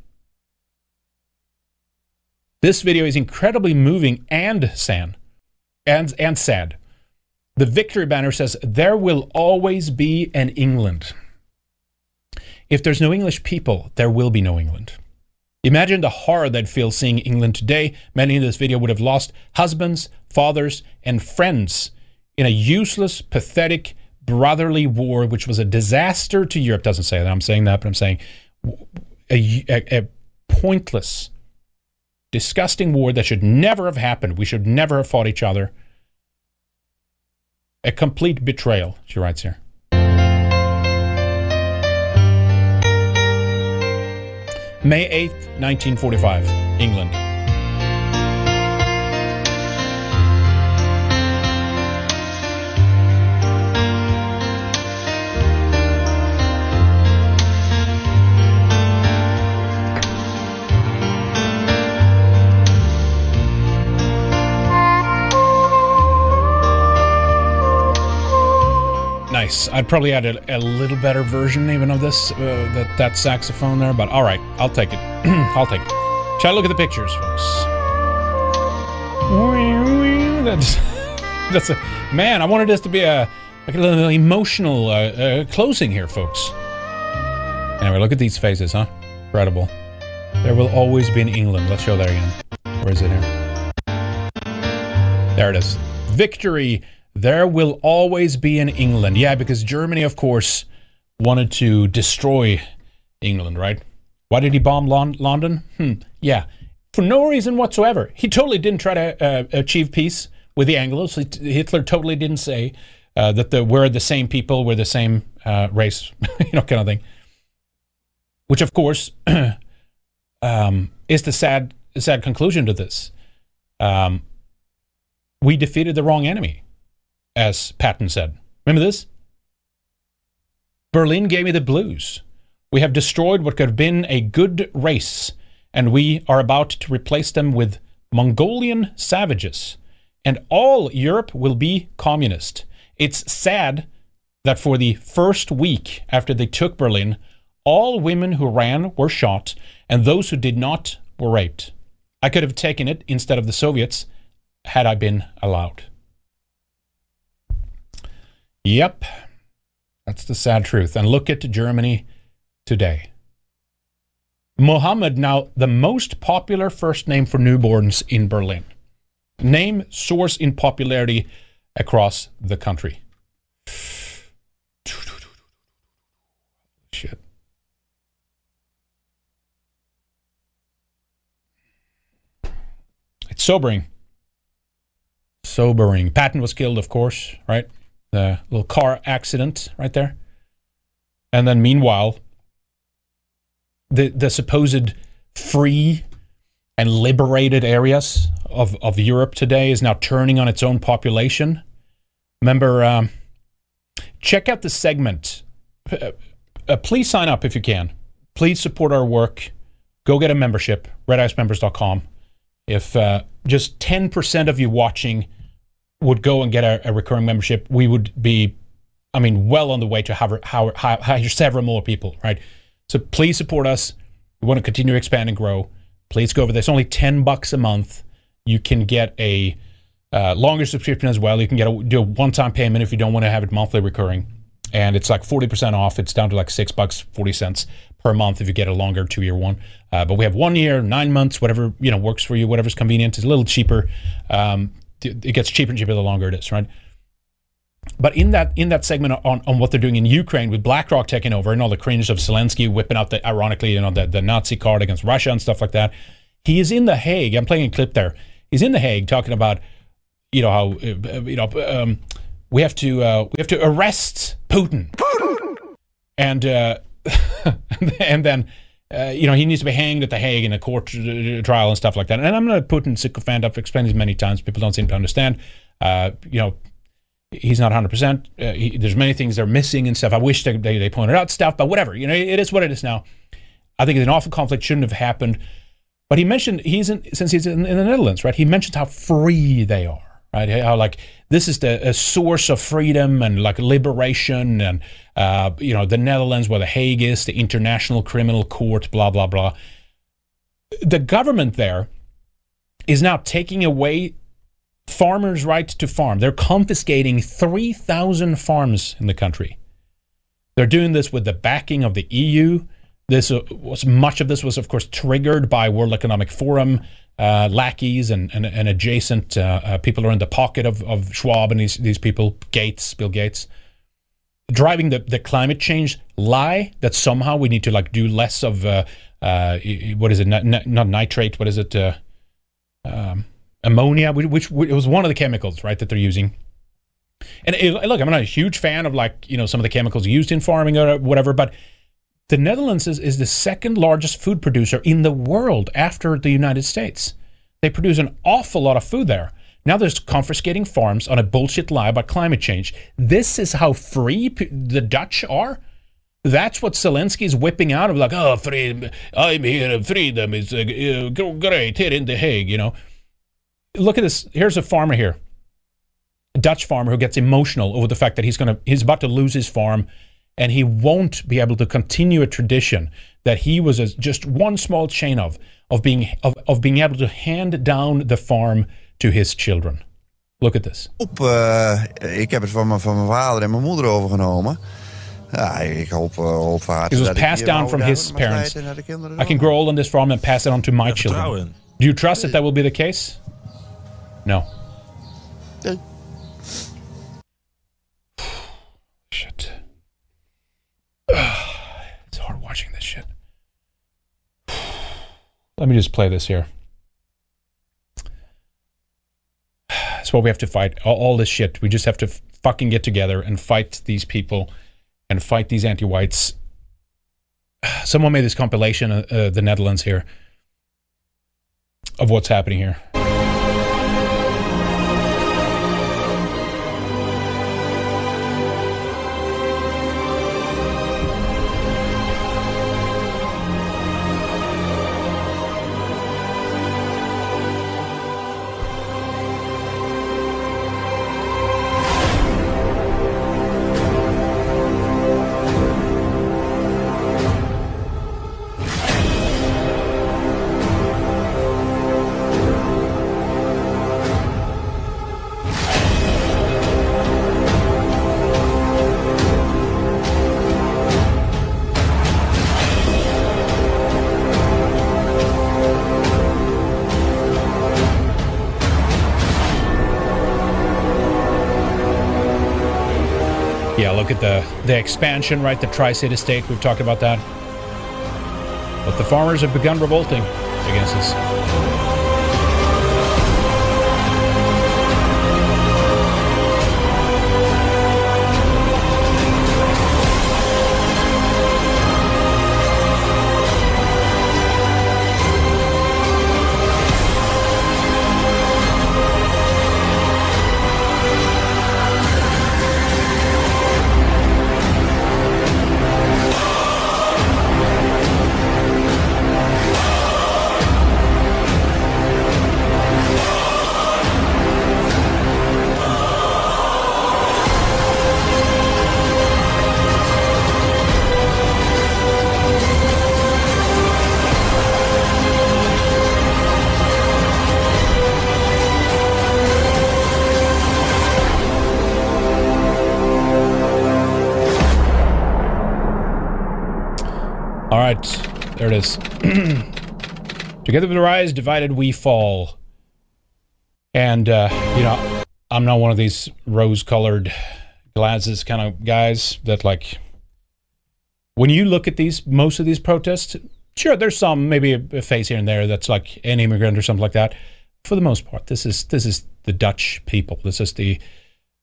This video is incredibly moving and sad. And, and sad. The victory banner says, There will always be an England. If there's no English people, there will be no England. Imagine the horror they'd feel seeing England today. Many in this video would have lost husbands, fathers, and friends in a useless, pathetic, brotherly war, which was a disaster to Europe. Doesn't say that I'm saying that, but I'm saying a, a, a pointless, disgusting war that should never have happened. We should never have fought each other. A complete betrayal, she writes here. May 8th, 1945, England. Nice. I'd probably add a, a, little better version even of this, uh, that, that saxophone there, but all right, I'll take it. I'll take it. Try to look at the pictures, folks. That's, that's a, man, I wanted this to be a, like a little emotional uh, uh, closing here, folks. Anyway, look at these faces, huh? Incredible. There will always be in England. Let's show that again. Where is it here? There it is. Victory there will always be an England. Yeah, because Germany, of course, wanted to destroy England, right? Why did he bomb Lon- London? Hmm, yeah, for no reason whatsoever. He totally didn't try to uh, achieve peace with the Anglos. Hitler totally didn't say uh, that the, we're the same people, we're the same uh, race, you know, kind of thing. Which, of course, um, is the sad sad conclusion to this. Um, we defeated the wrong enemy, as Patton said. Remember this? Berlin gave me the blues. We have destroyed what could have been a good race, and we are about to replace them with Mongolian savages. And all Europe will be communist. It's sad that for the first week after they took Berlin, all women who ran were shot, and those who did not were raped. I could have taken it instead of the Soviets had I been allowed. Yep, that's the sad truth. And look at Germany today. Mohammed, now the most popular first name for newborns in Berlin. Name source in popularity across the country. Shit. It's sobering. Sobering. Patton was killed, of course, right? The little car accident right there. And then meanwhile, the the supposed free and liberated areas of, of Europe today is now turning on its own population. Remember, um, check out the segment. Uh, uh, please sign up if you can. Please support our work. Go get a membership, redicemembers.com. If uh, just 10% of you watching would go and get a, a, recurring membership, we would be, I mean, well on the way to hire, hire, hire several more people, right? So please support us. We want to continue to expand and grow. Please go over there. It's only 10 bucks a month. You can get a uh, longer subscription as well. You can get a, do a one-time payment if you don't want to have it monthly recurring. And it's like 40% off. It's down to like six bucks, 40 cents per month if you get a longer two-year one. Uh, but we have one year, nine months, whatever, you know, works for you, whatever's convenient. It's a little cheaper. Um, it gets cheaper and cheaper the longer it is, right? But in that in that segment on, on what they're doing in Ukraine with BlackRock taking over and all the cringe of Zelensky whipping out the ironically you know the, the Nazi card against Russia and stuff like that, he is in the Hague. I'm playing a clip there. He's in the Hague talking about you know how uh, you know um, we have to uh, we have to arrest Putin, Putin! and uh, and then. Uh, you know, he needs to be hanged at the Hague in a court uh, trial and stuff like that. And I'm not a Putin sycophant. I've explained this many times. People don't seem to understand. Uh, you know, he's not 100%. Uh, he, there's many things they're missing and stuff. I wish they, they, they, pointed out stuff, but whatever. You know, it is what it is now. I think an awful conflict shouldn't have happened. But he mentioned he's in, since he's in, in the Netherlands, right? He mentions how free they are, right? How like this is the a source of freedom and like liberation, and uh, you know the Netherlands, where the Hague is, the International Criminal Court, blah blah blah. The government there is now taking away farmers' right to farm. They're confiscating 3,000 farms in the country. They're doing this with the backing of the EU. This uh, was much of this was, of course, triggered by World Economic Forum uh, lackeys and, and, and adjacent uh, uh, people are in the pocket of, of Schwab and these these people, Gates, Bill Gates, driving the, the climate change lie that somehow we need to like do less of uh, what is it? Not, not, nitrate. What is it? Um, ammonia, which, which, which was one of the chemicals, right, that they're using. And it, look, I'm not a huge fan of like you know some of the chemicals used in farming or whatever, but the Netherlands is, is the second largest food producer in the world after the United States. They produce an awful lot of food there. Now there's confiscating farms on a bullshit lie about climate change. This is how free the Dutch are. That's what Zelensky is whipping out of like, oh, free, I'm here, freedom is uh, great here in The Hague, you know look at this. Here's a farmer here, a Dutch farmer who gets emotional over the fact that he's going to he's about to lose his farm, and he won't be able to continue a tradition that he was a, just one small chain of of being of, of being able to hand down the farm to his children. Look at this. Op, uh, ik heb het van mijn, van mijn vader en mijn moeder overgenomen. Ja, ik hoop, uh, hoop It was passed down from his parents. I can grow old on this farm and pass it on to my children. Do you trust that that will be the case? No. shit. It's hard watching this shit. Let me just play this here. That's what we have to fight. All, all this shit. We just have to fucking get together and fight these people and fight these anti-whites. Someone made this compilation, uh, uh, the Netherlands here of what's happening here. The expansion, right? The tri state State. We've talked about that. But the farmers have begun revolting against this. Together we rise, divided we fall. And uh, you know, I'm not one of these rose-colored glasses kind of guys that like. When you look at these, most of these protests, sure, there's some maybe a, face here and there that's like an immigrant or something like that. For the most part, this is this is the Dutch people. This is the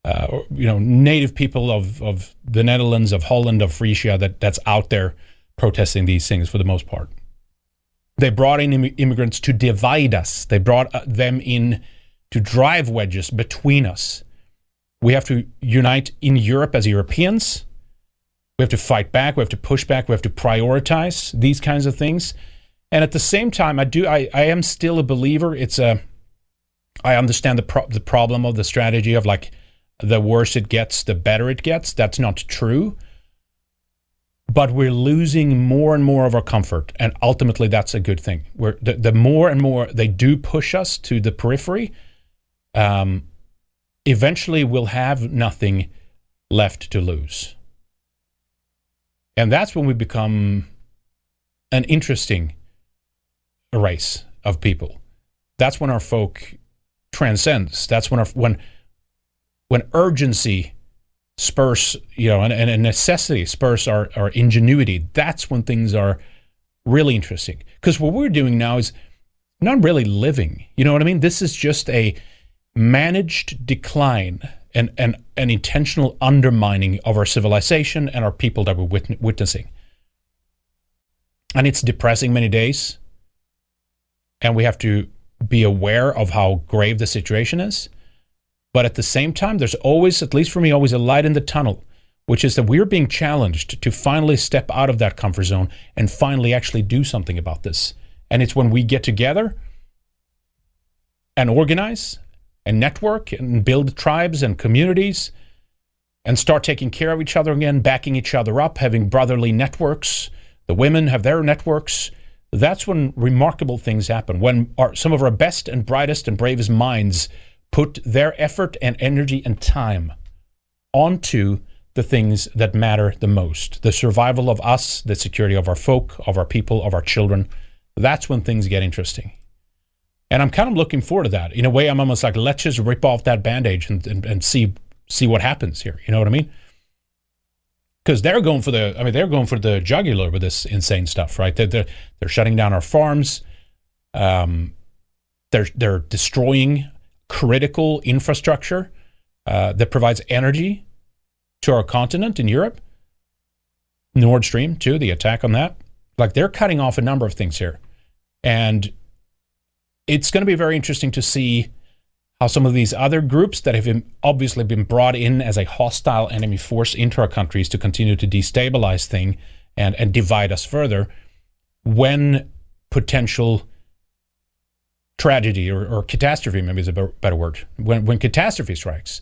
uh, you know native people of of the Netherlands, of Holland, of Frisia that that's out there protesting these things for the most part. They brought in Im- immigrants to divide us. They brought uh, them in to drive wedges between us. We have to unite in Europe as Europeans. We have to fight back. We have to push back. We have to prioritize these kinds of things. And at the same time, I do. I, I am still a believer. It's a. I understand the pro- the problem of the strategy of like, the worse it gets, the better it gets. That's not true but we're losing more and more of our comfort and ultimately that's a good thing. We're, the, the more and more they do push us to the periphery um, eventually we'll have nothing left to lose. And that's when we become an interesting race of people. That's when our folk transcends. That's when our when when urgency spurs, you know, and, a necessity spurs our, our ingenuity, that's when things are really interesting. Because what we're doing now is not really living. You know what I mean? This is just a managed decline and, and an intentional undermining of our civilization and our people that we're wit- witnessing. And it's depressing many days. And we have to be aware of how grave the situation is. But at the same time, there's always, at least for me, always a light in the tunnel, which is that we're being challenged to finally step out of that comfort zone and finally actually do something about this. And it's when we get together and organize and network and build tribes and communities and start taking care of each other again, backing each other up, having brotherly networks. The women have their networks. That's when remarkable things happen. When our, some of our best and brightest and bravest minds put their effort and energy and time onto the things that matter the most the survival of us, the security of our folk, of our people, of our children. That's when things get interesting. And I'm kind of looking forward to that. In a way, I'm almost like, let's just rip off that bandage and, and, and see see what happens here. You know what I mean? Because they're going for the, I mean, they're going for the jugular with this insane stuff, right? They're, they're, they're shutting down our farms. Um, they're, they're destroying critical infrastructure uh, that provides energy to our continent in Europe. Nord Stream, too, the attack on that. Like they're cutting off a number of things here. And it's going to be very interesting to see how some of these other groups that have been, obviously been brought in as a hostile enemy force into our countries to continue to destabilize thing and, and divide us further when potential tragedy or, or catastrophe maybe is a better word when, when catastrophe strikes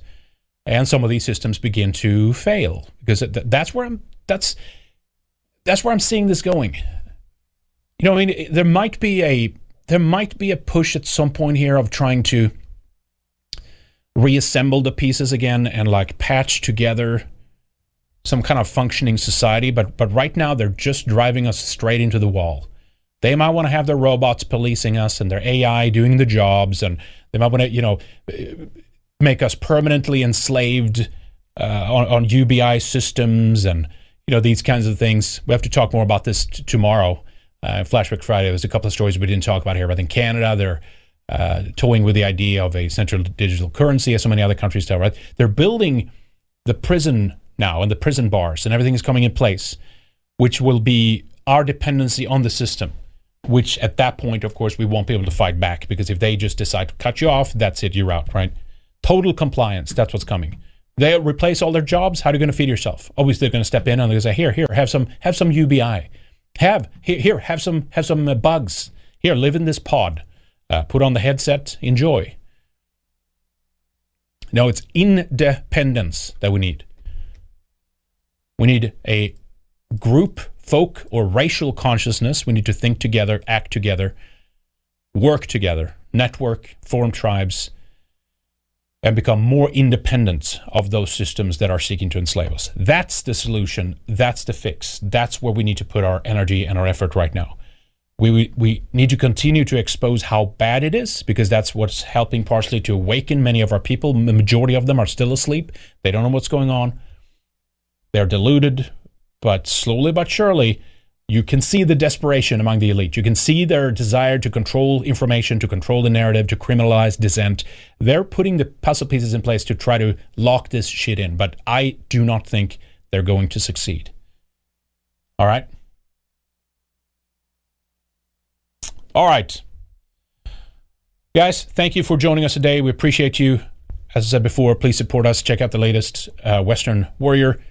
and some of these systems begin to fail because that's where I'm that's that's where I'm seeing this going. You know, I mean, there might be a there might be a push at some point here of trying to reassemble the pieces again and like patch together some kind of functioning society. But but right now they're just driving us straight into the wall. They might want to have their robots policing us and their AI doing the jobs, and they might want to you know make us permanently enslaved uh, on, on, UBI systems and you know these kinds of things. We have to talk more about this t- tomorrow. Uh, Flashback Friday. There's a couple of stories we didn't talk about here. But in Canada, they're uh, toying with the idea of a central digital currency, as so many other countries do. Right? They're building the prison now and the prison bars, and everything is coming in place, which will be our dependency on the system. Which at that point, of course, we won't be able to fight back because if they just decide to cut you off, that's it. You're out. Right? Total compliance. That's what's coming. They replace all their jobs. How are you going to feed yourself? Obviously, they're going to step in and they're going to say, "Here, here, have some, have some UBI. Have here, here have some, have some uh, bugs. Here, live in this pod. Uh, put on the headset. Enjoy." No, it's independence that we need. We need a group, folk, or racial consciousness. We need to think together, act together, work together, network, form tribes and become more independent of those systems that are seeking to enslave us. That's the solution. That's the fix. That's where we need to put our energy and our effort right now. We, we, we need to continue to expose how bad it is because that's what's helping partially to awaken many of our people. The majority of them are still asleep. They don't know what's going on. They're deluded, but slowly but surely, you can see the desperation among the elite. You can see their desire to control information, to control the narrative, to criminalize dissent. They're putting the puzzle pieces in place to try to lock this shit in, but I do not think they're going to succeed. All right? All right. Guys, thank you for joining us today. We appreciate you. As I said before, please support us. Check out the latest uh, Weekend Warrior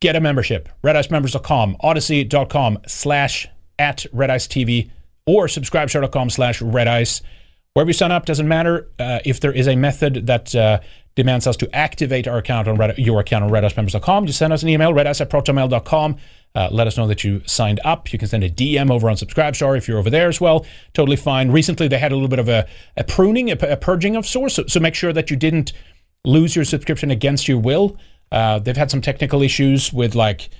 get a membership. RedIceMembers.com, odysee.com slash at RedIceTV or subscribestar.com slash RedIce. Wherever you sign up doesn't matter. Uh, if there is a method that uh, demands us to activate our account on Red, your account on RedIceMembers.com, just send us an email, redice at protonmail.com. Uh, let us know that you signed up. You can send a DM over on Subscribestar if you're over there as well. Totally fine. Recently, they had a little bit of a, a pruning, a, a purging of sorts. So, so make sure that you didn't lose your subscription against your will. Uh, they've had some technical issues with like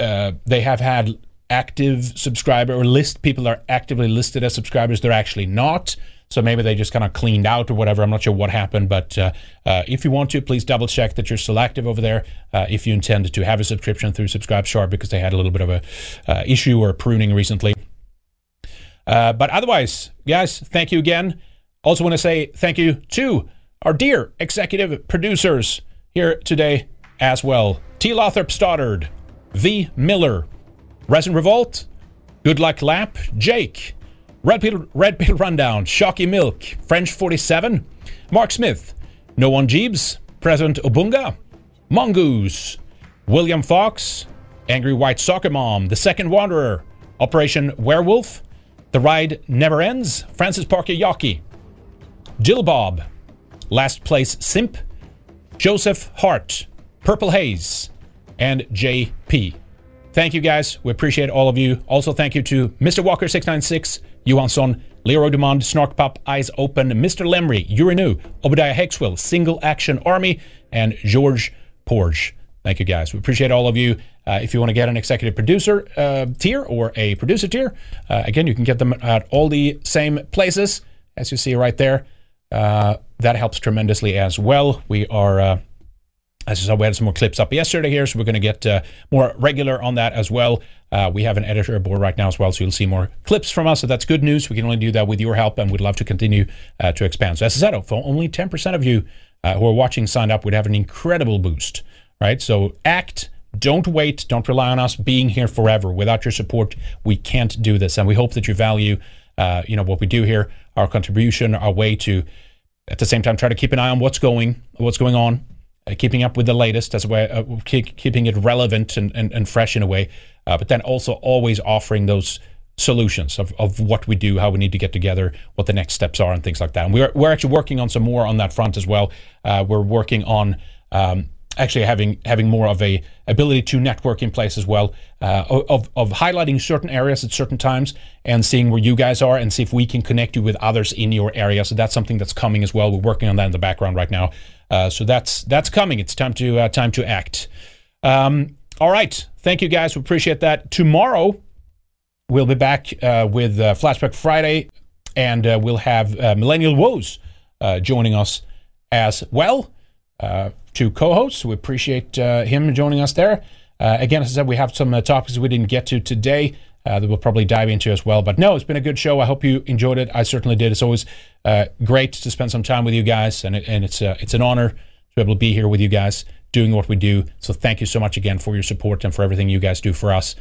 uh, they have had active subscriber or list people are actively listed as subscribers. They're actually not. So maybe they just kind of cleaned out or whatever. I'm not sure what happened, but uh, uh, if you want to, please double check that you're still active over there. Uh, if you intend to have a subscription through Subscribestar because they had a little bit of a uh, issue or pruning recently. Uh, but otherwise, guys, thank you again. Also want to say thank you to our dear executive producers here today as well. T. Lothrop Stoddard, V. Miller, Resin Revolt, Good Luck Lap, Jake, Red Pill, Red Pill Rundown, Shocky Milk, French 47, Mark Smith, No One Jeebs, President Obunga, Mongoose, William Fox, Angry White Soccer Mom, The Second Wanderer, Operation Werewolf, The Ride Never Ends, Francis Parker Yockey, Jill Bob, Last Place Simp, Joseph Hart, Purple Haze, and JP. Thank you guys. We appreciate all of you. Also, thank you to Mr. Walker696, Johansson, Leroy Dumond, Snarkpop, Eyes Open, Mr. Lemry, Urinu, Obadiah Hexwell, Single Action Army, and George Porge. Thank you guys. We appreciate all of you. Uh, if you want to get an executive producer uh, tier or a producer tier, uh, again, you can get them at all the same places, as you see right there. Uh, that helps tremendously as well. We are, uh, as I said, we had some more clips up yesterday here, so we're going to get uh, more regular on that as well. Uh, we have an editor board right now as well, so you'll see more clips from us. So that's good news. We can only do that with your help, and we'd love to continue uh, to expand. So as I said, for only 10% of you uh, who are watching signed up, we'd have an incredible boost, right? So act. Don't wait. Don't rely on us being here forever. Without your support, we can't do this. And we hope that you value uh, you know what we do here, our contribution, our way to at the same time try to keep an eye on what's going what's going on, uh, keeping up with the latest as way, uh, keep, keeping it relevant and, and, and fresh in a way, uh, but then also always offering those solutions of, of what we do, how we need to get together, what the next steps are, and things like that. And we're, we're actually working on some more on that front as well. Uh, we're working on um, actually having having more of a ability to network in place as well, uh, of, of highlighting certain areas at certain times and seeing where you guys are and see if we can connect you with others in your area. So that's something that's coming as well. We're working on that in the background right now. Uh, so that's that's coming. It's time to uh, time to act. Um, all right, thank you guys. We appreciate that. Tomorrow we'll be back uh, with uh, Flashback Friday, and uh, we'll have Millennial Woes joining us as well. Uh, two co-hosts. We appreciate uh, him joining us there. Uh, again, as I said, we have some topics we didn't get to today uh, that we'll probably dive into as well. But no, it's been a good show. I hope you enjoyed it. I certainly did. It's always uh, great to spend some time with you guys, and, it, and it's uh, it's an honor to be able to be here with you guys doing what we do. So thank you so much again for your support and for everything you guys do for us,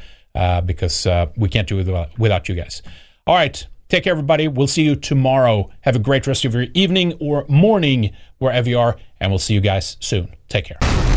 because we can't do it without you guys. All right. Take care, everybody. We'll see you tomorrow. Have a great rest of your evening or morning, wherever you are, and we'll see you guys soon. Take care.